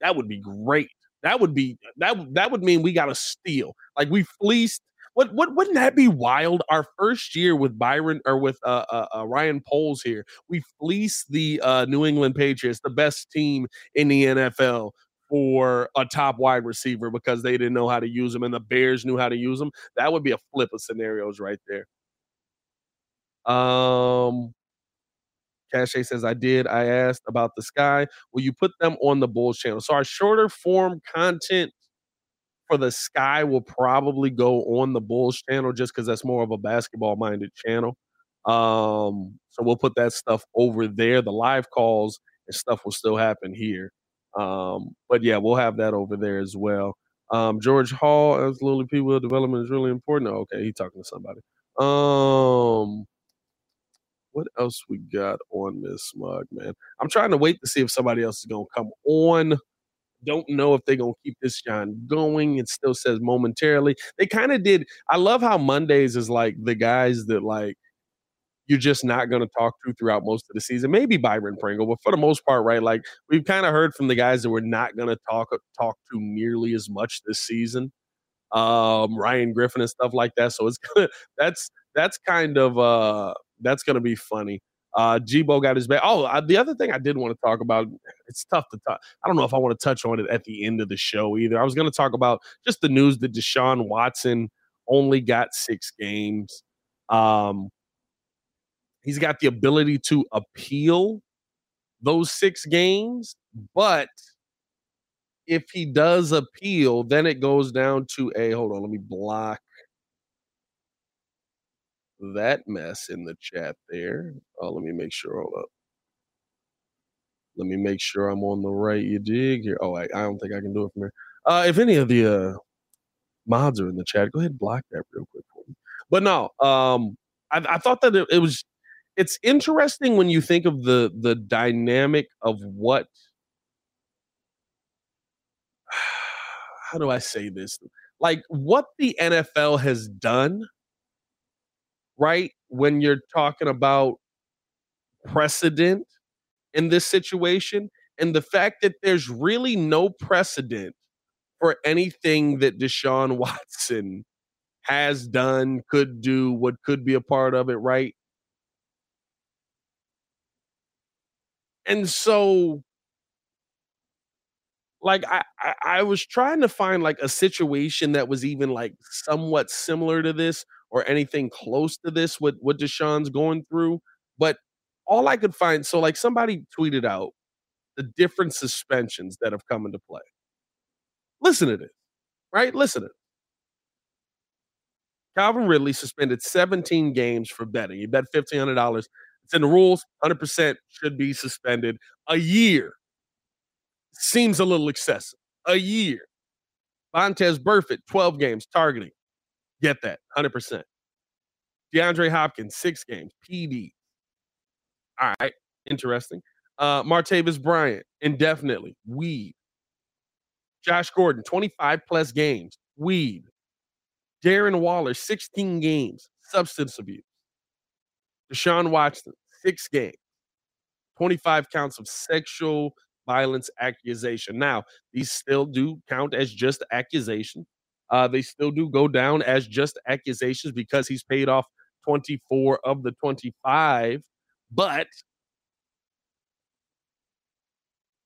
that would be great. That would be that that would mean we got a steal. Like we fleeced. What what wouldn't that be wild? Our first year with Byron or with uh, uh, uh Ryan Poles here, we fleeced the uh, New England Patriots, the best team in the NFL, for a top wide receiver because they didn't know how to use them, and the Bears knew how to use them. That would be a flip of scenarios right there. Um, Cache says, I did. I asked about the sky. Will you put them on the Bulls channel? So our shorter form content for the sky will probably go on the Bulls channel just because that's more of a basketball minded channel. Um, so we'll put that stuff over there. The live calls and stuff will still happen here. Um, but yeah, we'll have that over there as well. Um, George Hall as Lily P. Will development is really important. Oh, okay, he's talking to somebody. Um, what else we got on this mug, man? I'm trying to wait to see if somebody else is gonna come on. Don't know if they're gonna keep this John going. It still says momentarily. They kind of did. I love how Mondays is like the guys that like you're just not going to talk to throughout most of the season. Maybe Byron Pringle, but for the most part, right? Like we've kind of heard from the guys that we're not going to talk talk to nearly as much this season. Um, Ryan Griffin and stuff like that. So it's gonna that's that's kind of uh that's going to be funny. Uh, Gbo got his back. Oh, I, the other thing I did want to talk about, it's tough to talk. I don't know if I want to touch on it at the end of the show either. I was going to talk about just the news that Deshaun Watson only got six games. Um, he's got the ability to appeal those six games, but if he does appeal, then it goes down to a hold on, let me block that mess in the chat there. Oh, let me make sure. Hold up. Let me make sure I'm on the right. You dig here? Oh, I, I don't think I can do it from here. Uh, if any of the uh, mods are in the chat, go ahead and block that real quick for me. But no, um, I, I thought that it, it was. It's interesting when you think of the the dynamic of what. How do I say this? Like what the NFL has done right? When you're talking about precedent in this situation and the fact that there's really no precedent for anything that Deshaun Watson has done, could do, what could be a part of it, right? And so like I, I I was trying to find like a situation that was even like somewhat similar to this or anything close to this what what Deshaun's going through, but all I could find so like somebody tweeted out the different suspensions that have come into play. Listen to this, right? Listen to this. Calvin Ridley suspended 17 games for betting. He bet $1,500. It's in the rules. 100% should be suspended. A year seems a little excessive. A year. Vontaze Burfict, 12 games, targeting. Get that, 100%. DeAndre Hopkins, six games, PD. All right, interesting. Uh, Martavis Bryant, indefinitely, weed. Josh Gordon, 25 plus games, weed. Darren Waller, 16 games, substance abuse. Deshaun Watson, six games, 25 counts of sexual violence accusation. Now, these still do count as just accusation. Uh, they still do go down as just accusations because he's paid off 24 of the 25, but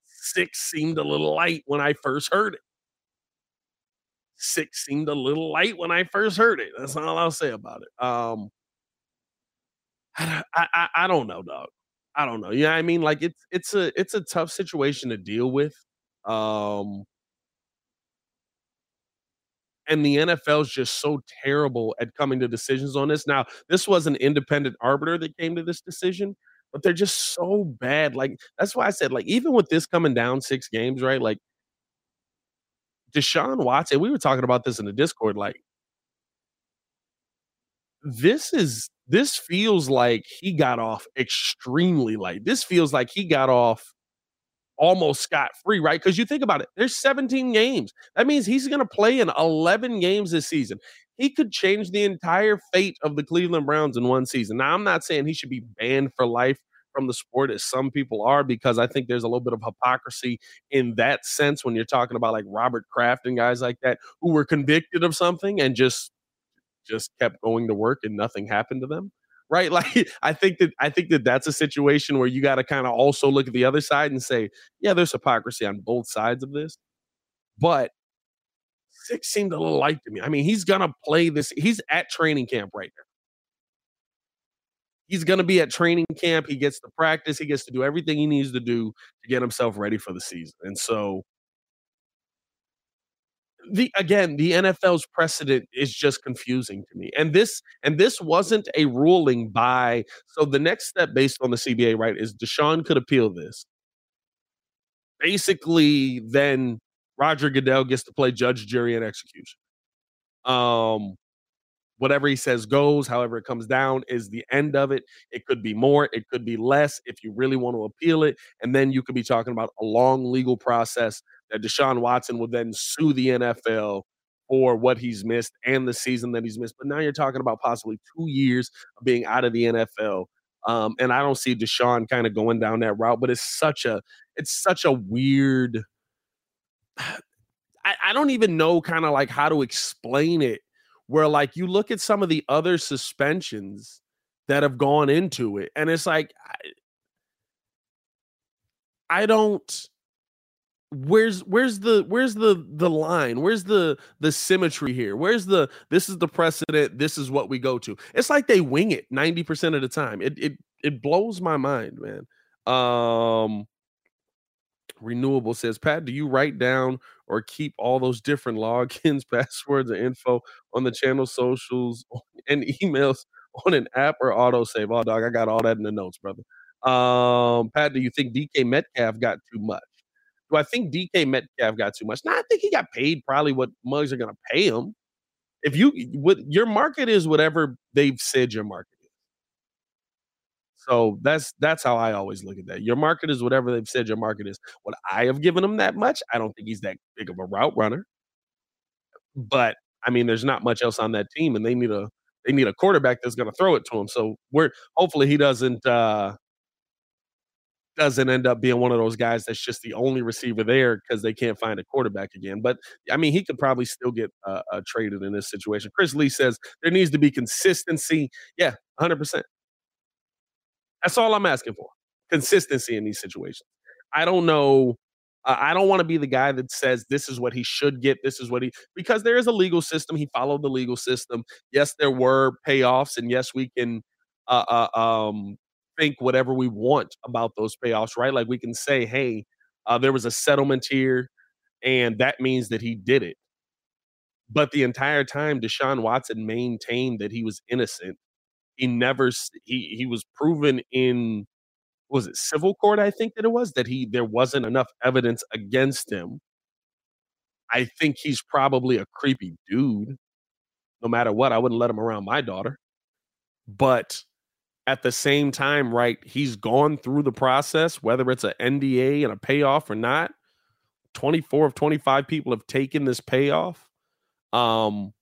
six seemed a little light when I first heard it. Six seemed a little light when I first heard it. That's all I'll say about it. Um, I, I, I don't know, dog. I don't know. you Yeah, I mean, like it's it's a it's a tough situation to deal with. Um and the NFL is just so terrible at coming to decisions on this. Now, this was an independent arbiter that came to this decision, but they're just so bad. Like that's why I said, like, even with this coming down six games, right? Like Deshaun Watson, we were talking about this in the Discord, like this is this feels like he got off extremely light. This feels like he got off almost scot free, right? Because you think about it, there's 17 games. That means he's going to play in 11 games this season. He could change the entire fate of the Cleveland Browns in one season. Now, I'm not saying he should be banned for life from the sport as some people are, because I think there's a little bit of hypocrisy in that sense when you're talking about like Robert Kraft and guys like that who were convicted of something and just just kept going to work and nothing happened to them right? Like i think that i think that that's a situation where you got to kind of also look at the other side and say yeah there's hypocrisy on both sides of this but six seemed a little light to me. I mean he's gonna play this he's at training camp right now. He's gonna be at training camp he gets to practice he gets to do everything he needs to do to get himself ready for the season and so the again the NFL's precedent is just confusing to me. And this and this wasn't a ruling by so the next step based on the CBA right is Deshaun could appeal this. Basically then Roger Goodell gets to play judge, jury and execution. Um whatever he says goes, however it comes down is the end of it. It could be more, it could be less if you really want to appeal it and then you could be talking about a long legal process that Deshaun Watson will then sue the NFL for what he's missed and the season that he's missed. But now you're talking about possibly two years of being out of the NFL. Um, and I don't see Deshaun kind of going down that route, but it's such a it's such a weird I, I don't even know kind of like how to explain it. Where like you look at some of the other suspensions that have gone into it, and it's like I, I don't where's where's the where's the the line? Where's the the symmetry here? Where's the this is the precedent this is what we go to? It's like they wing it 90% of the time. It it it blows my mind man. Um renewable says pat do you write down or keep all those different logins passwords and info on the channel socials and emails on an app or auto save oh dog i got all that in the notes brother. Um pat do you think dk metcalf got too much do I think DK Metcalf got too much? No, I think he got paid probably what mugs are going to pay him. If you what your market is whatever they've said your market is. So that's that's how I always look at that. Your market is whatever they've said your market is. What I have given him that much, I don't think he's that big of a route runner. But I mean, there's not much else on that team, and they need a they need a quarterback that's going to throw it to him. So we're hopefully he doesn't uh doesn't end up being one of those guys that's just the only receiver there because they can't find a quarterback again. But I mean, he could probably still get uh, uh, traded in this situation. Chris Lee says there needs to be consistency. Yeah, 100%. That's all I'm asking for consistency in these situations. I don't know. Uh, I don't want to be the guy that says this is what he should get. This is what he, because there is a legal system. He followed the legal system. Yes, there were payoffs, and yes, we can uh, uh, um, think whatever we want about those payoffs, right? Like we can say, hey, uh, there was a settlement here, and that means that he did it. But the entire time, Deshaun Watson maintained that he was innocent. He never he he was proven in was it civil court? I think that it was that he there wasn't enough evidence against him. I think he's probably a creepy dude. No matter what, I wouldn't let him around my daughter. But at the same time, right, he's gone through the process, whether it's an NDA and a payoff or not. 24 of 25 people have taken this payoff. Um,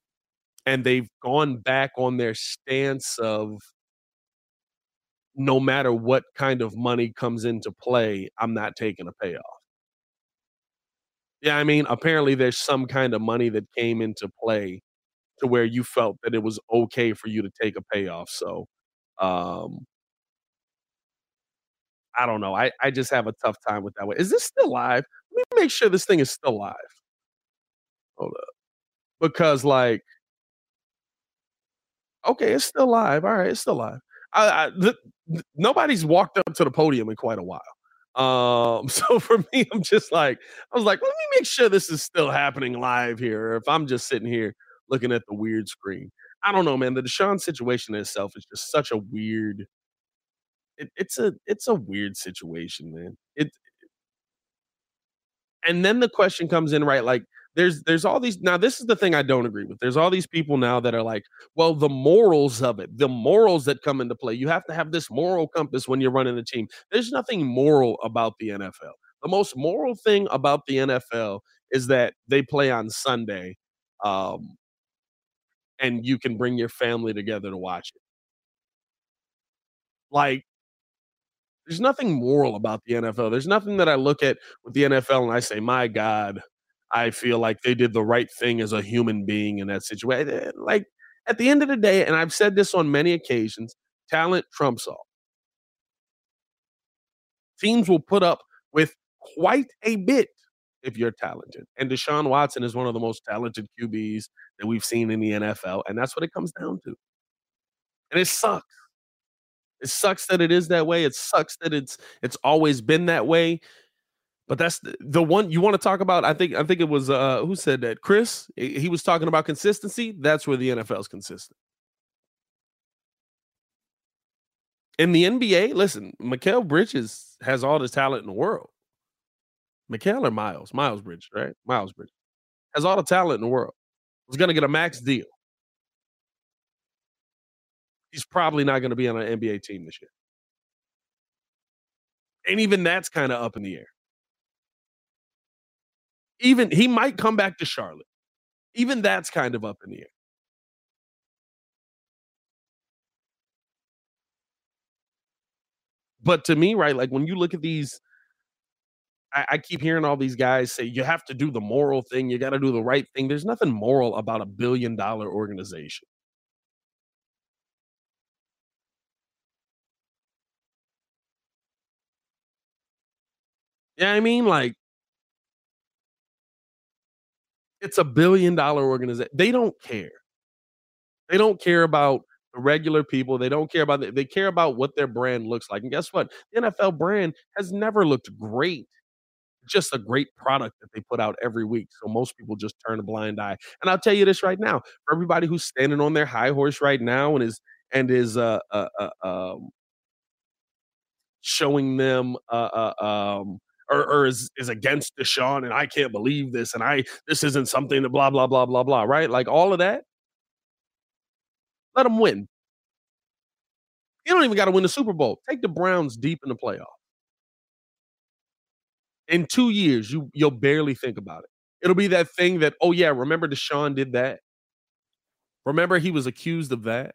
and they've gone back on their stance of no matter what kind of money comes into play, I'm not taking a payoff. Yeah, I mean, apparently there's some kind of money that came into play to where you felt that it was okay for you to take a payoff. So, um, I don't know. I, I just have a tough time with that one. Is this still live? Let me make sure this thing is still live. Hold up. Because like, okay, it's still live. All right, it's still live. I, I th- th- nobody's walked up to the podium in quite a while. Um, so for me, I'm just like, I was like, let me make sure this is still happening live here. Or if I'm just sitting here looking at the weird screen, I don't know, man. The Deshaun situation itself is just such a weird. It, it's a it's a weird situation, man. It and then the question comes in right like there's there's all these now this is the thing i don't agree with there's all these people now that are like well the morals of it the morals that come into play you have to have this moral compass when you're running the team there's nothing moral about the nfl the most moral thing about the nfl is that they play on sunday um and you can bring your family together to watch it like there's nothing moral about the NFL. There's nothing that I look at with the NFL and I say, my God, I feel like they did the right thing as a human being in that situation. Eh, like at the end of the day, and I've said this on many occasions, talent trumps all. Teams will put up with quite a bit if you're talented. And Deshaun Watson is one of the most talented QBs that we've seen in the NFL. And that's what it comes down to. And it sucks. It sucks that it is that way. It sucks that it's it's always been that way. But that's the, the one you want to talk about. I think I think it was uh who said that? Chris. He was talking about consistency. That's where the NFL is consistent. In the NBA, listen, Mikal Bridges has all the talent in the world. Mikal or Miles? Miles Bridge, right? Miles Bridge has all the talent in the world. Was going to get a max deal. He's probably not going to be on an NBA team this year. And even that's kind of up in the air. Even he might come back to Charlotte. Even that's kind of up in the air. But to me, right, like when you look at these, I, I keep hearing all these guys say you have to do the moral thing, you got to do the right thing. There's nothing moral about a billion dollar organization. Yeah, I mean, like it's a billion dollar organization. They don't care. They don't care about the regular people. They don't care about the, they care about what their brand looks like. And guess what? The NFL brand has never looked great. Just a great product that they put out every week. So most people just turn a blind eye. And I'll tell you this right now: for everybody who's standing on their high horse right now and is and is uh, uh, uh um, showing them uh, uh um or, or is is against Deshaun and I can't believe this and I this isn't something that blah blah blah blah blah right like all of that let them win you don't even got to win the Super Bowl take the Browns deep in the playoff in two years you you'll barely think about it it'll be that thing that oh yeah remember Deshaun did that remember he was accused of that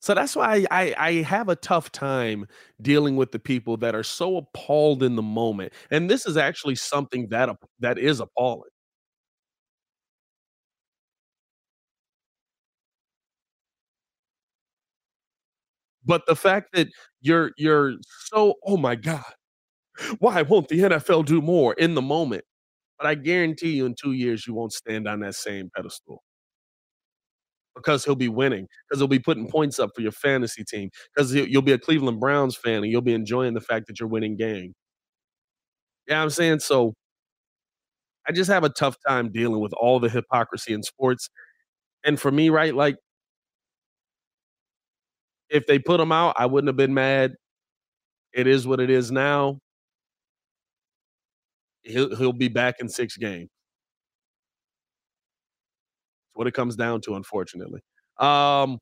So that's why I, I have a tough time dealing with the people that are so appalled in the moment. And this is actually something that that is appalling. But the fact that you're you're so, "Oh my god, why won't the NFL do more?" in the moment. But I guarantee you in 2 years you won't stand on that same pedestal. Because he'll be winning, because he'll be putting points up for your fantasy team, because you'll be a Cleveland Browns fan and you'll be enjoying the fact that you're winning game. Yeah, I'm saying? So I just have a tough time dealing with all the hypocrisy in sports. And for me, right, like if they put him out, I wouldn't have been mad. It is what it is now. He'll he'll be back in 6 games. It's what it comes down to, unfortunately. Um,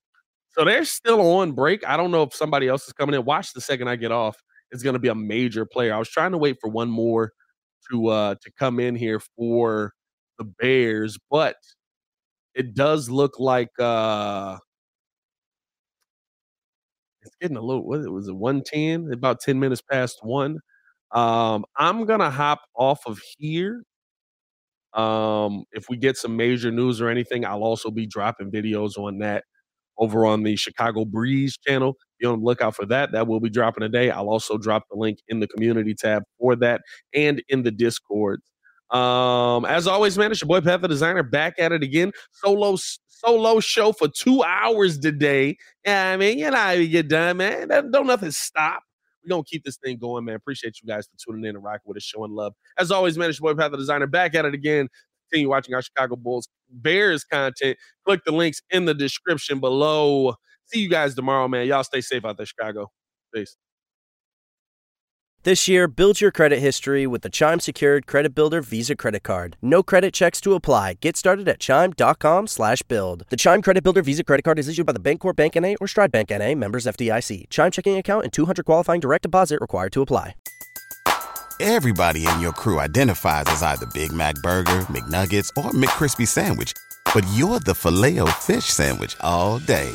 so they're still on break. I don't know if somebody else is coming in. Watch the second I get off. It's gonna be a major player. I was trying to wait for one more to uh to come in here for the Bears, but it does look like uh it's getting a little what it was it 110 about 10 minutes past 1 um i'm gonna hop off of here um if we get some major news or anything i'll also be dropping videos on that over on the chicago breeze channel be on the lookout for that that will be dropping today i'll also drop the link in the community tab for that and in the discord um, as always, man, it's your boy Pat the Designer back at it again. Solo solo show for two hours today. Yeah, I mean, you know how you get done, man. That, don't nothing stop. We're gonna keep this thing going, man. Appreciate you guys for tuning in and rocking with us, showing love. As always, man, it's your boy Pat the Designer back at it again. Continue watching our Chicago Bulls Bears content. Click the links in the description below. See you guys tomorrow, man. Y'all stay safe out there, Chicago. Peace. This year, build your credit history with the Chime Secured Credit Builder Visa Credit Card. No credit checks to apply. Get started at chime.com slash build. The Chime Credit Builder Visa Credit Card is issued by the Bancorp Bank N.A. or Stride Bank N.A. members FDIC. Chime checking account and 200 qualifying direct deposit required to apply. Everybody in your crew identifies as either Big Mac Burger, McNuggets, or McCrispy Sandwich. But you're the filet fish Sandwich all day.